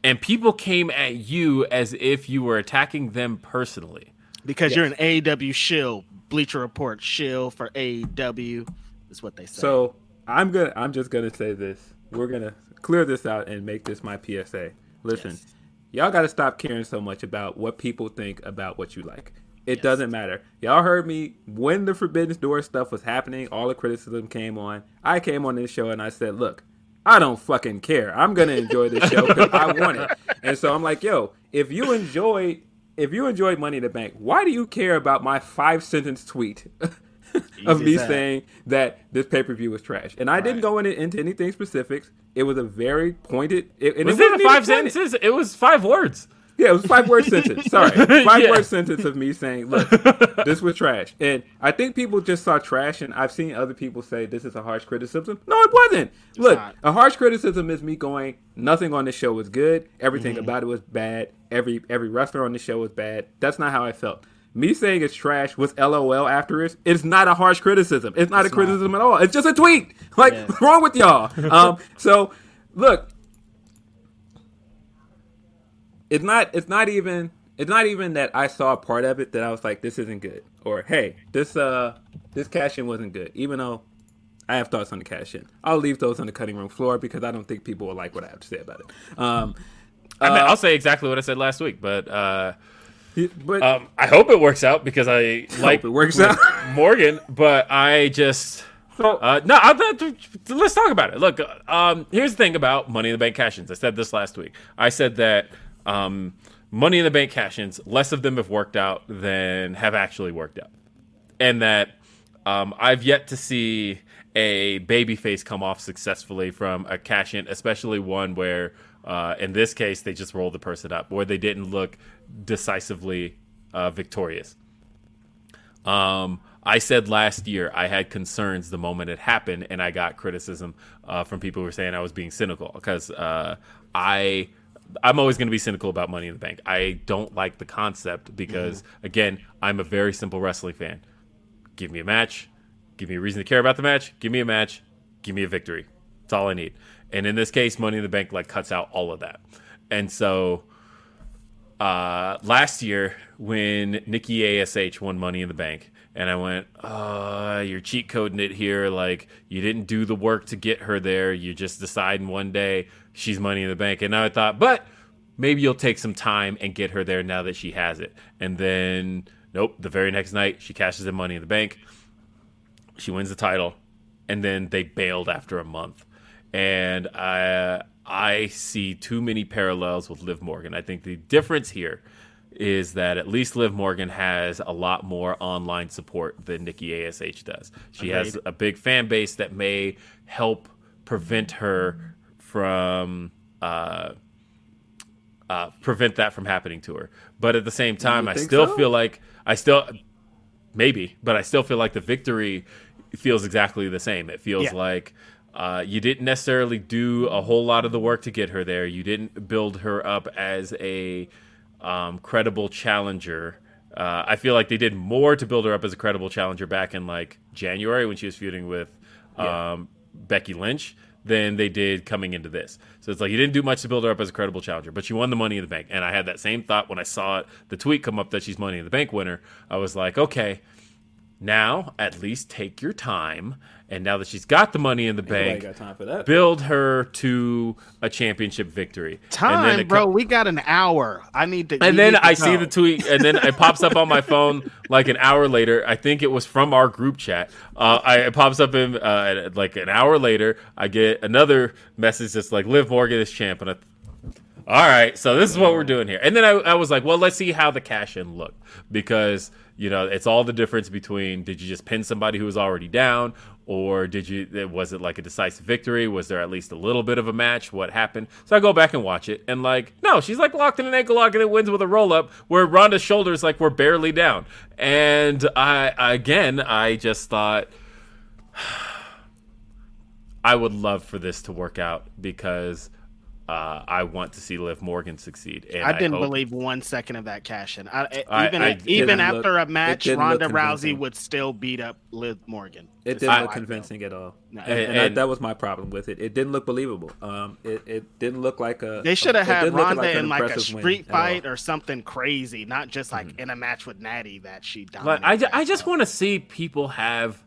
and people came at you as if you were attacking them personally. because you're an AW shill, Bleacher Report shill for AEW. Is what they say. So I'm gonna. I'm just gonna say this. We're gonna clear this out and make this my PSA. Listen, Yes. y'all got to stop caring so much about what people think about what you like. It doesn't matter. Y'all heard me when the Forbidden Door stuff was happening. All the criticism came on. I came on this show and I said, "Look, I don't fucking care. I'm gonna enjoy this show because I want it." And so I'm like, "Yo, if you enjoy, if you enjoy Money in the Bank, why do you care about my five sentence tweet?" of me that. saying that this pay per view was trash, and I didn't go in, into anything specifics. It was a very pointed. It, Was it it five sentences? It was five words. Yeah, it was five word sentence. Sorry, five Yeah. word sentence of me saying, "Look, this was trash," and I think people just saw trash, and I've seen other people say this is a harsh criticism. No, it wasn't. Look, not. a harsh criticism is me going, nothing on this show was good. Everything Mm-hmm. about it was bad. Every every wrestler on the show was bad. That's not how I felt. Me saying it's trash with LOL after it, it's not a harsh criticism. It's not a criticism at all. It's just a tweet. Like, what's wrong with y'all? um, so, look, it's not it's not even it's not even that I saw a part of it that I was like this isn't good or hey this uh this cash in wasn't good even though I have thoughts on the cash in I'll leave those on the cutting room floor because I don't think people will like what I have to say about it um I mean, Uh, I'll say exactly what I said last week, but uh, but um, I hope it works out because I like it works out. Morgan, but I just. Uh, no, I, I- let's talk about it. Look, um, here's the thing about Money in the Bank cash-ins. I said this last week. I said that um, Money in the Bank cash-ins, less of them have worked out than have actually worked out, and that um, I've yet to see a babyface come off successfully from a cash-in, especially one where, uh, in this case, they just rolled the person up, where they didn't look decisively uh, victorious. Um, I said last year I had concerns the moment it happened, and I got criticism uh, from people who were saying I was being cynical because uh, I. I'm always going to be cynical about Money in the Bank. I don't like the concept because, again, I'm a very simple wrestling fan. Give me a match, give me a reason to care about the match, give me a match, give me a victory. That's all I need. And in this case, Money in the Bank like cuts out all of that. And so uh, last year when Nikki Ash won Money in the Bank, and I went, uh, you're cheat coding it here. Like you didn't do the work to get her there. You just deciding one day she's Money in the Bank, and now I thought, but maybe you'll take some time and get her there now that she has it. And then, nope, the very next night she cashes in Money in the Bank. She wins the title, and then they bailed after a month. And I I see too many parallels with Liv Morgan. I think the difference here is that at least Liv Morgan has a lot more online support than Nikki Ash does. She has a big fan base that may help prevent her from uh, uh, prevent that from happening to her. But at the same time, I still so? feel like I still maybe, but I still feel like the victory feels exactly the same. It feels Yeah. like uh, you didn't necessarily do a whole lot of the work to get her there. You didn't build her up as a um, credible challenger. Uh, I feel like they did more to build her up as a credible challenger back in like January when she was feuding with um, Becky Lynch than they did coming into this. So it's like you didn't do much to build her up as a credible challenger, but she won the Money in the Bank. And I had that same thought when I saw it, the tweet come up that she's Money in the Bank winner. I was like, okay, now at least take your time. And now that she's got the Money in the Nobody Bank, got time for that. build her to a championship victory. And then Time, bro. co- We got an hour. I need to. and then need to I see the tweet, and then it pops up on my phone like an hour later. I think it was from our group chat. Uh, I, it pops up in uh, like an hour later. I get another message that's like, "Liv Morgan is champ," and I, all right, so this is what we're doing here. And then I, I was like, well, let's see how the cash in looked because you know it's all the difference between did you just pin somebody who was already down or did you was it like a decisive victory? Was there at least a little bit of a match? What happened? So i go back and watch it and like no she's like locked in an ankle lock and it wins with a roll up where ronda's shoulders like were barely down. And i again i just thought I would love for this to work out because uh, I want to see Liv Morgan succeed. And I didn't hope- believe one second of that cash in. I, I- even I even after look- a match, it Ronda Rousey would still beat up Liv Morgan. It didn't look convincing at all, No. and, and, And- that, that was my problem with it. It didn't look believable. Um, it, it didn't look like a. They should have had didn't Ronda an in like a street fight or something crazy, not just like in a match with Natty that she Like, dominated. I, ju- I just want to see people have.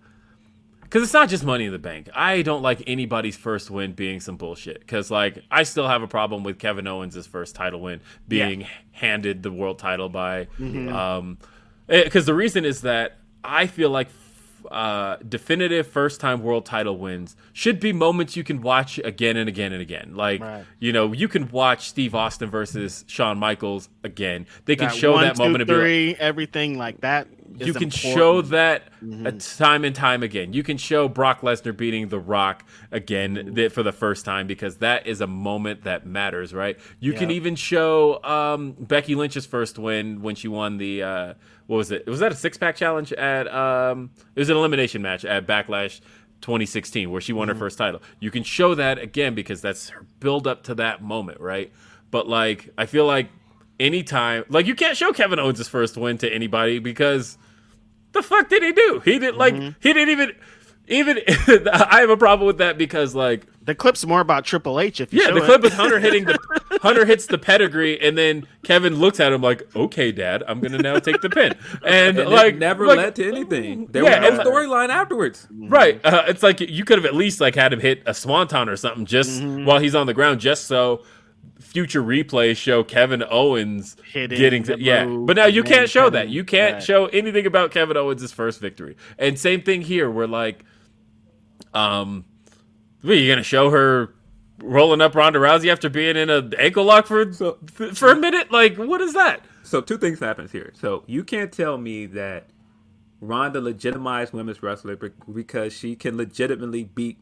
Because it's not just Money in the Bank. I don't like anybody's first win being some bullshit. Because, like, I still have a problem with Kevin Owens' first title win being handed the world title by. Mm-hmm. Um, because the reason is that I feel like uh, definitive first time world title wins should be moments you can watch again and again and again. Like, Right. you know, you can watch Steve Austin versus Shawn Michaels again. They can That show one, that moment and be like, three, everything like that. You can important. show that Mm-hmm. time and time again. You can show Brock Lesnar beating The Rock again th- for the first time because that is a moment that matters, right? You can even show um, Becky Lynch's first win when she won the uh, what was it? Was that a six pack challenge at? Um, it was an elimination match at Backlash 2016 where she won Mm-hmm. her first title. You can show that again because that's her build up to that moment, right? But like, I feel like anytime, like you can't show Kevin Owens' first win to anybody because the fuck did he do? He didn't like. Mm-hmm. He didn't even. Even I have a problem with that because like The clip's more about Triple H. If you yeah, show the it. clip is Hunter hitting the Hunter hits the pedigree, and then Kevin looks at him like, "Okay, Dad, I'm gonna now take the pin," and, And like it never like, led to anything. There Yeah, was no storyline afterwards. Right. Uh, it's like you could have at least like had him hit a swanton or something just Mm-hmm. while he's on the ground, just so future replays show Kevin Owens Hitting getting the to, yeah. move, But now you can't show Kevin- that. You can't right. show anything about Kevin Owens' first victory. And same thing here, where like, um, what, are you gonna show her rolling up Ronda Rousey after being in an ankle lock for So- for a minute? Like, what is that? So two things happens here. So you can't tell me that Ronda legitimized women's wrestler be- because she can legitimately beat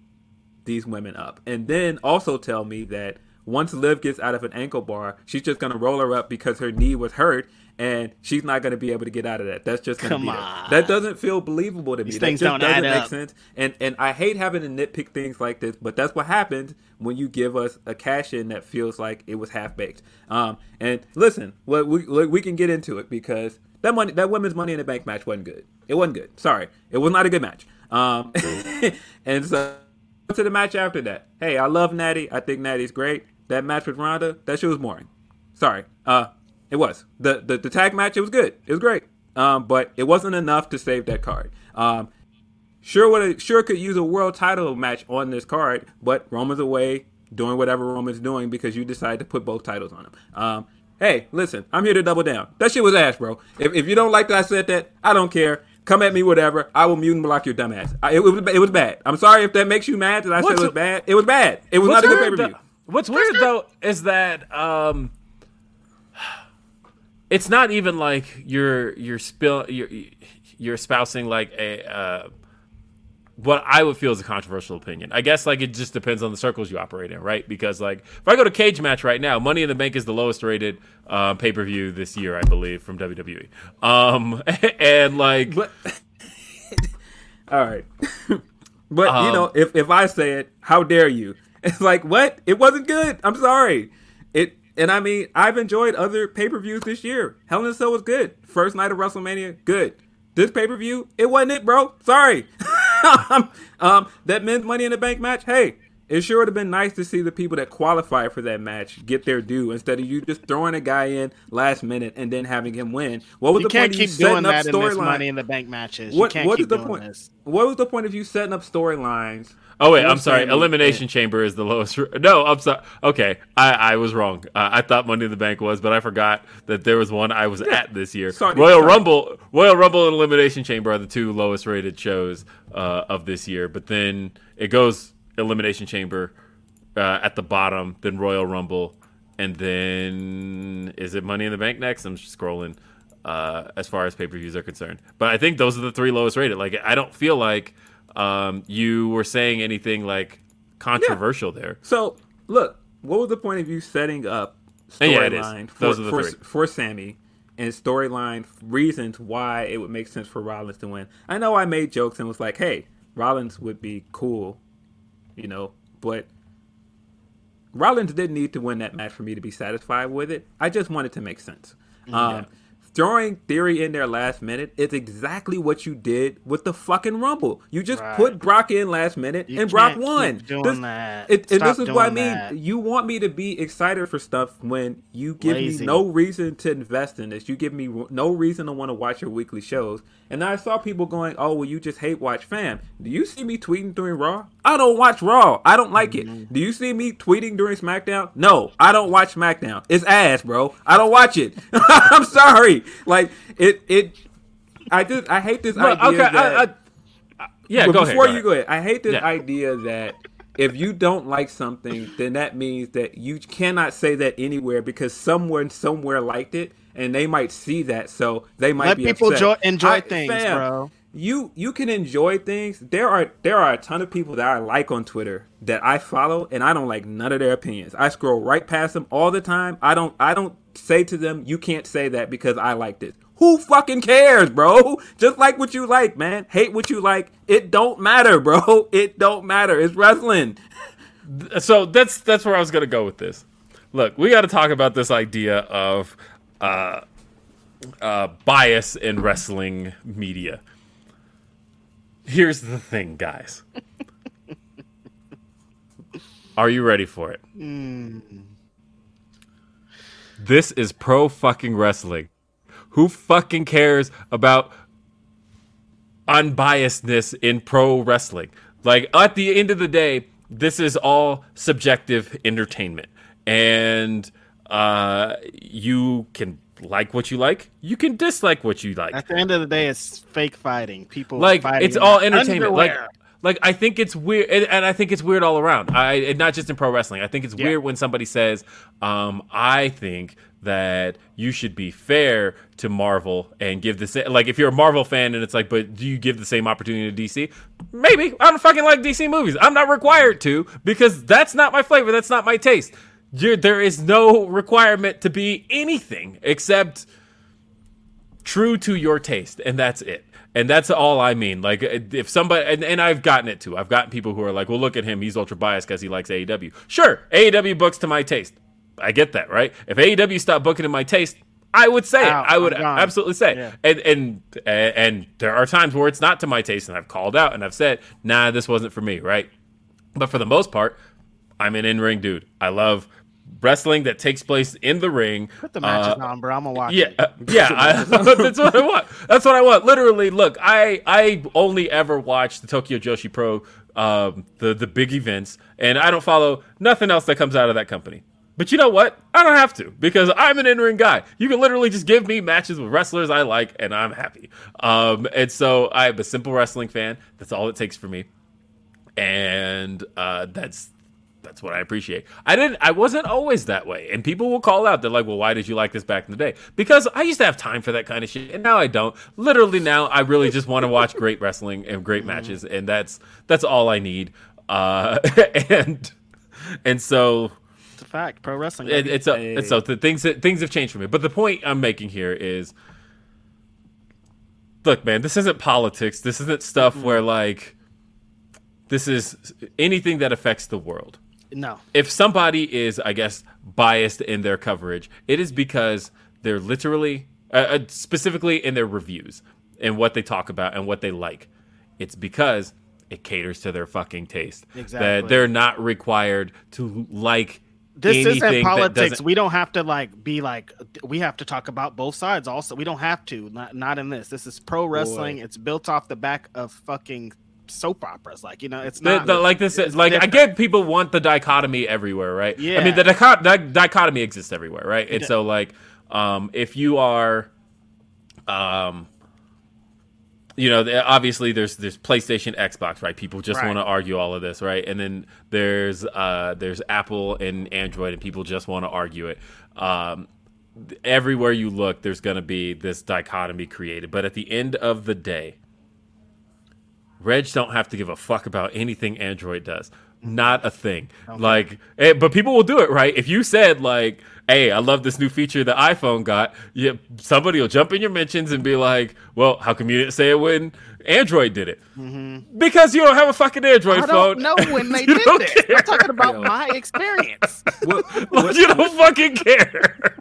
these women up, and then also tell me that once Liv gets out of an ankle bar, she's just gonna roll her up because her knee was hurt. And she's not going to be able to get out of that. That's just going to Come be on. That doesn't feel believable to me. These that things don't doesn't add make up. sense. And and I hate having to nitpick things like this, but that's what happens when you give us a cash in that feels like it was half baked. Um, and listen, well, we we can get into it because that money, that women's Money in the Bank match wasn't good. It wasn't good. Sorry, it was not a good match. Um, and so to the match after that. Hey, I love Natty. I think Natty's great. That match with Ronda, that shit was boring. Sorry. Uh, it was the the, the tag match. It was good. It was great. Um, but it wasn't enough to save that card. Um, sure would sure could use a world title match on this card, but Roman's away doing whatever Roman's doing because you decided to put both titles on him. Um, hey, listen, I'm here to double down. That shit was ass, bro. If, if you don't like that I said that, I don't care. Come at me, whatever. I will mute and block your dumb ass. I, it, was, it was bad. I'm sorry if that makes you mad that I What's said it was bad. It was bad. It was not a good pay per view. Though- what's weird though is that um, it's not even like you're you're spill you're you're espousing like a uh, what I would feel is a controversial opinion. I guess like it just depends on the circles you operate in, right? Because like if I go to Cagematch right now, Money in the Bank is the lowest rated uh, pay per view this year, I believe, from WWE. Um, and like But all right, but you Um, know, if if I say it, how dare you? It's like what? It wasn't good. I'm sorry. It and I mean, I've enjoyed other pay per views this year. Hell in a Cell was good. First night of WrestleMania, good. This pay per view, it wasn't it, bro. Sorry. um, that men's Money in the Bank match, hey. It sure would have been nice to see the people that qualify for that match get their due instead of you just throwing a guy in last minute and then having him win. What was You the can't point of you keep setting doing up that in this storyline? Money in the Bank matches. What what keep is the point? this. What was the point of you setting up storylines? Oh wait, I'm sorry. Elimination Chamber is the lowest. No, I'm sorry. Okay, I, I was wrong. Uh, I thought Money in the Bank was, but I forgot that there was one I was at this year. Sorry, Royal sorry. Rumble, Royal Rumble, and Elimination Chamber are the two lowest rated shows uh, of this year. But then it goes Elimination Chamber uh, at the bottom, then Royal Rumble, and then is it Money in the Bank next? I'm just scrolling uh, as far as pay per views are concerned. But I think those are the three lowest rated. Like I don't feel like um, you were saying anything like controversial there. So look, what was the point of you setting up Yeah, storyline for, are the for, for Sammy and storyline reasons why it would make sense for Rollins to win? I know I made jokes and was like, "Hey, Rollins would be cool," you know, but. Rollins didn't need to win that match for me to be satisfied with it. I just wanted to make sense. Um, throwing Theory in there last minute is exactly what you did with the fucking Rumble. You just Right. put Brock in last minute You and Brock won. doing This- that. It, Stop this is what I mean. that. You want me to be excited for stuff when you give Lazy. me no reason to invest in this. You give me no reason to want to watch your weekly shows. And I saw people going, "Oh, well, you just hate watch fam." Do you see me tweeting during Raw? I don't watch Raw. I don't like Mm-hmm. it. Do you see me tweeting during SmackDown? No, I don't watch SmackDown. It's ass, bro. I don't watch it. I'm sorry. Like it, it. I just I hate this Look, idea. okay, that, I, I, I, yeah, but go before ahead. you go ahead, I hate this Yeah. idea that if you don't like something, then that means that you cannot say that anywhere because someone somewhere liked it, and they might see that, so they might Let be people upset. enjoy- enjoy I- things, fam, bro. You you can enjoy things. There are there are a ton of people that I like on Twitter that I follow, and I don't like none of their opinions. I scroll right past them all the time. I don't I don't say to them, "You can't say that because I like this." Who fucking cares, bro? Just like what you like, man. Hate what you like. It don't matter, bro. It don't matter. It's wrestling. so that's that's where I was gonna go with this. Look, we got to talk about this idea of uh, uh, bias in wrestling media. Here's the thing, guys. Are you ready for it? This is pro fucking wrestling. Who fucking cares about unbiasedness in pro wrestling? Like at the end of the day, this is all subjective entertainment, and uh, you can like what you like, you can dislike what you like. At the end of the day, it's fake fighting. People like fighting it's all entertainment. Like underwear. like I think it's weird, and, and I think it's weird all around. I not just in pro wrestling. I think it's Yeah. weird when somebody says, um, "I think that you should be fair to Marvel and give the same." Like if you're a Marvel fan, and it's like, but do you give the same opportunity to DC? Maybe I don't fucking like DC movies. I'm not required to because that's not my flavor. That's not my taste. You're, there is no requirement to be anything except true to your taste and that's it. And that's all i mean. Like if somebody and, and i've gotten it too. I've gotten people who are like well look at him. He's ultra biased because he likes aew sure aew books to my taste. I get that right? If aew stopped booking to my taste i would say Out, it i would absolutely say it. Yeah. and and and there are times where it's not to my taste and i've called out and i've said nah this wasn't for me right? But for the most part i'm an in-ring dude. I love wrestling that takes place in the ring Put the matches Uh, on, bro. I'm gonna watch. yeah, it. uh, yeah, I, that's what I want. That's what I want. Literally, look, I I only ever watch the Tokyo Joshi Pro, um, the the big events, and I don't follow nothing else that comes out of that company. But you know what? I don't have to because I'm an in-ring guy. You can literally just give me matches with wrestlers I like, and I'm happy. Um, and so I'm a simple wrestling fan. That's all it takes for me, and uh, that's that's what I appreciate. I didn't. I wasn't always that way, and people will call out. They're like, "Well, why did you like this back in the day?" Because I used to have time for that kind of shit, and now I don't. Literally, now I really just want to watch great wrestling and great matches, and that's that's all I need. Uh, and and so It's a fact. Pro wrestling. it, it's a, it's so the things that things have changed for me. But the point I'm making here is, look, man, this isn't politics. This isn't stuff where like, this is anything that affects the world no. if somebody is, I guess, biased in their coverage, it is because they're literally, uh, uh, specifically in their reviews and what they talk about and what they like. It's because it caters to their fucking taste. Exactly. That they're not required to like This isn't politics. We don't have to like be like. We have to talk about both sides. Also, we don't have to. Not not in this. This is pro wrestling. It's built off the back of fucking soap operas. Like you know, it's not the- like this, it's like I get people want the dichotomy everywhere, right? Yeah. I mean, the dichot- di- dichotomy exists everywhere, right? And so, like, um, if you are, um, you know, obviously there's there's PlayStation, Xbox, right? People just Right. want to argue all of this, right? And then there's uh, there's Apple and Android, and people just want to argue it. Um, everywhere you look, there's going to be this dichotomy created. But at the end of the day, Reg don't have to give a fuck about anything Android does. Not a thing. Like, eh, but people will do it, right? If you said like, "Hey, I love this new feature the iPhone got," yeah, somebody will jump in your mentions and be like, "Well, how come you didn't say it when Android did it?" Because you don't have a fucking Android I phone. don't know when they You did don't this. care. I'm talking about my experience. We'll, we'll, you don't fucking care.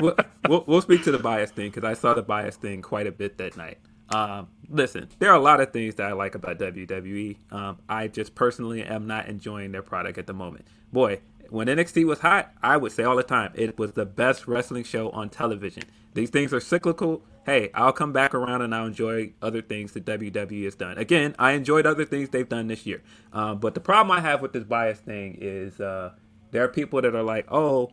we'll, we'll, we'll speak to the bias thing because I saw the bias thing quite a bit that night. Um, listen, there are a lot of things that I like about WWE. Um, I just personally am not enjoying their product at the moment. Boy, when NXT was hot, I would say all the time it was the best wrestling show on television. These things are cyclical. Hey, I'll come back around and I'll enjoy other things that WWE has done. Again, I enjoyed other things they've done this year. Um, but the problem I have with this bias thing is uh, there are people that are like, oh,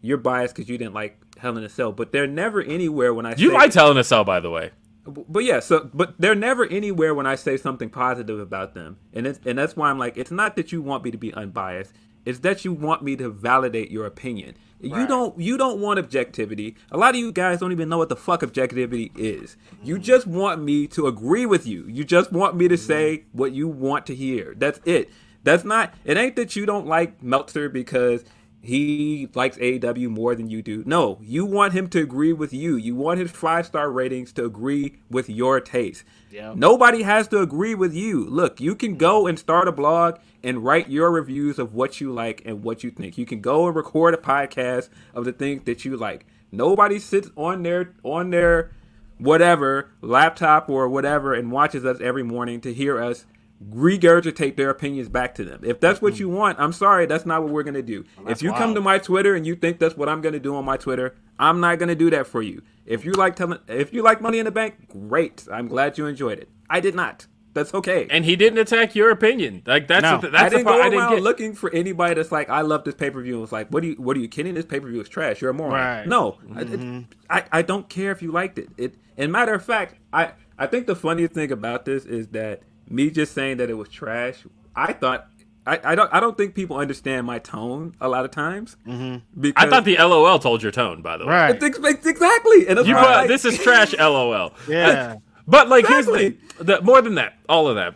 you're biased because you didn't like Hell in a Cell, but they're never anywhere when I You say liked Hell in a Cell, by the way. But yeah, so but they're never anywhere when I say something positive about them, and it's and that's why I'm like, it's not that you want me to be unbiased, it's that you want me to validate your opinion. You don't you don't want objectivity. A lot of you guys don't even know what the fuck objectivity is. You just want me to agree with you. You just want me to mm-hmm. say what you want to hear. That's it. That's not. It ain't that you don't like Meltzer because he likes AEW more than you do. No, you want him to agree with you. You want his five star ratings to agree with your taste. Yep. Nobody has to agree with you. Look, you can go and start a blog and write your reviews of what you like and what you think. You can go and record a podcast of the things that you like. Nobody sits on their on their whatever laptop or whatever and watches us every morning to hear us regurgitate their opinions back to them. If that's what mm-hmm. you want, I'm sorry, that's not what we're gonna do. if you come to my Twitter and you think that's what I'm gonna do on my Twitter, I'm not gonna do that for you. If you like telling, if you like Money in the Bank, great. I'm glad you enjoyed it. I did not. That's okay. And he didn't attack your opinion. Like that's No. the, that's I didn't the part go I didn't around get. looking for anybody that's like, I love this pay per view. and was like, what are you, what are you kidding? This pay per view is trash. You're a moron. Right. No, I, mm-hmm. I, I don't care if you liked it. It, and matter of fact, I, I think the funniest thing about this is that me just saying that it was trash. I thought. I, I don't. I don't think people understand my tone a lot of times. Mm-hmm. Because I thought the LOL told your tone, by the way. Right. It's ex- exactly, and that's You why, put, like, this is trash, LOL. Yeah. But like, Exactly. here's the, the more than that, all of that.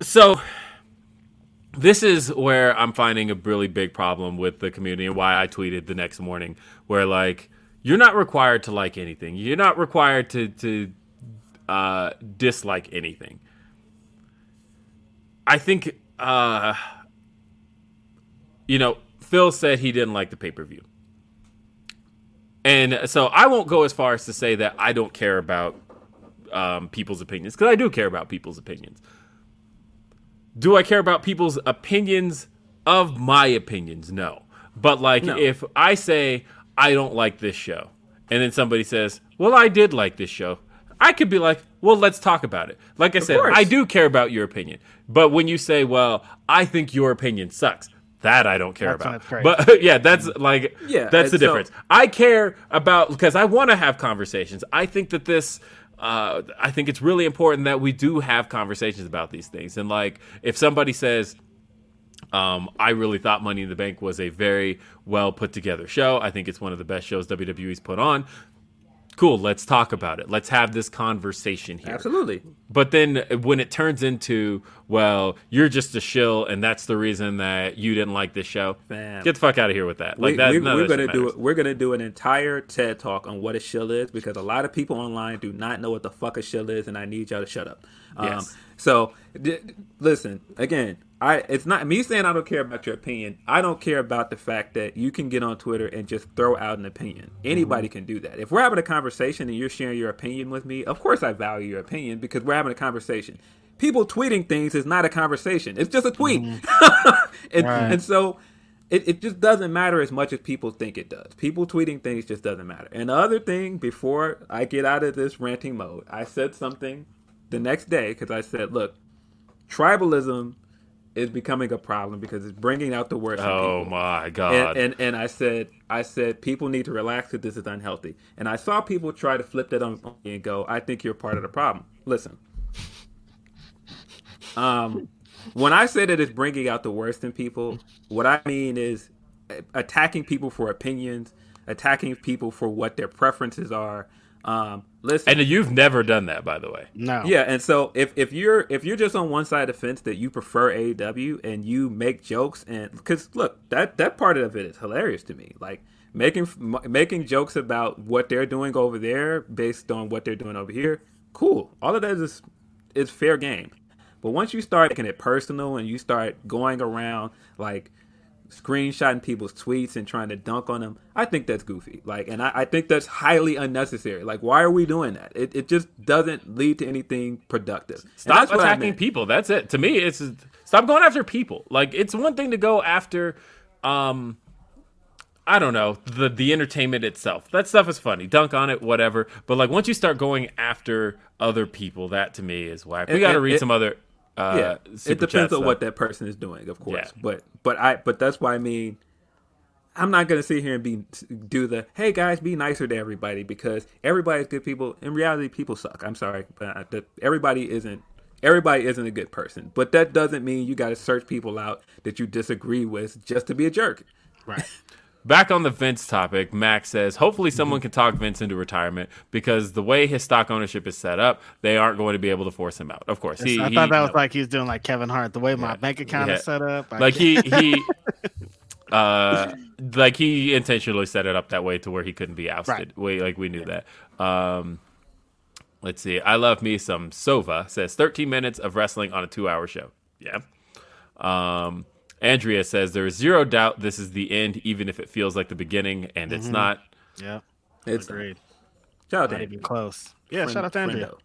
So, this is where I'm finding a really big problem with the community and why I tweeted the next morning, where like you're not required to like anything. You're not required to to uh, dislike anything. I think, uh, you know, Phil said he didn't like the pay per view. And so I won't go as far as to say that I don't care about um, people's opinions, because I do care about people's opinions. Do I care about people's opinions of my opinions? No. But like, No. if I say I don't like this show, and then somebody says, "Well, I did like this show," I could be like, "Well, let's talk about it." Like I said, course. I do care about your opinion. But when you say, "Well, I think your opinion sucks," that I don't care That's about. But yeah, that's like Yeah, that's the and so- difference. I care about because I want to have conversations. I think that this. Uh, I think it's really important that we do have conversations about these things. And like, if somebody says, um, I really thought Money in the Bank was a very well put together show. I think it's one of the best shows WWE's put on. Cool, let's talk about it. Let's have this conversation here. absolutely. But then when it turns into, well, you're just a shill, and that's the reason that you didn't like this show, Fam. get the fuck out of here with that. Like we, that. we, of we're that gonna do it. We're gonna do an entire TED talk on what a shill is because a lot of people online do not know what the fuck a shill is, and I need y'all to shut up. Um, Yes. so d- listen again. I it's not me saying I don't care about your opinion. I don't care about the fact that you can get on Twitter and just throw out an opinion. Anybody mm-hmm. can do that. If we're having a conversation and you're sharing your opinion with me, of course I value your opinion because we're having a conversation. People tweeting things is not a conversation. It's just a tweet. Mm-hmm. and, Right. and so it, it just doesn't matter as much as people think it does. People tweeting things just doesn't matter. And the other thing, before I get out of this ranting mode, I said something the next day because I said, look, tribalism is becoming a problem because it's bringing out the worst in people. Oh my god! And, and and I said I said people need to relax because this is unhealthy. And I saw people try to flip that on me and go, I think you're part of the problem. Listen, um, when I say that it's bringing out the worst in people, what I mean is attacking people for opinions, attacking people for what their preferences are. Um, listen, and you've never done that, by the way. No. yeah, and so if, if you're if you're just on one side of the fence that you prefer AEW and you make jokes and because look that that part of it is hilarious to me like making making jokes about what they're doing over there based on what they're doing over here cool all of that is is fair game but once you start making it personal and you start going around like screenshotting people's tweets and trying to dunk on them, I think that's goofy. Like, and I, I think that's highly unnecessary. Like, why are we doing that? It, it just doesn't lead to anything productive. Stop attacking people. That's it. To me, it's stop going after people. Like it's one thing to go after, um, I don't know the the entertainment itself. That stuff is funny. Dunk on it, whatever. But like once you start going after other people, that to me is whack. We got to read it- some other. Uh, yeah, it depends on though. what that person is doing, of course. Yeah. But but I but that's why I mean, I'm not gonna sit here and be do the hey guys be nicer to everybody because everybody's good people. In reality, people suck. I'm sorry, but I, that, everybody isn't everybody isn't a good person. But that doesn't mean you got to search people out that you disagree with just to be a jerk. Right. Back on the Vince topic, Max says, hopefully someone can talk Vince into retirement because the way his stock ownership is set up, they aren't going to be able to force him out. Of course, he, I he- thought that was like he was doing like Kevin Hart, the way my Yeah. bank account Yeah. is set up. I like can't- he he uh like he intentionally set it up that way to where he couldn't be ousted. Right. Wait, like we knew that. Um let's see. I love me some Sova says 13 minutes of wrestling on a 2-hour show. Yeah. Um Andrea says there is zero doubt this is the end even if it feels like the beginning and it's not. yeah, It's agreed. Shout out to even Andrew. close. Yeah, Friend- shout out to Andrea. friendo.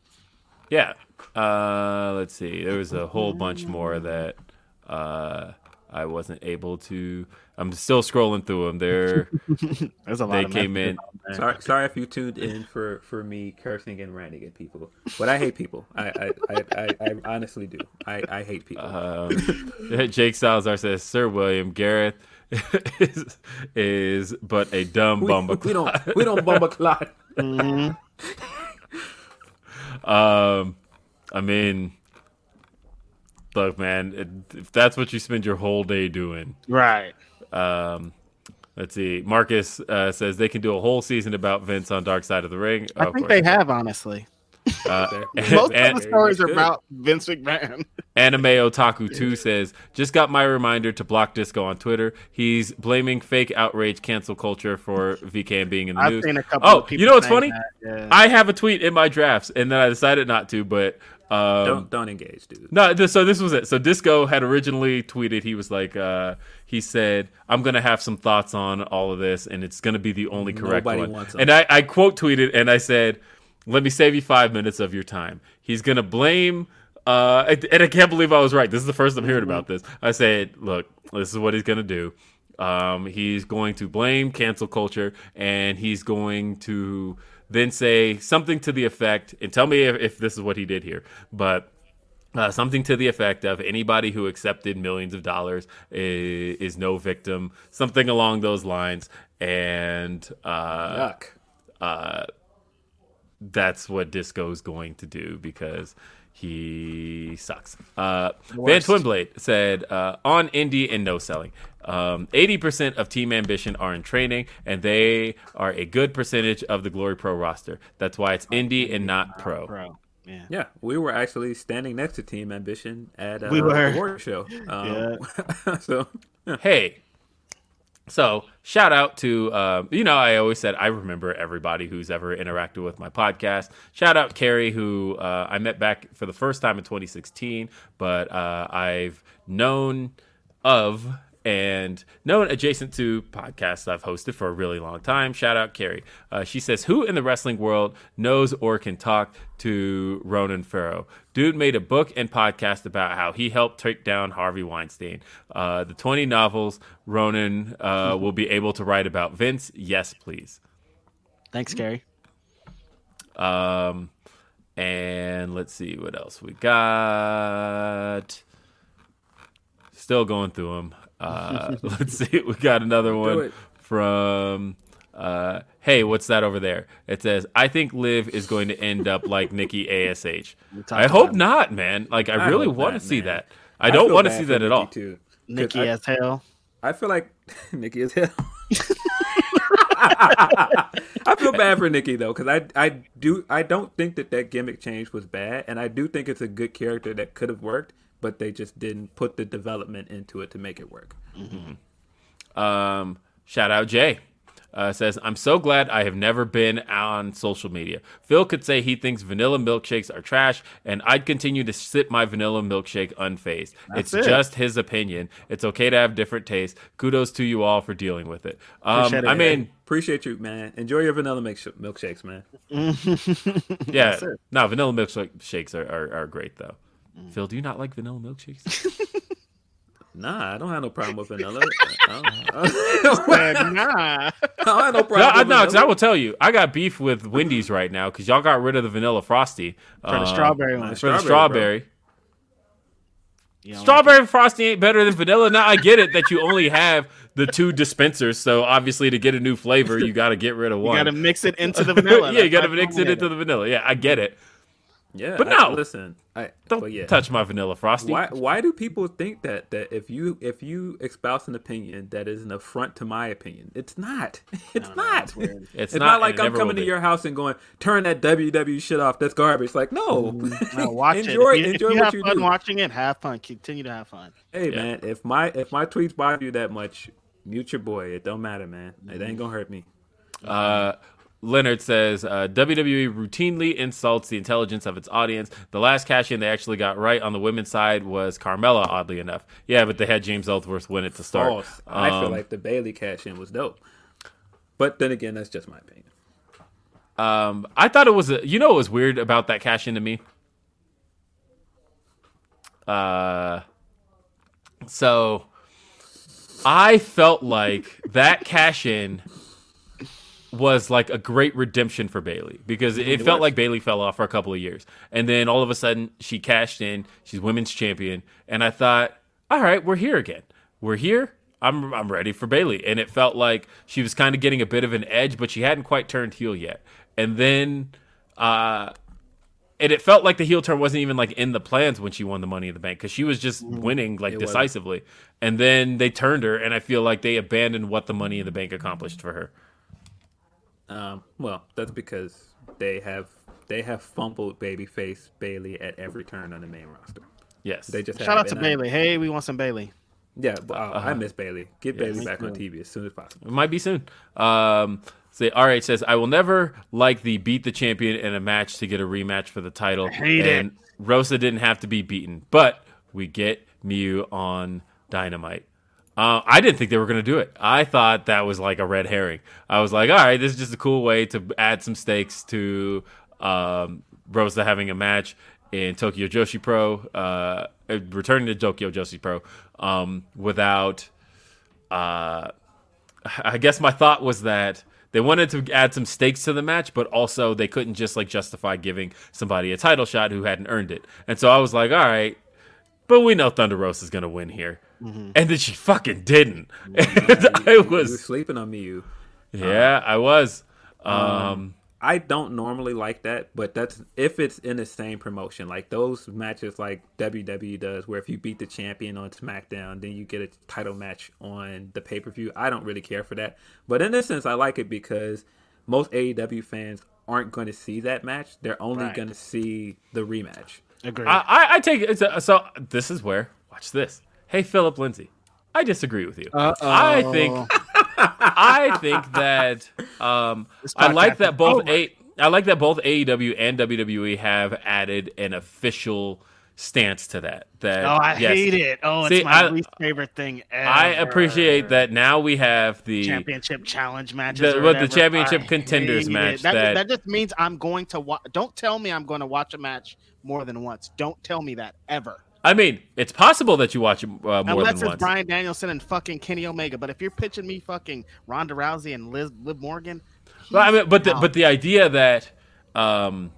Yeah. Uh, let's see. There was a whole bunch more that uh, I wasn't able to. I'm still scrolling through them. They're There's a lot they of came in. on. Sorry, sorry if you tuned in for, for me cursing and ranting at people, but I hate people. I I, I, I, I honestly do. I, I hate people. Um, Jake Salazar says Sir William Gareth is is but a dumb we, bumba. we don't we don't bumba clot. Um, I mean, look, man, if that's what you spend your whole day doing, Right. Um, let's see. Marcus uh, says they can do a whole season about Vince on Dark Side of the Ring. I Of think they have, honestly. Uh, Most and- of the stories are about Vince McMahon. Anime Otaku 2 says, just got my reminder to block Disco on Twitter. He's blaming fake outrage cancel culture for VKM being in the I've news. seen a couple oh, of people you know what's funny? that, yeah. I have a tweet in my drafts, and then I decided not to, but. Um, Don't don't engage, dude. No, so this was it. So Disco had originally tweeted. He was like, uh, he said, "I'm gonna have some thoughts on all of this, and it's gonna be the only correct Nobody one." And I, I quote tweeted and I said, "Let me save you five minutes of your time." He's gonna blame. Uh, and and I can't believe I was right. This is the first I'm hearing about this. I said, "Look, this is what he's gonna do. Um, he's going to blame cancel culture, and he's going to then say something to the effect, and tell me if, if this is what he did here, but." Uh, something to the effect of anybody who accepted millions of dollars is, is no victim, something along those lines, and uh, Yuck. that's what Disco's going to do because he sucks. Uh, Van Twinblade said uh, on indie and no selling. Um, 80% of Team Ambition are in training, and they are a good percentage of the Glory Pro roster. That's why it's indie and not pro. Bro. Yeah. Yeah, we were actually standing next to Team Ambition at uh, We were. the award show. Um, so hey so shout out to uh, you know i always said i remember everybody who's ever interacted with my podcast. Shout out carrie who uh, i met back for the first time in 2016 but uh, i've known of and known adjacent to podcasts I've hosted for a really long time. Shout out Carrie. Uh, she says, Who in the wrestling world knows or can talk to Ronan Farrow? Dude made a book and podcast about how he helped take down Harvey Weinstein. Uh, the 20 novels Ronan uh, will be able to write about Vince. Yes, please. Thanks, Carrie. Um, and let's see what else we got. Still going through them. Uh, let's see. We got another one from. Uh, hey, what's that over there? It says, "I think Liv is going to end up like Nikki Ash." I hope not, man. Like, I, I really want to see man. that. I don't want to see for that at Nikki, all. Too. 'Cause Nikki I, as hell. I feel like Nikki is hell. I feel bad for Nikki though, because I I do I don't think that that gimmick change was bad, and I do think it's a good character that could have worked, but they just didn't put the development into it to make it work. Um, shout out Jay. Uh, says, I'm so glad I have never been on social media. Phil could say he thinks vanilla milkshakes are trash, and I'd continue to sip my vanilla milkshake unfazed. it's it. just his opinion. It's okay to have different tastes. Kudos to you all for dealing with it. Um, it, I mean, Appreciate you, man. Enjoy your vanilla milksh- milkshakes, man. yeah, no, vanilla milkshakes are, are, are great, though. Phil, do you not like vanilla milkshakes? Nah, I don't have no problem with vanilla. I don't, Man, nah. I don't have no No, problem. I, with no, 'cause I will tell you, I got beef with Wendy's right now because y'all got rid of the vanilla frosty For the Um, strawberry one. for the Strawberry, strawberry. You know, Strawberry frosty ain't better than vanilla. Now I get it that you only have the two dispensers, so obviously to get a new flavor, you got to get rid of one. you got to mix it into the vanilla. yeah, you got to mix it into made the vanilla. Yeah, I get it. Yeah, But I- no. listen, I Don't but yeah. touch my vanilla frosty. Why why do people think that that if you if you espouse an opinion that is an affront to my opinion? It's not. It's not. It's It's, not, not, like I'm coming to be. your house and going, turn that WW shit off. That's garbage. Like, no. No, watch enjoy it. If you, enjoy if you what have you fun do. watching it, have fun. Continue to have fun. hey Yeah. man, if my if my tweets bother you that much, mute your boy. It don't matter, man. It ain't gonna hurt me. Uh, Leonard says uh, WWE routinely insults the intelligence of its audience. The last cash in they actually got right on the women's side was Carmella, oddly enough. Yeah, but they had James Ellsworth win it to start. False. I feel Um, like the Bayley cash in was dope. But then again, that's just my opinion. Um, I thought it was, a, you know, what was weird about that cash in to me. Uh, so I felt like that cash in was like a great redemption for Bayley because it, felt like Bayley fell off for a couple of years, and then all of a sudden she cashed in. She's women's champion, and I thought, all right, we're here again. We're here. I'm I'm ready for Bayley, and it felt like she was kind of getting a bit of an edge, but she hadn't quite turned heel yet. And then, uh, and it felt like the heel turn wasn't even like in the plans when she won the Money in the Bank because she was just winning like wasn't. decisively. And then they turned her, and I feel like they abandoned what the Money in the Bank accomplished for her. Um, well, that's because they have they have fumbled babyface Bayley at every turn on the main roster. Yes, They just Shout out to and I- Bayley. Hey, we want some Bayley. Yeah, but, uh, Uh-huh. I miss Bayley. Get Bayley back on TV as soon as possible. It might be soon. Um, say RH says, I will never like the beat the champion in a match to get a rematch for the title. hate and Rosa didn't have to be beaten, but we get Miyu on Dynamite. Uh, I didn't think they were going to do it. I thought that was like a red herring. I was like, all right, this is just a cool way to add some stakes to um, Rosa having a match in Tokyo Joshi Pro, uh, returning to Tokyo Joshi Pro um, without uh, I guess my thought was that they wanted to add some stakes to the match, but also they couldn't just like justify giving somebody a title shot who hadn't earned it. And so I was like, all right, but we know Thunder Rosa is gonna win here, Mm-hmm. and then she fucking didn't. And I You were was, sleeping on me, you. yeah, uh, I was. Um, um, I don't normally like that, but that's if it's in the same promotion, like those matches like WWE does, where if you beat the champion on SmackDown, then you get a title match on the pay per view. I don't really care for that, but in this sense, I like it because most AEW fans aren't going to see that match; they're only Right. going to see the rematch. Agree. I, I, I take it. So, so this is where watch this. Hey, Philip Lindsay, I disagree with you. I think I think that um, I like podcast that is both over. a I like that both AEW and WWE have added an official stance to that. That oh, I yes, hate it. Oh, See, it's my I- least favorite thing ever. I appreciate that now we have the championship challenge matches. The- or the championship I contenders match That, that- that just means I'm going to watch. Don't tell me I'm going to watch a match more than once. Don't tell me that ever. I mean, it's possible that you watch it uh, more Unless than it's once. Bryan Danielson and fucking Kenny Omega. But if you're pitching me fucking Ronda Rousey and Liz, Liv Morgan, Well, I mean, but the, but the idea that um,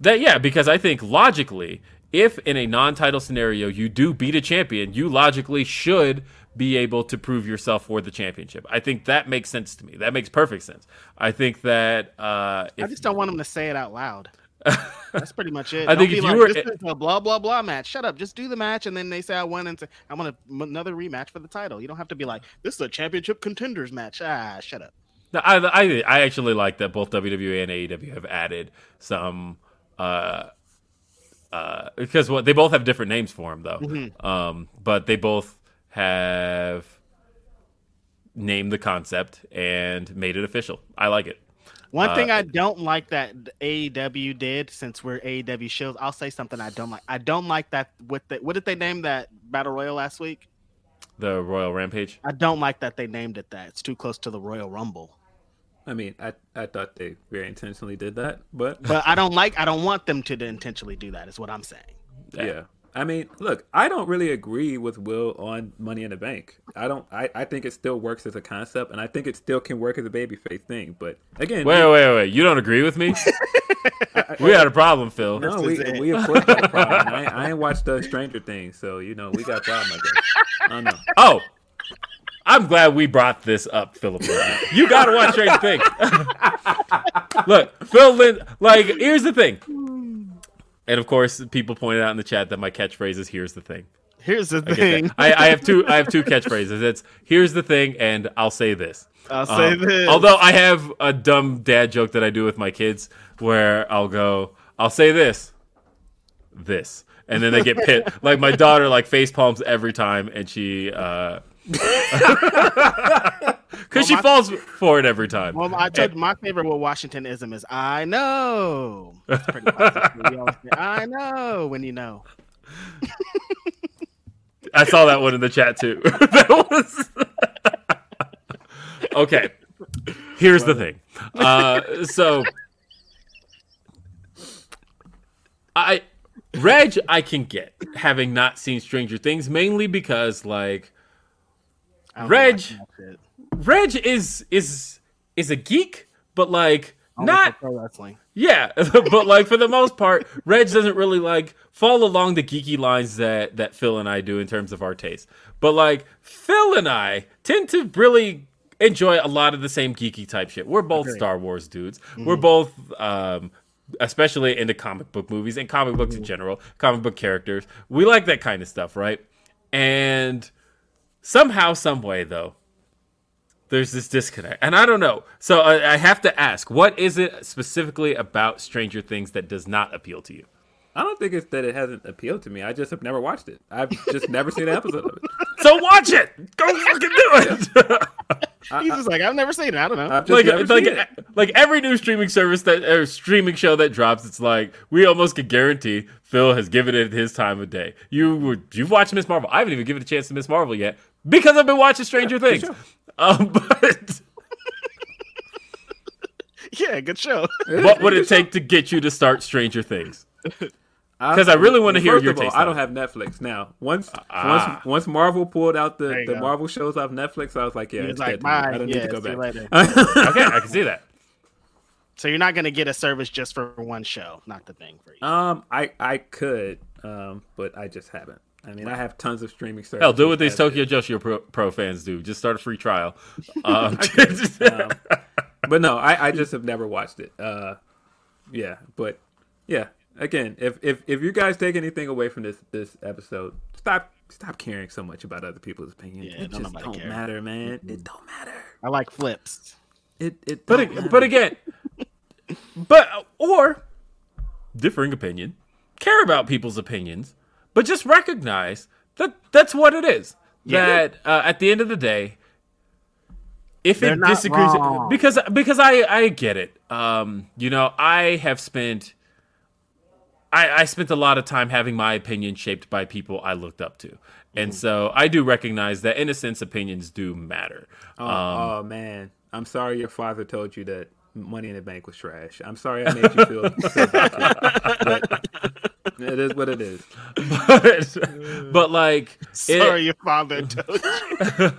that yeah, because I think logically, if in a non-title scenario you do beat a champion, you logically should be able to prove yourself for the championship. I think that makes sense to me. That makes perfect sense. I think that uh, I just don't want them to say it out loud. That's pretty much it. I Don't think if you were- this is a blah blah blah match. Shut up. Just do the match, and then they say I won, and say, I want a, another rematch for the title. You don't have to be like, this is a championship contenders match. Ah, shut up. No, I, I I actually like that both WWE and AEW have added some uh uh because what they both have different names for them though. Um but they both have named the concept and made it official. I like it. One thing Uh, I don't like that AEW did, since we're AEW shows, I'll say something I don't like. I don't like that. With the, what did they name that battle royal last week? The Royal Rampage. I don't like that they named it that. It's too close to the Royal Rumble. I mean, I I thought they very intentionally did that, but But I don't like. I don't want them to intentionally do that. Is what I'm saying. yeah, I mean, look, I don't really agree with Will on Money in the Bank. I don't. I, I think it still works as a concept, and I think it still can work as a babyface thing. But again, Wait, wait, wait. You don't agree with me? we had a problem, Phil. no, we, we of course got a problem. I, ain't- I ain't watched the Stranger Things, so you know we got a problem. I guess. I don't know. Oh, I'm glad we brought this up, Philip. You gotta watch Stranger Things. Look, Phil Lynn. Like, here's the thing. And of course, people pointed out in the chat that my catchphrase is "Here's the thing." Here's the I, thing. I, I have two. I have two catchphrases. It's "Here's the thing" and "I'll say this." I'll say Um, this. Although I have a dumb dad joke that I do with my kids where I'll go, I'll say this, this, and then they get pit. like my daughter, like face palms every time, and she, uh, because she my- falls for it every time. Well, I told you my favorite Will Washingtonism is I know. Pretty classic. We always say, I know when you know. I saw that one in the chat too. that was okay. Here's the thing. Uh, so I Reg I can get having not seen Stranger Things mainly because like Reg- like that shit. Reg is is is a geek, but like not wrestling. yeah, but like for the most part, Reg doesn't really like fall along the geeky lines that that Phil and I do in terms of our taste. But like Phil and I tend to really enjoy a lot of the same geeky type shit. We're both Star Wars dudes. We're both um especially into comic book movies and comic books in general, comic book characters. We like that kind of stuff, right? And somehow some way though there's this disconnect and i don't know so I, I have to ask what is it specifically about stranger things that does not appeal to you I don't think it's that it hasn't appealed to me. I just have never watched it. I've just never seen an episode of it. so watch it go fucking do it He's just like, I've never seen it. I don't know. I've just like never like seen it. like every new streaming service that or streaming show that drops it's like we almost could guarantee phil has given it his time of day you would you've watched miss marvel i haven't even given a chance to miss marvel yet because i've been watching stranger things um, but yeah, good show. what would it take to get you to start stranger Things? Because I really wanna hear First your of all, taste I don't have Netflix now. Once, Ah. once, once Marvel pulled out the, the go. Marvel shows off Netflix, I was like, yeah, it's like, dead. I don't Yeah, need to go see you back. okay i can see that so you're not gonna get a service just for one show. Not the thing for you. Um, I I could, um, but I just haven't. I mean, I have tons of streaming services. Hell, do what these Tokyo Joshi Pro, Pro fans do. Just start a free trial. Um, Um, but no, I, I just have never watched it. Uh, yeah, but yeah. Again, if, if if you guys take anything away from this this episode, stop stop caring so much about other people's opinions. Yeah, it don't just nobody don't care. matter, man. It don't matter. I like flips. It it. but don't ag- but again, but or differing opinion, care about people's opinions, but just recognize that that's what it is. That uh, at the end of the day, if They're it disagrees, wrong. because because I I get it. Um, you know, I have spent. I, I spent a lot of time having my opinion shaped by people I looked up to. And so I do recognize that, in a sense, opinions do matter. Oh, Um, oh man, I'm sorry your father told you that Money in the Bank was trash. I'm sorry I made you feel so bad. But it is what it is. but, but like, it- Sorry, your father told you.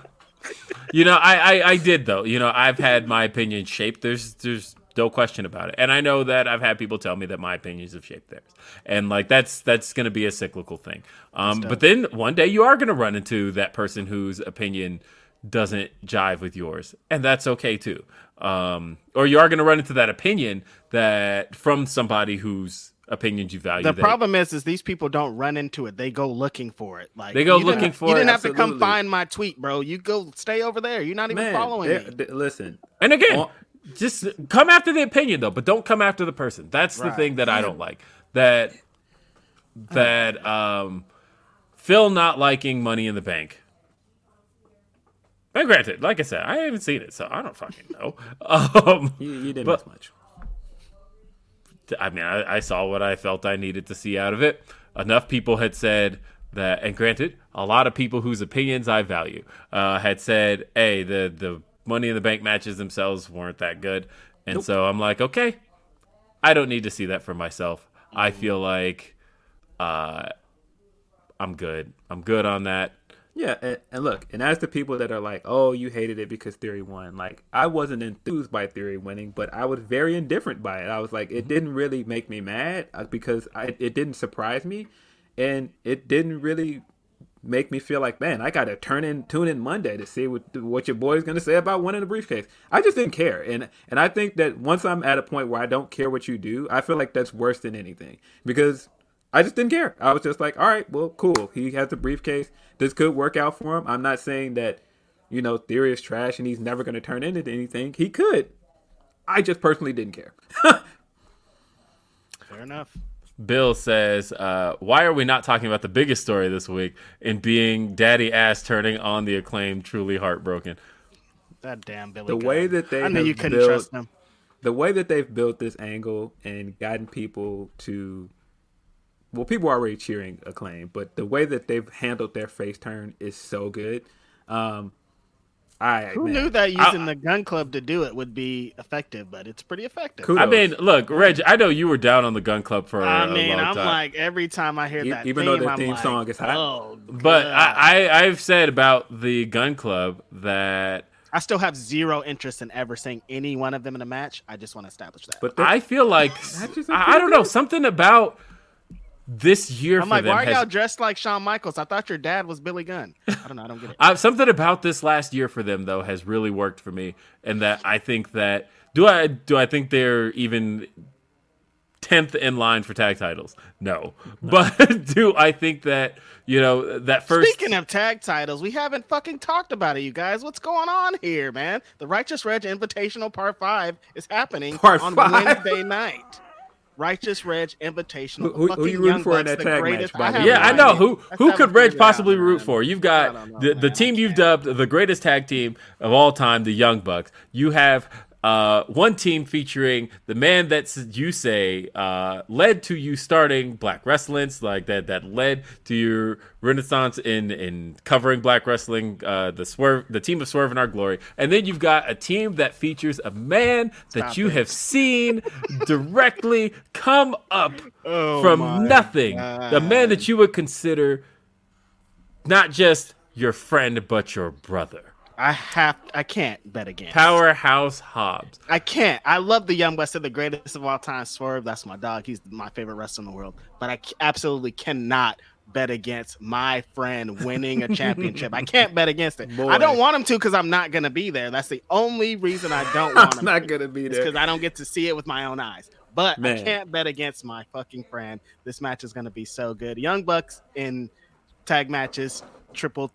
you know, I, I I did though. You know, I've had my opinion shaped. There's there's no question about it, and I know that I've had people tell me that my opinions have shaped theirs, and like that's that's going to be a cyclical thing. Um, but then one day you are going to run into that person whose opinion doesn't jive with yours, and that's okay too. Um, or you are going to run into that opinion that from somebody whose opinions you value. The that- problem is, is these people don't run into it. They go looking for it. Like They go looking for You it, didn't have to come find my tweet, bro. You go stay over there. You're not even Man, following me. they- listen, And again, On- just come after the opinion though, but don't come after the person. That's the thing that I don't like. That that um Phil not liking Money in the Bank. And granted, like I said, I haven't seen it, so I don't fucking know. Um, you, you didn't But- miss much. I mean, I, I saw what I felt I needed to see out of it. Enough people had said that, and granted, a lot of people whose opinions I value uh, had said, "Hey, the the Money in the Bank matches themselves weren't that good," and so I'm like, okay, I don't need to see that for myself. I feel like uh, I'm good. I'm good on that. Yeah, and, and, look, and as the people that are like, "Oh, you hated it because Theory won," like I wasn't enthused by Theory winning, but I was very indifferent by it. I was like, it mm-hmm. didn't really make me mad uh, because I, it didn't surprise me, and it didn't really make me feel like, man, I got to turn in, tune in Monday to see what what your boy's gonna say about winning the briefcase. I just didn't care, and and I think that once I'm at a point where I don't care what you do, I feel like that's worse than anything because I just didn't care. I was just like, all right, well, cool. He has the briefcase. This could work out for him. I'm not saying that, you know, Theory is trash and he's never going to turn into anything. He could. I just personally didn't care. Fair enough. Bill says, uh, "Why are we not talking about the biggest story this week in being Daddy Ass turning on the acclaim truly heartbroken?" That damn Billy. The Gunn. way that they I knew you couldn't built, trust them. The way that they've built this angle and gotten people to well, people are already cheering acclaim, but the way that they've handled their face turn is so good. Um, I who man, knew that using I, the Gunn Club to do it would be effective, but it's pretty effective. Kudos. I mean, look, Reg, I know you were down on the Gunn Club for. A while. I mean, I'm time. like every time I hear that, even theme, though the theme like, song is hot. Oh, but I, I, I've said about the Gunn Club that I still have zero interest in ever seeing any one of them in a match. I just want to establish that. But I feel like I, I don't know something about this year I'm like, why are has, y'all dressed like Shawn Michaels? I thought your dad was Billy Gunn. I don't know. I don't get it. uh, something about this last year for them though has really worked for me, and that I think that do I do I think they're even tenth in line for tag titles? No, no. but do I think that you know that first? Speaking of tag titles, we haven't fucking talked about it, you guys. What's going on here, man? The Righteous Reg Invitational Part Five is happening Part on five. Wednesday night. Righteous Reg Invitational. Who, who, who you rooting for in that tag match? I yeah, I know who who could Reg possibly out, root for. You've got know, the, the team you've dubbed the greatest tag team of all time, the Young Bucks. You have uh, one team featuring the man that you say uh, led to you starting black wrestling, like that that led to your renaissance in in covering black wrestling, uh, the swerve, the team of Swerve in Our Glory, and then you've got a team that features a man that you it. have seen directly come up oh from nothing, God. the man that you would consider not just your friend but your brother. I have I can't bet against Powerhouse Hobbs. I can't. I love the Young Bucks, the greatest of all time. Swerve, that's my dog. He's my favorite wrestler in the world. But I absolutely cannot bet against my friend winning a championship. I can't bet against it. Boy. I don't want him to because I'm not gonna be there. That's the only reason I don't want him. I'm not gonna be there because I don't get to see it with my own eyes. But Man. I can't bet against my fucking friend. This match is gonna be so good. Young Bucks in tag matches, triple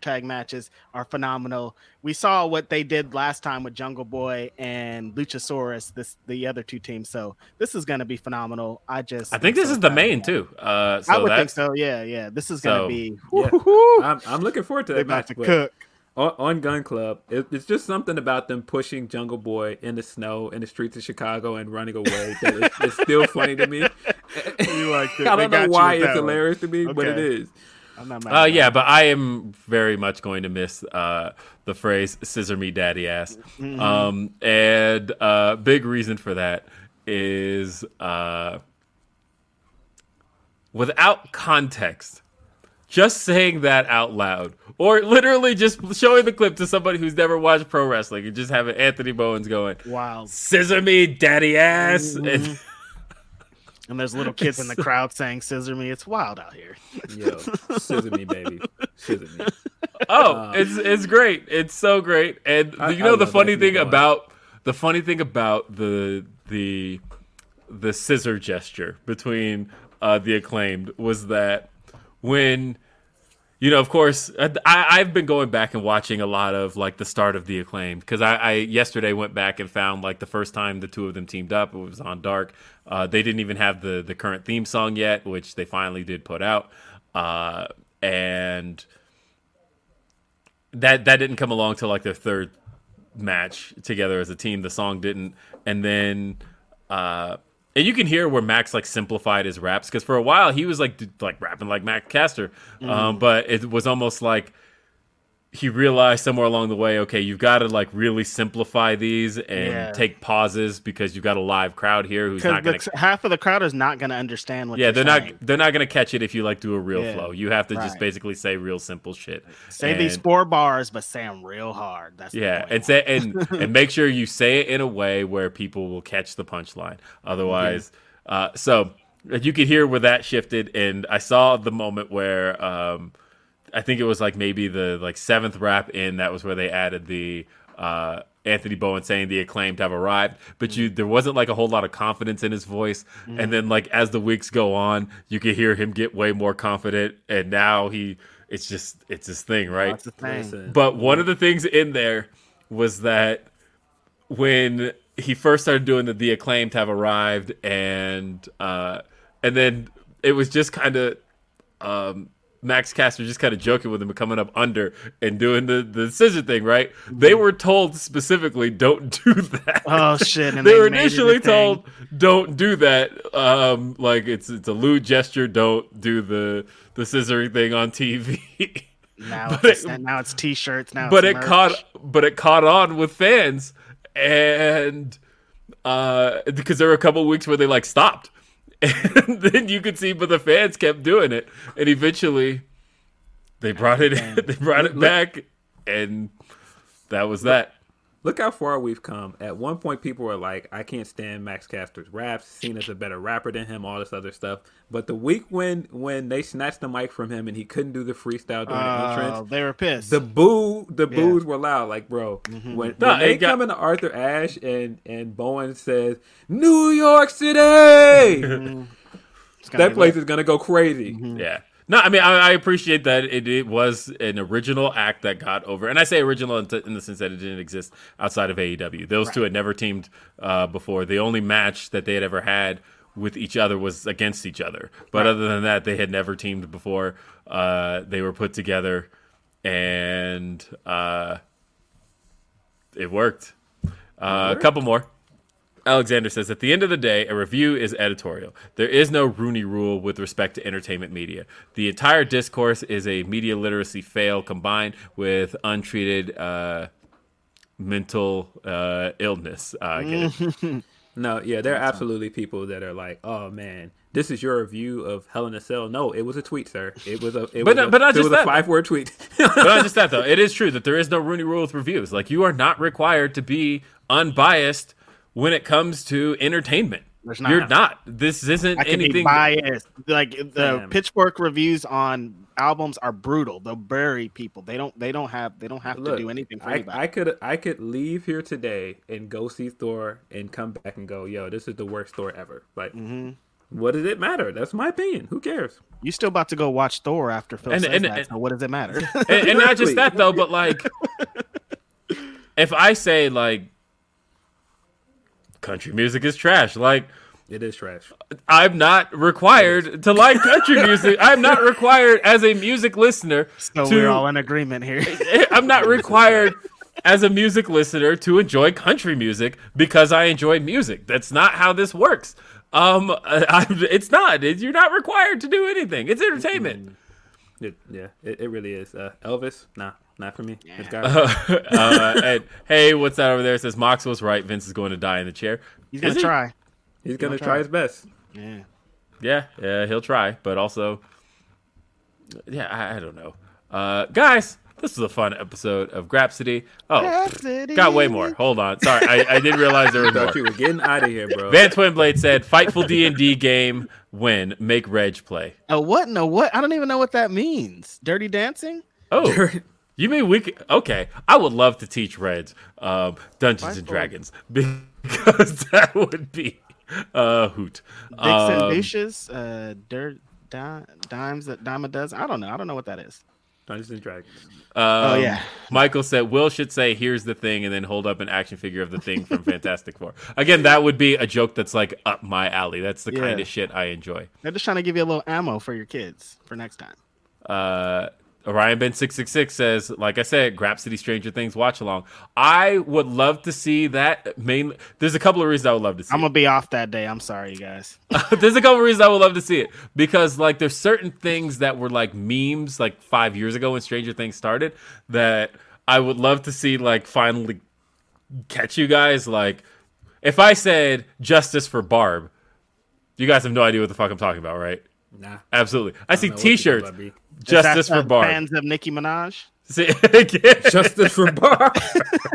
tag matches are phenomenal. We saw what they did last time with Jungle Boy and Luchasaurus, this the other two teams. So this is going to be phenomenal. I just I think this so is the main too. Uh, so I would think so. Yeah, yeah. This is going to be. Yeah. I'm, I'm, looking forward to that match. To cook. On, on, Gunn Club, it, it's just something about them pushing Jungle Boy in the snow in the streets of Chicago and running away that is, it's still funny to me. you like I don't know why it's hilarious to me, okay. but it is. I'm not mad. Uh, yeah, but I am very much going to miss uh, the phrase "scissor me, daddy ass," mm-hmm. um, and uh, big reason for that is uh, without context. Just saying that out loud, or literally just showing the clip to somebody who's never watched pro wrestling, and just having Anthony Bowens going, "Wow, scissor me, daddy ass," mm-hmm. and and there's little kids in the crowd saying "scissor me." It's wild out here. Yo, scissor me, baby, scissor me. Oh, um, it's it's great. It's so great. And I, you know the funny thing about the funny thing about the the the scissor gesture between uh, the acclaimed was that when you know, of course, I, have been going back and watching a lot of like the start of the acclaim because I, I, yesterday went back and found like the first time the two of them teamed up. It was on Dark. Uh, they didn't even have the the current theme song yet, which they finally did put out, uh, and that that didn't come along till like their third match together as a team. The song didn't, and then. Uh, and you can hear where Max like simplified his raps because for a while he was like like rapping like Max Caster, mm-hmm. um, but it was almost like he realized somewhere along the way, okay, you've got to like really simplify these and Yeah. take pauses because you've got a live crowd here who's not going to half of the crowd is not going to understand what. Yeah, you're they're not. They're not going to catch it if you like do a real Yeah, flow. You have to just basically say real simple shit. Say these four bars, but say them real hard. That's Yeah, and say and and make sure you say it in a way where people will catch the punchline. Otherwise, uh, so you could hear where that shifted, and I saw the moment where um, I think it was like maybe the like seventh rap in. That was where they added the uh, Anthony Bowen saying the acclaimed have arrived, but you there wasn't like a whole lot of confidence in his voice. And then like as the weeks go on, you could hear him get way more confident, and now he it's just it's his thing, right? That's the thing. But one of the things in there was that when he first started doing the, the acclaimed have arrived, and uh, and then it was just kind of um, Max Caster just kind of joking with him and coming up under and doing the the scissor thing, right? They were told specifically, don't do that. Oh shit! And they, they were made it a initially told, don't do that. Um, like it's it's a lewd gesture. Don't do the the scissoring thing on TV. Now it's, it- now it's t-shirts. Now, but it merch. caught but it caught on with fans and uh because there were a couple weeks where they like stopped and then you could see but the fans kept doing it. And eventually they brought it they brought it back and that was that Look how far we've come. At one point, people were like, "I can't stand Max Caster's raps. Seen as a better rapper than him. All this other stuff." But the week when when they snatched the mic from him and he couldn't do the freestyle during the Oh, entrance, they were pissed. the boo the boos were loud. Like, bro, Mm-hmm. when, No, when they it got- come into Arthur Ashe and and Bowen says New York City, mm-hmm. It's gonna that place lit. is gonna go crazy. Mm-hmm. yeah no i mean i, I appreciate that it, it was an original act that got over and i say original in, t- in the sense that it didn't exist outside of aew those two had never teamed uh, before. The only match that they had ever had with each other was against each other. But other than that they had never teamed before. Uh, they were put together and uh, it worked. Uh, a couple more Alexander says, at the end of the day, a review is editorial. There is no Rooney rule with respect to entertainment media. The entire discourse is a media literacy fail combined with untreated uh, mental uh, illness. Uh, I get it. No, yeah, there are absolutely people that are like, "Oh man, this is your review of Hell in a Cell." No, it was a tweet, sir. It was a, it But was not- a, but not it just was that. a five word tweet. but not just that, though. It is true that there is no Rooney rule with reviews. Like, you are not required to be unbiased when it comes to entertainment. There's not. You're not. This isn't I can anything. be biased. Like the Damn. Pitchfork reviews on albums are brutal. They'll bury people. They don't. They don't have. They don't have Look, to do anything for I, anybody. I could I could leave here today and go see Thor and come back and go, "Yo, this is the worst Thor ever." Like, Mm-hmm. what does it matter? That's my opinion. Who cares? you still about to go watch Thor after Phil And- says and- that? and- so what does it matter? and, and not just that though, but like, if I say like, country music is trash, like It is trash. I'm not required to like country music. I'm not required as a music listener so to. we're all in agreement here. I'm not required as a music listener to enjoy country music because I enjoy music. That's not how this works. Um, I, it's not. It- you're not required to do anything. It's entertainment. It, yeah, it, it really is. Uh, Elvis, nah, not for me. It's got uh, and hey, what's that over there? It says Mox was right. Vince is going to die in the chair. He's gonna Is he? try. he's gonna try. try his best. Yeah. Yeah, yeah, he'll try, but also, yeah, I, I don't know. Uh, guys, this was a fun episode of Grapsody. Oh, Grapsody. got way more. Hold on, sorry, I, I didn't realize there was Thought more. you were getting out of here, bro. Van Twinblade said, "Fightful D and D game win. Make Reg play." Oh what? No what? I don't even know what that means. Dirty dancing? Oh, you mean we? Could, okay, I would love to teach Reds um, Dungeons and Dragons because that would be a hoot. Dicks Um, and douches? Uh, dirt, di- dimes that dime a dozen. I don't know. I don't know what that is. Dungeons and Dragons. Um, Oh, yeah. Michael said Will should say, "Here's the thing," and then hold up an action figure of the thing from Fantastic Four. Again, that would be a joke that's like up my alley. That's the Yeah. kind of shit I enjoy. They're just trying to give you a little ammo for your kids for next time. Uh, Orion Ben six six six says, like I said, Grapsody Stranger Things watch along. I would love to see that. Main, there's a couple of reasons I would love to see. I'm gonna be off that day. I'm sorry, you guys. there's a couple of reasons I would love to see it because like there's certain things that were like memes like five years ago when Stranger Things started that I would love to see like finally catch you guys. Like if I said justice for Barb, you guys have no idea what the fuck I'm talking about, right? Nah. Absolutely. I, see know what you T-shirts. About me. Justice that, for uh, Barb. Fans of Nicki Minaj. See, Justice for Barb.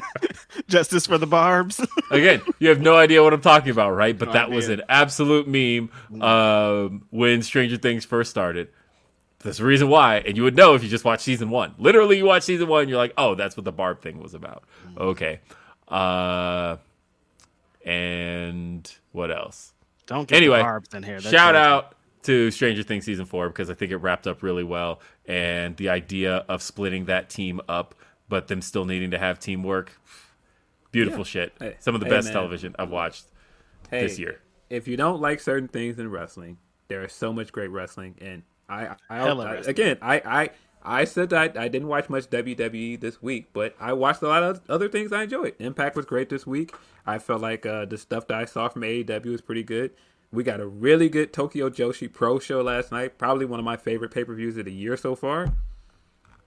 Justice for the Barbs. Again, you have no idea what I'm talking about, right? But No that was an absolute meme um, when Stranger Things first started. That's the reason why, and you would know if you just watched season one. Literally, you watch season one, you're like, oh, that's what the Barb thing was about. Okay. Uh, and what else? Don't get Anyway, the Barbs in here. They're Shout crazy. out to Stranger Things season four because I think it wrapped up really well, and the idea of splitting that team up, but them still needing to have teamwork. Beautiful shit. Hey, Some of the hey, best man. television I've watched Hey, this year. If you don't like certain things in wrestling, there is so much great wrestling, and I, I, Hella I again, I, I, I said that I didn't watch much WWE this week, but I watched a lot of other things I enjoyed. Impact was great this week. I felt like uh, the stuff that I saw from AEW was pretty good. We got a really good Tokyo Joshi Pro show last night. Probably one of my favorite pay per views of the year so far.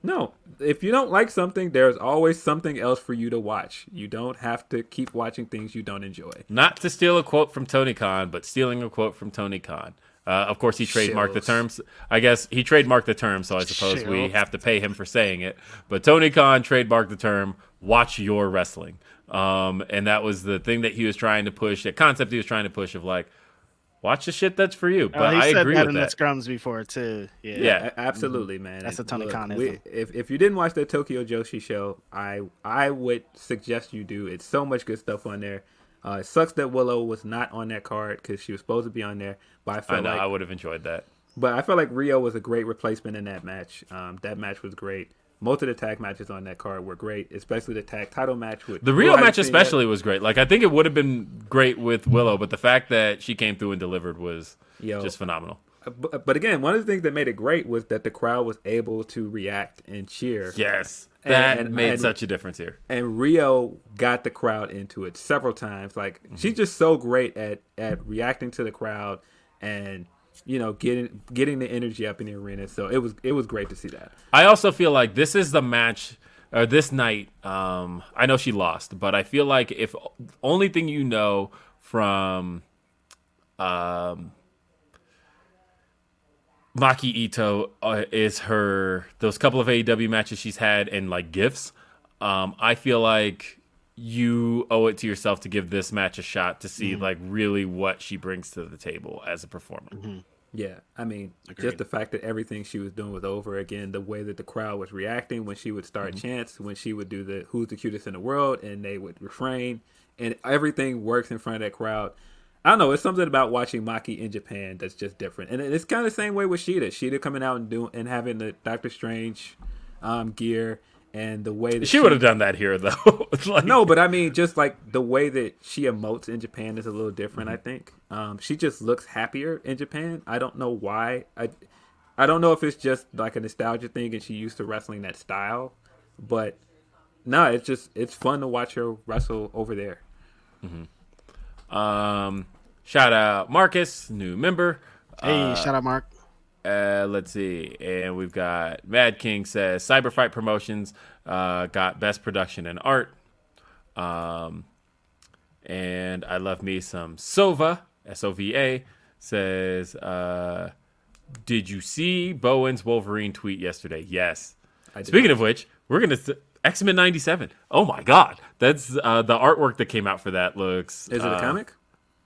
No, if you don't like something, there's always something else for you to watch. You don't have to keep watching things you don't enjoy. Not to steal a quote from Tony Khan, but stealing a quote from Tony Khan. Uh, of course, he trademarked the terms. I guess he trademarked the term, so I suppose we have to pay him for saying it. But Tony Khan trademarked the term "watch your wrestling," um, and that was the thing that he was trying to push. The concept he was trying to push of like, watch the shit that's for you. But Uh, he I said agree that with in that. the scrums before too. Yeah. Yeah. A- absolutely, man. That's And a ton look, Khanism. we- If if you didn't watch the Tokyo Joshi show, I I would suggest you do. It's so much good stuff on there. Uh, it sucks that Willow was not on that card because she was supposed to be on there. But I I felt know like I would have enjoyed that. But I felt like Rio was a great replacement in that match. Um, that match was great. Most of the tag matches on that card were great, especially the tag title match with The Rio match especially was great. Like I think it would have been great with Willow, but the fact that she came through and delivered was Yo. just phenomenal. But, but again, one of the things that made it great was that the crowd was able to react and cheer. Yes, And- that and- made and- such a difference here. and Rio got the crowd into it several times. Like Mm-hmm. she's just so great at at reacting to the crowd and you know getting getting the energy up in the arena. So it was it was great to see that. I also feel like this is the match or this night. Um, I know she lost, but I feel like if only thing you know from um, Maki Ito uh, is her those couple of AEW matches she's had and like gifts. Um, I feel like you owe it to yourself to give this match a shot to see mm-hmm. like really what she brings to the table as a performer. Mm-hmm. Yeah, I mean, just the fact that everything she was doing was over again, the way that the crowd was reacting when she would start mm-hmm. chants, when she would do the "Who's the cutest in the world," and they would refrain, and everything works in front of that crowd. I don't know. It's something about watching Maki in Japan that's just different, and it's kind of the same way with Shida. Shida coming out and doing and having the Doctor Strange um, gear and the way that She would have done that here though. like, no, but I mean, just like the way that she emotes in Japan is a little different. I think um, she just looks happier in Japan. I don't know why. I I don't know if it's just like a nostalgia thing and she used to wrestling that style, but no, it's just it's fun to watch her wrestle over there. Um, shout out Marcus, new member. Hey, shout out Mark. Uh, let's see, and we've got Mad King says Cyberfight Promotions uh, got best production and art. Um, and I love me some Sova S O V A says, uh, "Did you see Bowen's Wolverine tweet yesterday?" Yes. Speaking of which, we're gonna X Men '97. Oh my God, that's uh, the artwork that came out for that looks. Is it uh, a comic?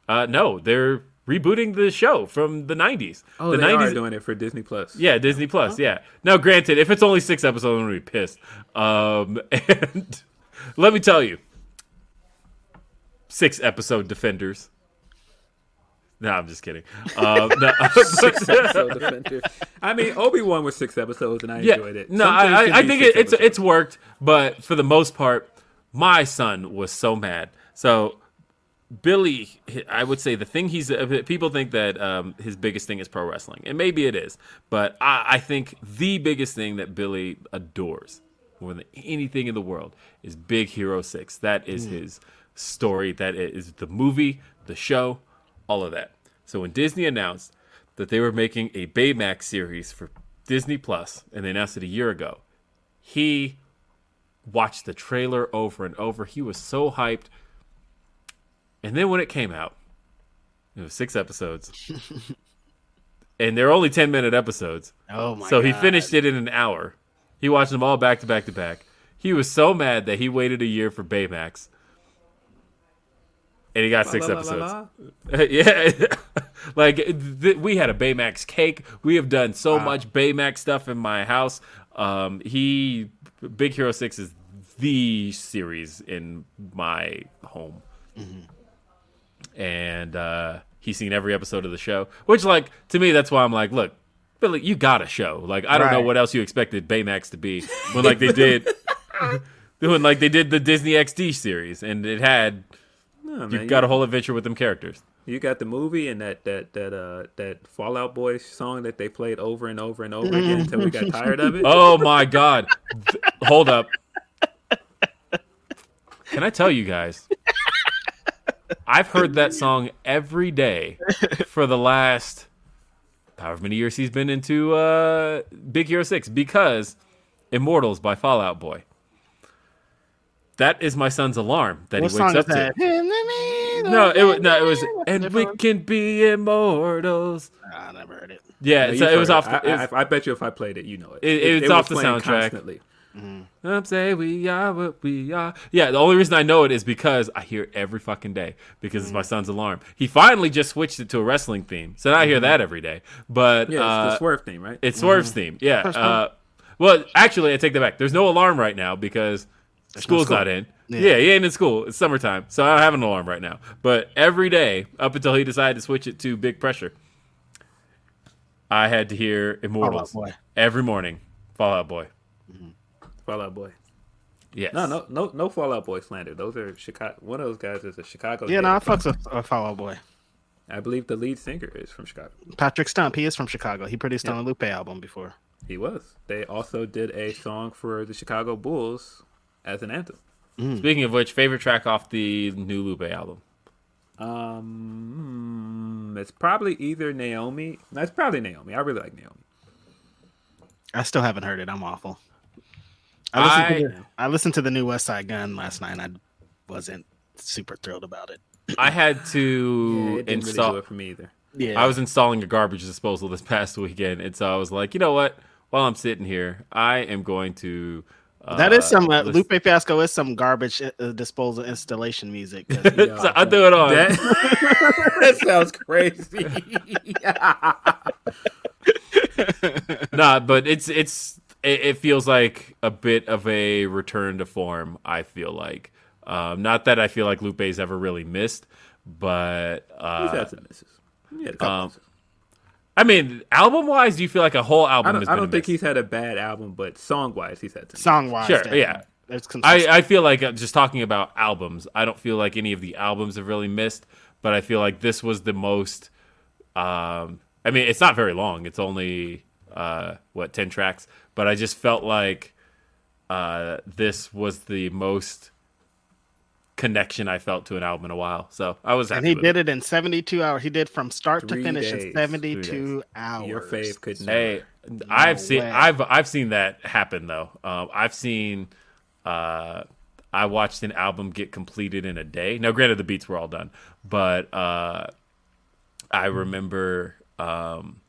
Uh, no, they're rebooting the show from the '90s. Oh, the they are doing it for Disney Plus. yeah, Disney Plus. Yeah. Now, granted, if it's only six episodes, I'm gonna be pissed. Um, and let me tell you, six episode Defenders. No, I'm just kidding. Um, no, Six episode Defender. I mean, Obi Wan was six episodes, and I yeah, enjoyed it. no, I, I, I think it, it's episodes. it's worked, but for the most part, my son was so mad. So Billy, I would say the thing he's people think that um, his biggest thing is pro wrestling, and maybe it is, but I, I think the biggest thing that Billy adores more than anything in the world is Big Hero Six. That is his story. That is the movie, the show, all of that. So when Disney announced that they were making a Baymax series for Disney Plus, and they announced it a year ago, he watched the trailer over and over. He was so hyped. And then when it came out, it was six episodes. and they're only 10 minute episodes. Oh my so he finished it in an hour. He watched them all back to back to back. He was so mad that he waited a year for Baymax. And he got six La, la, la, episodes. la. yeah. like th- we had a Baymax cake. We have done so much Baymax stuff in my house. Um he Big Hero 6 is the series in my home. And uh he's seen every episode of the show, which like to me that's why I'm like, look, Billy, you got a show. Like I don't know what else you expected Baymax to be when like they did when like they did the Disney XD series and it had No, you got a whole adventure with them characters. You got the movie and that that that uh that Fall Out Boy song that they played over and over and over again until we got tired of it. Oh my god. Hold up. Can I tell you guys? I've heard that song every day for the last however many years he's been into uh Big Hero 6 because Immortals by Fall Out Boy. That is my son's alarm that What he wakes up to. No, it was no, it was and we can be immortals. I never heard it. Yeah, Yeah, so it was heard off. I, the- it was- I, I bet you if I played it, you know it. It- it's was off the playing soundtrack. Constantly. Some say we are what we are. Yeah, the only reason I know it is because I hear it every fucking day because it's my son's alarm. He finally just switched it to a wrestling theme, so now I hear that every day. But Yeah, it's uh, the Swerve theme, right? it's Swerve's theme. Yeah. Uh, well, actually, I take that back. There's no alarm right now because school's school. not in. Yeah. he ain't in school. It's summertime, so I don't have an alarm right now. But every day, up until he decided to switch it to Big Pressure, I had to hear Immortals every morning. Fall Out Boy. Fall Out Boy. Yes. No, no, no, no Fall Out Boy slander. Those are Chicago. One of those guys is a Chicago. Yeah, native. no, I fucks with uh, Fall Out Boy. I believe the lead singer is from Chicago. Patrick Stump, he is from Chicago. He produced on a Lupe album before. He was. They also did a song for the Chicago Bulls as an anthem. Speaking of which, favorite track off the new Lupe album. Um, it's probably either Naomi. No, it's probably Naomi. I really like Naomi. I still haven't heard it. I'm awful. I listened, I- to, the, I listened to the new Westside Gunn last night. and I wasn't super thrilled about it. I had Yeah, to it install. really do it for me either. Yeah, I was installing a garbage disposal this past weekend, and so I was like, you know what? While I'm sitting here, I am going to. Uh, that is some uh, listen- Lupe Fiasco is some garbage uh, disposal installation music. 'cause so I'll do it on. That, that sounds crazy. nah, but it's it's it, it feels like a bit of a return to form. I feel like, um, not that I feel like Lupe's ever really missed, but He's uh, had some misses. He had a couple um, misses. I mean, album wise, do you feel like a whole album I don't, has I don't a think miss? he's had a bad album, but song wise, he's had some. Song wise, Sure, yeah. There's I. I feel like uh, just talking about albums, I don't feel like any of the albums have really missed, but I feel like this was the most. Um, I mean, it's not very long. It's only uh, what ten tracks, but I just felt like uh, this was the most connection I felt to an album in a while. So I was happy. and he with did it in 72 hours. He did from start Three to finish days. in 72 hours. Your fave could never. Hey, I've seen way. I've I've seen that happen though. Um, I've seen uh, I watched an album get completed in a day. Now, granted, the beats were all done, but uh, I remember um,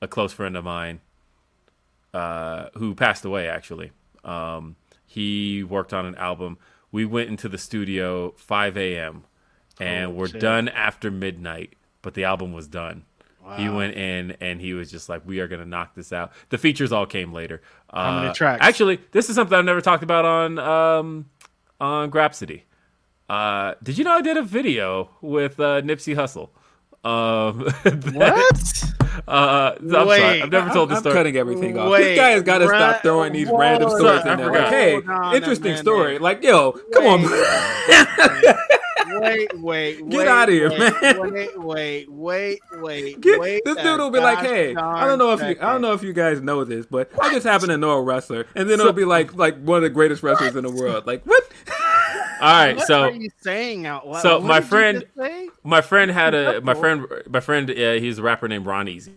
a close friend of mine uh, who passed away. Actually, um, he worked on an album. We went into the studio 5 a.m. and Oh, we're shit. done after midnight, but the album was done. He went in and he was just like, "We are gonna knock this out." The features all came later. How many Uh, tracks? Actually, this is something I've never talked about on um, on Grapsody. Uh, did you know I did a video with uh, Nipsey Hussle? Um, What? uh, I'm sorry, Wait, I've never told I'm, this I'm story. cutting everything off. Wait, this guy has got to bruh, stop throwing these random stories I in there. forgot. Like, hey, on interesting minute. story. Like, yo, come on. Wait. wait, wait, Get out of here, wait, man. Wait, wait, wait, wait, Get- wait. this dude will be like, "Hey, I don't know if you, I don't know if you guys know this, but I just happen to know a wrestler," and then it'll be like, like one of the greatest wrestlers in the world. Like what? All right, so What so are you saying out loud? so What my friend- my friend had a my friend my friend uh, he's a rapper named Ron Easy.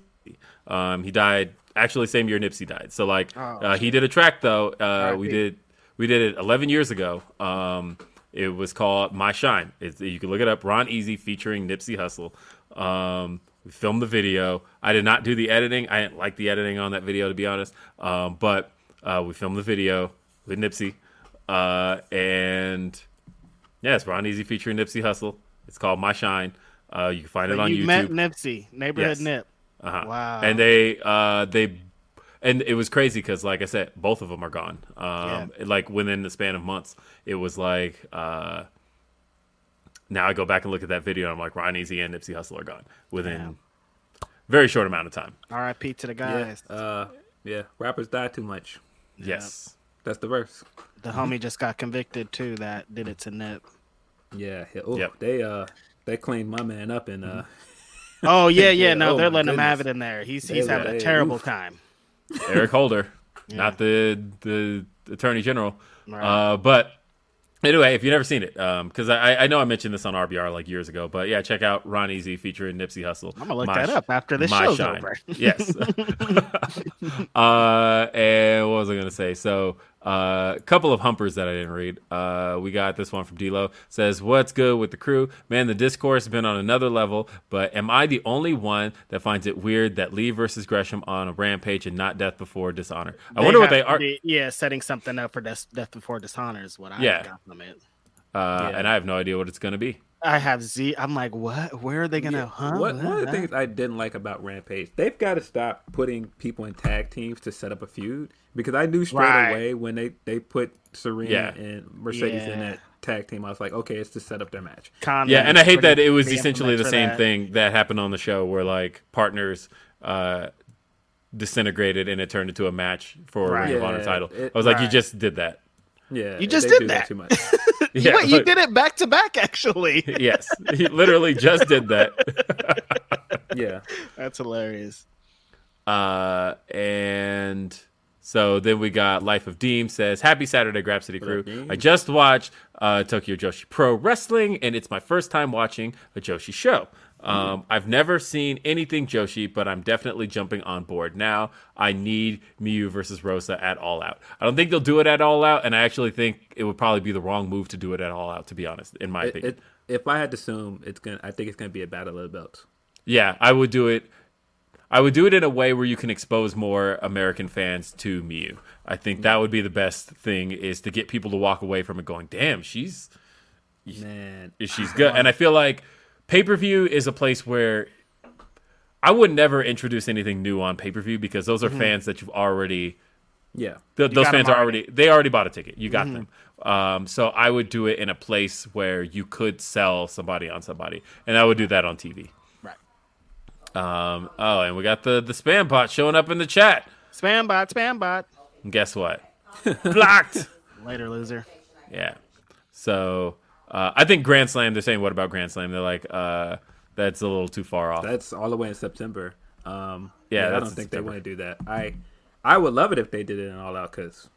Um, he died actually same year Nipsey died. So like Oh, uh, he did a track though. Uh, we did we did it 11 years ago. Um, it was called My Shine. It's, you can look it up. Ron Easy featuring Nipsey Hussle. Um, we filmed the video. I did not do the editing. I didn't like the editing on that video to be honest. Um, but uh, we filmed the video with Nipsey. Uh, and yeah, it's Ron Easy featuring Nipsey Hussle. It's called My Shine. Uh, you can find it But on you YouTube. met Nipsey, neighborhood Yes. Nip. Uh-huh. Wow. And they uh they and it was crazy because like I said, both of them are gone. Um like within the span of months. It was like uh now I go back and look at that video and I'm like Ron Easy and Nipsey Hussle are gone within very short amount of time. R.I.P. to the Yeah, guys. uh, yeah. Rappers die too much. Yes. That's the verse. The homie just got convicted too. That did it to Nip. Yeah. yeah. Oh, Yep. they uh they cleaned my man up and uh Oh yeah, yeah. Yeah, No, oh they're my letting him have it in there. He's They he's were- having a terrible oof. time. Eric Holder, not the the attorney general. Right. Uh, but anyway, if you've never seen it, um because I, I know I mentioned this on RBR like years ago, but yeah, check out Ron Easy featuring Nipsey Hussle. I'm gonna look My that up after this My show's Shine. over. yes. uh, and what was I gonna say? So. A couple of humpers that I didn't read. Uh, we got this one from D'Lo. Says, "What's good with the crew? Man, the discourse has been on another level. But am I the only one that finds it weird that Lee versus Gresham on a rampage and not Death Before Dishonor? I wonder what they are. be- yeah, setting something up for death, death before dishonor is what I Yeah. got from it. Uh, And I have no idea what it's gonna be. I have Z. I'm like, what? Where are they gonna? Huh? What, one of the things I didn't like about Rampage, they've got to stop putting people in tag teams to set up a feud because I knew straight Right. away when they, they put Serena Yeah. and Mercedes in that tag team, I was like, okay, it's to set up their match. Condoms Yeah, and I hate that it was essentially the same that. thing that happened on the show where like partners uh disintegrated and it turned into a match for a Right. Ring of Honor title. it- I was like, you just did that. Yeah, You just did do that. too much. Yeah, Wait, you like- did it back to back, actually. yes, he literally just did that. yeah, That's hilarious. Uh, and so then we got Life of Deem says, Happy Saturday, Grapsody Crew. I just watched uh, Tokyo Joshi Pro Wrestling, and it's my first time watching a Joshi show. Um, I've never seen anything Joshi, but I'm definitely jumping on board now. I need Miyu versus Rosa at All Out. I don't think they'll do it at All Out, and I actually think it would probably be the wrong move to do it at All Out, to be honest, in my It- opinion. it- if I had to assume, it's gonna. I think it's gonna be a battle of the belts. Yeah, I would do it. I would do it in a way where you can expose more American fans to Miyu. I think that would be the best thing is to get people to walk away from it going, "Damn, she's Man, she's good." And I feel like pay-per-view is a place where I would never introduce anything new on pay-per-view because those are fans that you've already yeah, th- those fans are already. already they already bought a ticket. You got them. Um, so I would do it in a place where you could sell somebody on somebody, and I would do that on TV. Right. Um, oh, and we got the the spam bot showing up in the chat. Spam bot, spam bot. And guess what? Blocked. Later, loser. Yeah. So uh, I think Grand Slam. They're saying what about Grand Slam? They're like uh, that's a little too far off. that's all the way in September. Um, Yeah, I that's don't think September. they want to do that. I, I would love it if they did it in all out because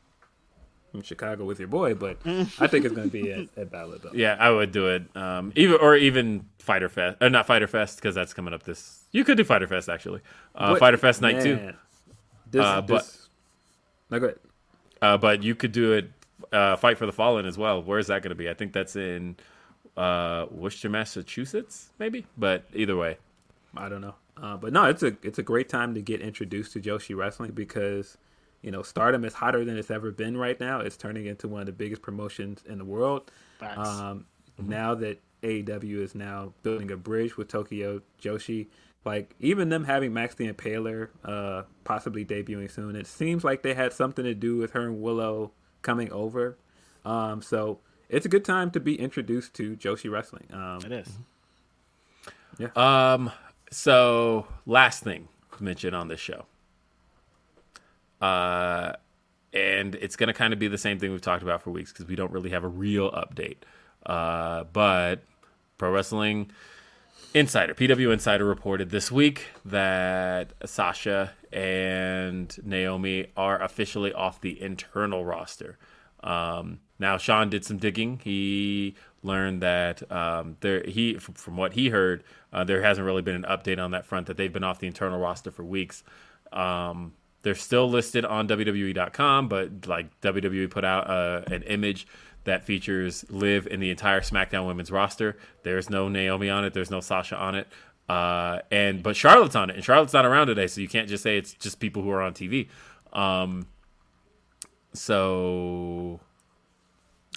in Chicago with your boy, but I think it's gonna be at, at the Belts. yeah, I would do it. Um, even or even Fighter Fest, or not Fighter Fest because that's coming up this. You could do Fighter Fest actually. Uh, What- Fighter Fest night two. This, Uh, but- this, no, go ahead. Uh, but you could do it. Uh, Fight for the Fallen as well. Where is that going to be? I think that's in uh, Worcester, Massachusetts, maybe. But either way, I don't know. Uh, but no, it's a it's a great time to get introduced to Joshi Wrestling because you know Stardom is hotter than it's ever been right now. It's turning into one of the biggest promotions in the world. Facts. Um, Now that AEW is now building a bridge with Tokyo Joshi, like even them having Max the Impaler uh, possibly debuting soon, it seems like they had something to do with her and Willow coming over. Um, so it's a good time to be introduced to Joshi Wrestling. Um, It is. Yeah. Um. So last thing to mention on this show. Uh, and it's gonna kind of be the same thing we've talked about for weeks because we don't really have a real update. Uh, but Pro Wrestling Insider, PW Insider reported this week that Sasha and Naomi are officially off the internal roster. Um, now, Sean did some digging. He learned that um, there he from what he heard, uh, there hasn't really been an update on that front. That they've been off the internal roster for weeks. Um, they're still listed on WWE.com, but like WWE put out uh, an image that features Liv in the entire SmackDown Women's roster. There's no Naomi on it. There's no Sasha on it. Uh, and but Charlotte's on it, and Charlotte's not around today, so you can't just say it's just people who are on TV. Um, so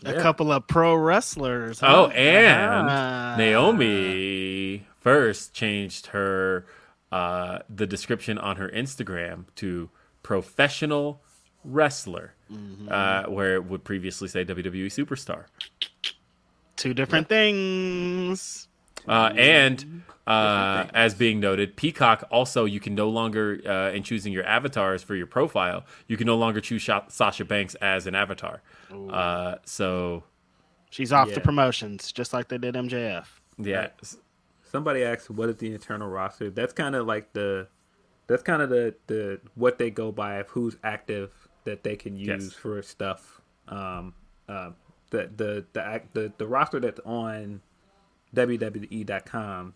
a couple of pro wrestlers. huh? Oh, and Ah. Naomi first changed her uh, the description on her Instagram to professional wrestler, uh, where it would previously say WWE superstar. two different things. Uh, and uh, as being noted, Peacock also you can no longer uh, in choosing your avatars for your profile, you can no longer choose Sha- Sasha Banks as an avatar. Uh, so She's off Yeah. the promotions, just like they did MJF. yeah, Somebody asked, "What is the internal roster?" That's kind of like the, that's kind of the the what they go by of who's active that they can use Yes. for stuff. Um, uh, the the the act the, the roster that's on WWE.com.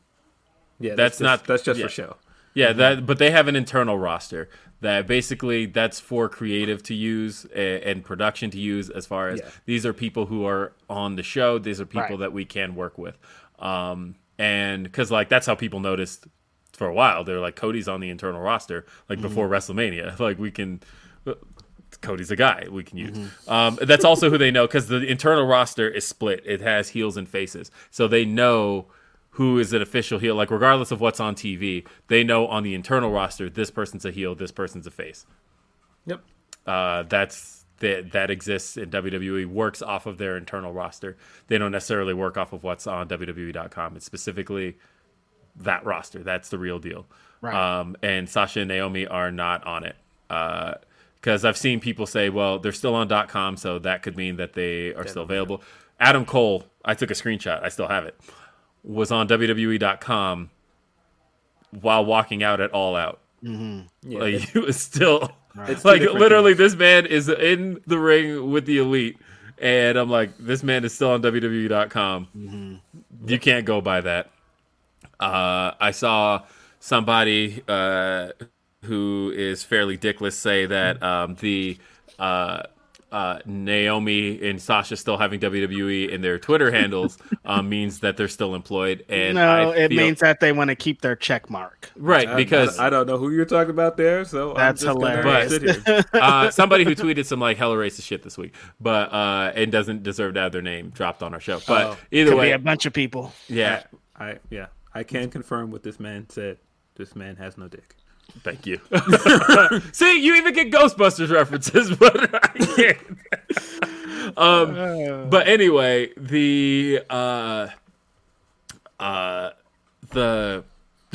Yeah, That's just- not- that's just yeah. for show. Yeah, that but they have an internal roster that basically that's for creative to use and, and production to use as far as Yeah. these are people who are on the show, these are people Right. that we can work with. Um and cuz like that's how people noticed for a while. They're like Cody's on the internal roster like before WrestleMania. Like we can Cody's a guy we can use. Um, that's also who they know because the internal roster is split. It has heels and faces, so they know who is an official heel. Like regardless of what's on TV, they know on the internal roster this person's a heel, this person's a face. Yep. Uh, that's that that exists in WWE. Works off of their internal roster. They don't necessarily work off of what's on WWE.com. It's specifically that roster. That's the real deal. Right. Um, and Sasha and Naomi are not on it. Because I've seen people say, well, they're still on .com, so that could mean that they are still available. Adam Cole, I took a screenshot. I still have it. Was on WWE.com while walking out at All Out. Yeah, Like he was still It's like literally. things. This man is in the ring with the elite, and I'm like, this man is still on WWE.com. Mm-hmm. You can't go by that. Uh, I saw somebody uh, who is fairly dickless say that um, the uh, uh, Naomi and Sasha still having WWE in their Twitter handles um, means that they're still employed. And no, I it feel- means that they want to keep their check mark. right I- because I, I don't know who you're talking about there, so That's I'm just gonna hilarious. sit here. uh, somebody who tweeted some like hella racist shit this week, but uh, and doesn't deserve to have their name dropped on our show. But Oh. either Could be way, a bunch of people. yeah. I yeah, I can confirm what this man said. This man has no dick. Thank you. See, you even get Ghostbusters references, but I can't. um, but anyway, the uh, uh, the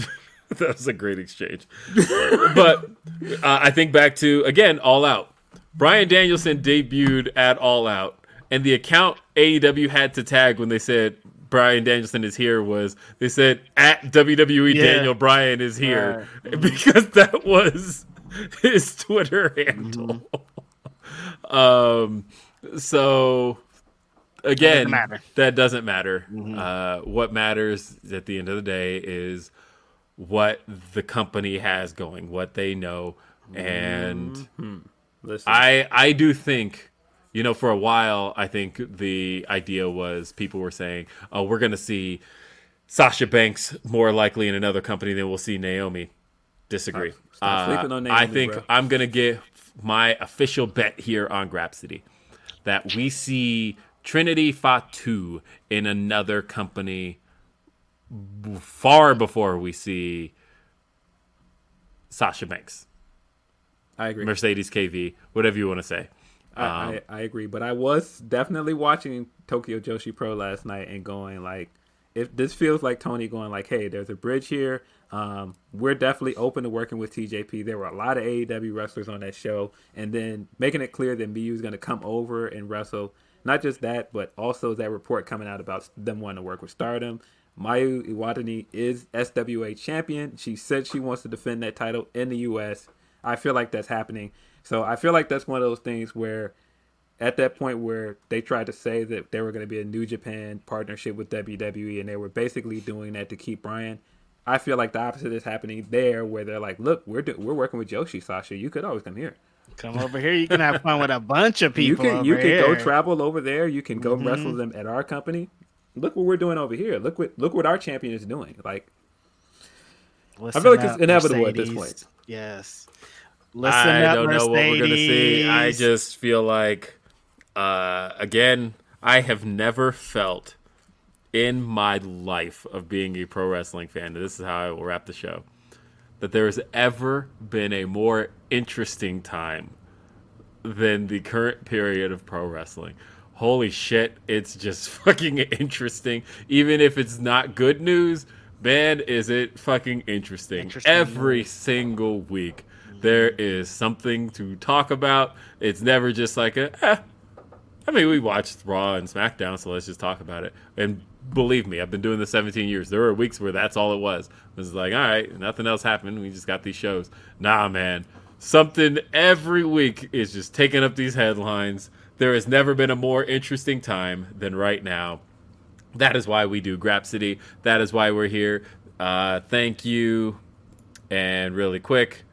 that was a great exchange. but uh, I think back to again, All Out. Bryan Danielson debuted at All Out, and the account AEW had to tag when they said Bryan Danielson is here was they said at WWE Yeah. Daniel Bryan is here. Because that was his Twitter handle. um, so again, doesn't that doesn't matter. Uh, what matters at the end of the day is what the company has going, what they know, and Listen, I I do think, you know, for a while, I think the idea was people were saying, "Oh, we're going to see Sasha Banks more likely in another company than we'll see Naomi." Disagree. Stop sleeping on uh, I think bro. I'm going to get my official bet here on Grapsody that we see Trinity Fatu in another company b- far before we see Sasha Banks. I agree. Mercedes KV, whatever you want to say. I, I, I agree, but I was definitely watching Tokyo Joshi Pro last night and going like, if this feels like Tony going like, hey, there's a bridge here. Um, we're definitely open to working with TJP. There were a lot of AEW wrestlers on that show, and then making it clear that Miyu is going to come over and wrestle. not just that, but also that report coming out about them wanting to work with Stardom. Mayu Iwatani is SWA champion. She said she wants to defend that title in the U.S. I feel like that's happening. So I feel like that's one of those things where, at that point where they tried to say that they were going to be a New Japan partnership with WWE, and they were basically doing that to keep Bryan. I feel like the opposite is happening there, where they're like, "Look, we're do- we're working with Joshi, Sasha. You could always come here. Come over here. You can have fun with a bunch of people. You can you can go travel over there. You can go Mhm. wrestle them at our company. Look what we're doing over here. Look what look what our champion is doing. Like Listen feel like it's up, inevitable at this point. Yes. Listen I up, don't know what we're gonna see. I just feel like, uh, again, I have never felt in my life of being a pro wrestling fan. and This is how I will wrap the show. That there has ever been a more interesting time than the current period of pro wrestling. Holy shit, it's just fucking interesting. Even if it's not good news, man, is it fucking interesting. Interesting Every single week, there is something to talk about. It's never just like a, eh. I mean, we watched Raw and SmackDown, so let's just talk about it. And believe me, I've been doing this 17 years. There were weeks where that's all it was. It was like, all right, nothing else happened. We just got these shows. Nah, man. Something every week is just taking up these headlines. There has never been a more interesting time than right now. That is why we do Grapsody. That is why we're here. Uh, thank you. And really quick,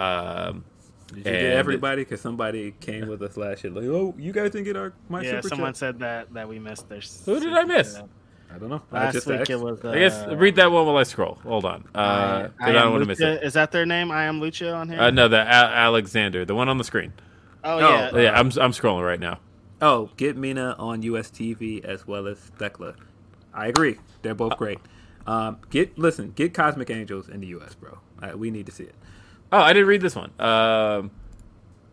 um, did you get everybody? Because somebody came with us last year. Like, oh, you guys didn't get our my Yeah, super someone chat? said that that we missed their. Who did I miss? I don't know. I Last just week asked. it was. Uh, I guess read that one while I scroll. Hold on. Uh, 'cause I, I don't want to miss it. Is that their name? I am Lucha on here. Uh, no, the A- Alexander, the one on the screen. oh, oh, yeah. yeah, I'm I'm scrolling right now. Oh, get Mina on US TV as well as Thekla. I agree. They're both great. Um, get listen, get Cosmic Angels in the US, bro. Uh, we need to see it. Oh, I didn't read this one. Um,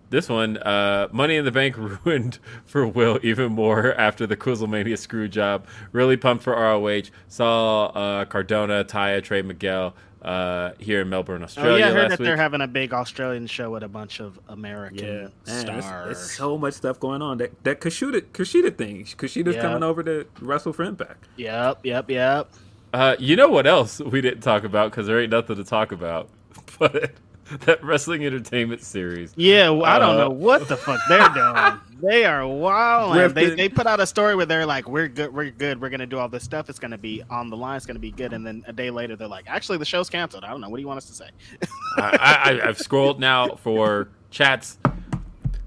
this one, uh, Money in the Bank ruined for Will even more after the Quizzlemania screw job. Really pumped for ROH. Saw uh, Cardona, Taya, Trey Miguel uh, here in Melbourne, Australia. Oh yeah, I heard last that week. they're having a big Australian show with a bunch of American Yeah, man, there's, stars. there's so much stuff going on. That that Kushida Kushida thing. Kushida's Yeah. coming over to wrestle for Impact. Yep, yep, yep. Uh, you know what else we didn't talk about because there ain't nothing to talk about, but that wrestling entertainment series. Yeah, well, I don't Uh, know what the fuck they're doing. They are wild. They they put out a story where they're like, "We're good, we're good, we're gonna do all this stuff. It's gonna be on the line. It's gonna be good." And then a day later, they're like, "Actually, the show's canceled." I don't know. What do you want us to say? I, I, I've scrolled now for chats.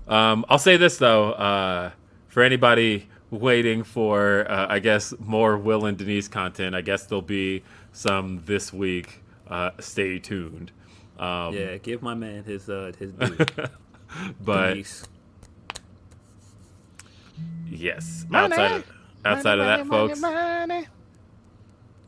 Um, I'll say this though, uh, for anybody waiting for, uh, I guess, more Will and Denise content, I guess there'll be some this week. Uh, stay tuned. Um, Yeah, give my man his uh his due. but Denise. yes, Money, outside of outside of that, money, folks. money,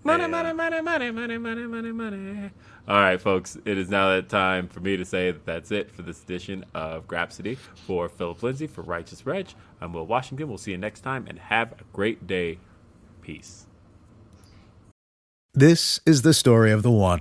Money, Yeah. money, money, money, money, money, money, money. All right, folks. It is now that time for me to say that that's it for this edition of Grapsody. For Philip Lindsay, for Righteous Reg, I'm Will Washington. We'll see you next time, and have a great day. Peace. This is the story of the one.